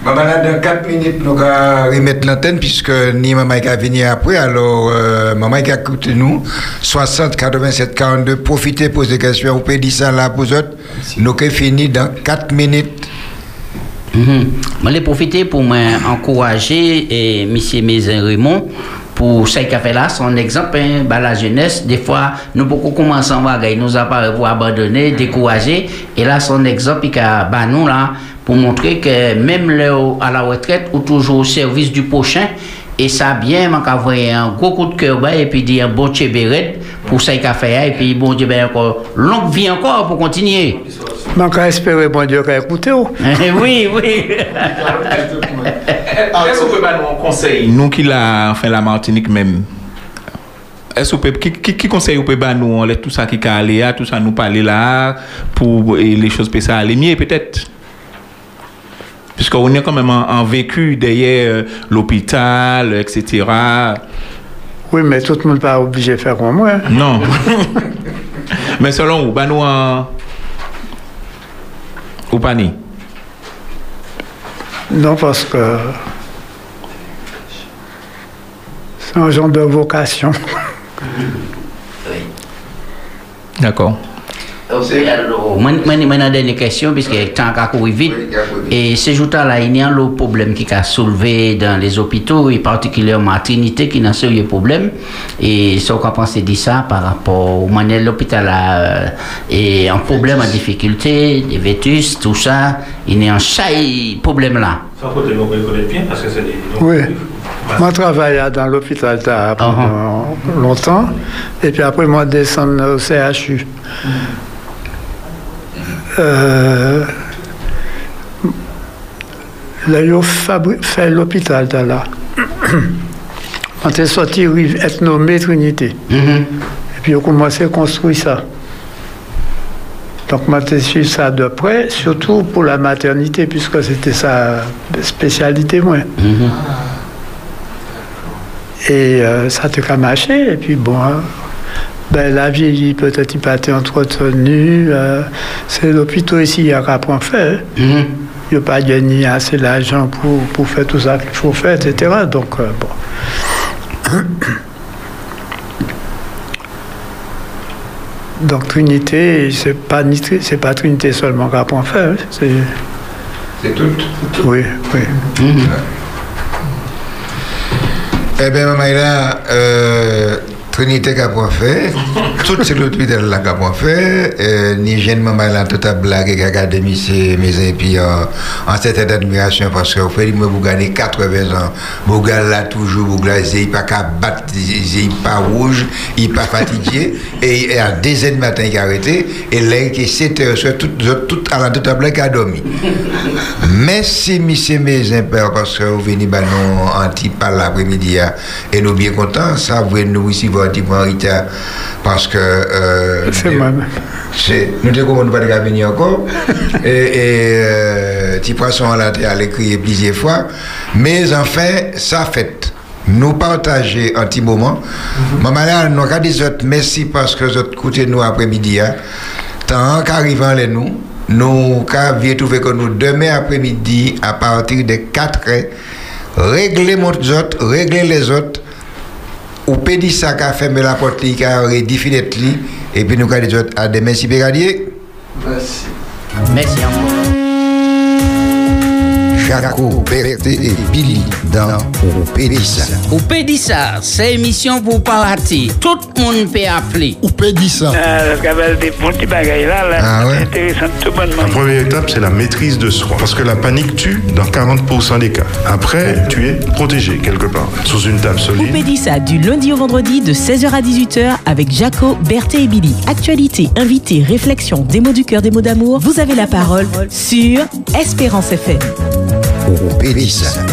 Maman, dans 4 minutes, nous allons remettre l'antenne puisque ni maman qui a venir après. Alors, euh, maman qui a écouté nous, 60 87 42, profitez, posez des questions. Vous pouvez dire ça là pour vous autres. Nous avons fini dans 4 minutes. Mhm. Je vais profiter pour m'encourager et M. Mézin Raymond pour ce qu'il a fait là, son exemple, hein, bah, la jeunesse, des fois, nous beaucoup commençons à voir, il nous a pas pour abandonner, décourager, et là, son exemple, il a, bah, nous, là, pour montrer que même le, à la retraite, ou toujours au service du prochain, et ça bien, man ka voye un gros coup de cœur bah, et puis dire un bon tchébéret pour ça qu'il a fait là, et puis bon Dieu ben encore longue vie encore pour continuer. Man ka espérer bon Dieu qu'a écouté. oh. [laughs] oui, oui. [laughs] Est-ce qu'on peut pas nous un conseil Nous qui la, enfin, la Martinique même. Est-ce peut, qui, qui, qui conseille ou peut pas nous, on laisse tout ça qui a allé là, tout ça nous parler là, pour et les choses peut ça aller mieux peut-être Puisqu'on est quand même en, en vécu derrière euh, l'hôpital, etc. Oui, mais tout le monde pas obligé de faire comme moi. hein. Non. [laughs] Mais selon vous, bah nous en. Ou pas ni? Non, parce que c'est un genre de vocation. D'accord. Moi, moi, moi, une dernière question, puisque le temps a couru vite. Et ce jour-là, il y a un problème qui a soulevé dans les hôpitaux, et particulièrement à Trinité, qui a un sérieux problème. Et ce qu'on pense dit ça par rapport au manière de l'hôpital a, euh, et un problème, un difficulté, des vétus, tout ça. Il y a un chai problème là. Sans côté, nous connaît bien parce que c'est des. Oui. Moi, je travaillais dans l'hôpital d'A pendant longtemps. Et puis après, moi, descendre au CHU. Euh, là, ils ont fait l'hôpital là. On [coughs] est sorti, oui, être nommé Trinité. Et puis, on a commencé à construire ça. Donc, moi, j'ai suivi ça de près, surtout pour la maternité, puisque c'était sa spécialité, moi. Et euh, ça a qu'à marcher. Et puis bon, hein, ben, la vie peut-être pas été entretenue. euh, c'est l'hôpital ici qu'à prendre fait. hein. Il n'y a pas gagné assez d'argent pour, pour faire tout ça qu'il faut faire, etc. Donc, euh, bon. [coughs] Donc, Trinité, c'est pas, c'est pas Trinité seulement qui apprend à faire. hein. C'est, C'est tout. oui, oui. Eh bien, maman, euh, Trinité qu'a pas fait, tout c'est l'hôpital là qu'a pas fait, ni jeune maman tout a blagué qu'a gardé mes mes et puis euh, en cette admiration parce que au fait moi vous gagnez 80 ans, vous gagnez là toujours vous gagnez il pas qu'à battre, il pas rouge, il pas fatigué. Et, et à 2 heures du matin il a arrêté. Et là qui 7 heures tout à la tout a blagué a dormi. Merci monsieur mes parce que vous venez bah anti par l'après-midi hein. et nous bien contents ça vous nous ici voir petit peu en retard parce que euh, C'est moi-même. c'est nous ne pas de venir encore [laughs] et, et euh, petit poisson là t'es allé crier plusieurs fois mais enfin ça fait nous partager un petit moment maman là nous avons dit autres merci parce que vous écouté nous après-midi hein. tant qu'arrivant les nous nous avons trouvé que nous demain après-midi à partir de 4 heures régler mon autres régler les autres Ou pe di sa ka feme la pot li, ka ore di finet li, epi nou ka di jwet a demen si pe radye. Mersi. Mersi anpon. Jaco, Berté et Billy dans Pédissa. Ou peut dire ça, c'est émission pour parler. Tout le monde peut appeler. Ou ça. Ah, des petits bagailles là, là Ah ouais? intéressant tout bonnement. La première étape, c'est la maîtrise de soi. Parce que la panique tue dans 40% des cas. Après, tu es protégé quelque part. Sous une table solide. Pédissa du lundi au vendredi de 16h à 18h avec Jaco, Berthé et Billy. Actualité, invité, réflexion, des mots du cœur, des mots d'amour. Vous avez la parole sur Espérance FM. Pédissa.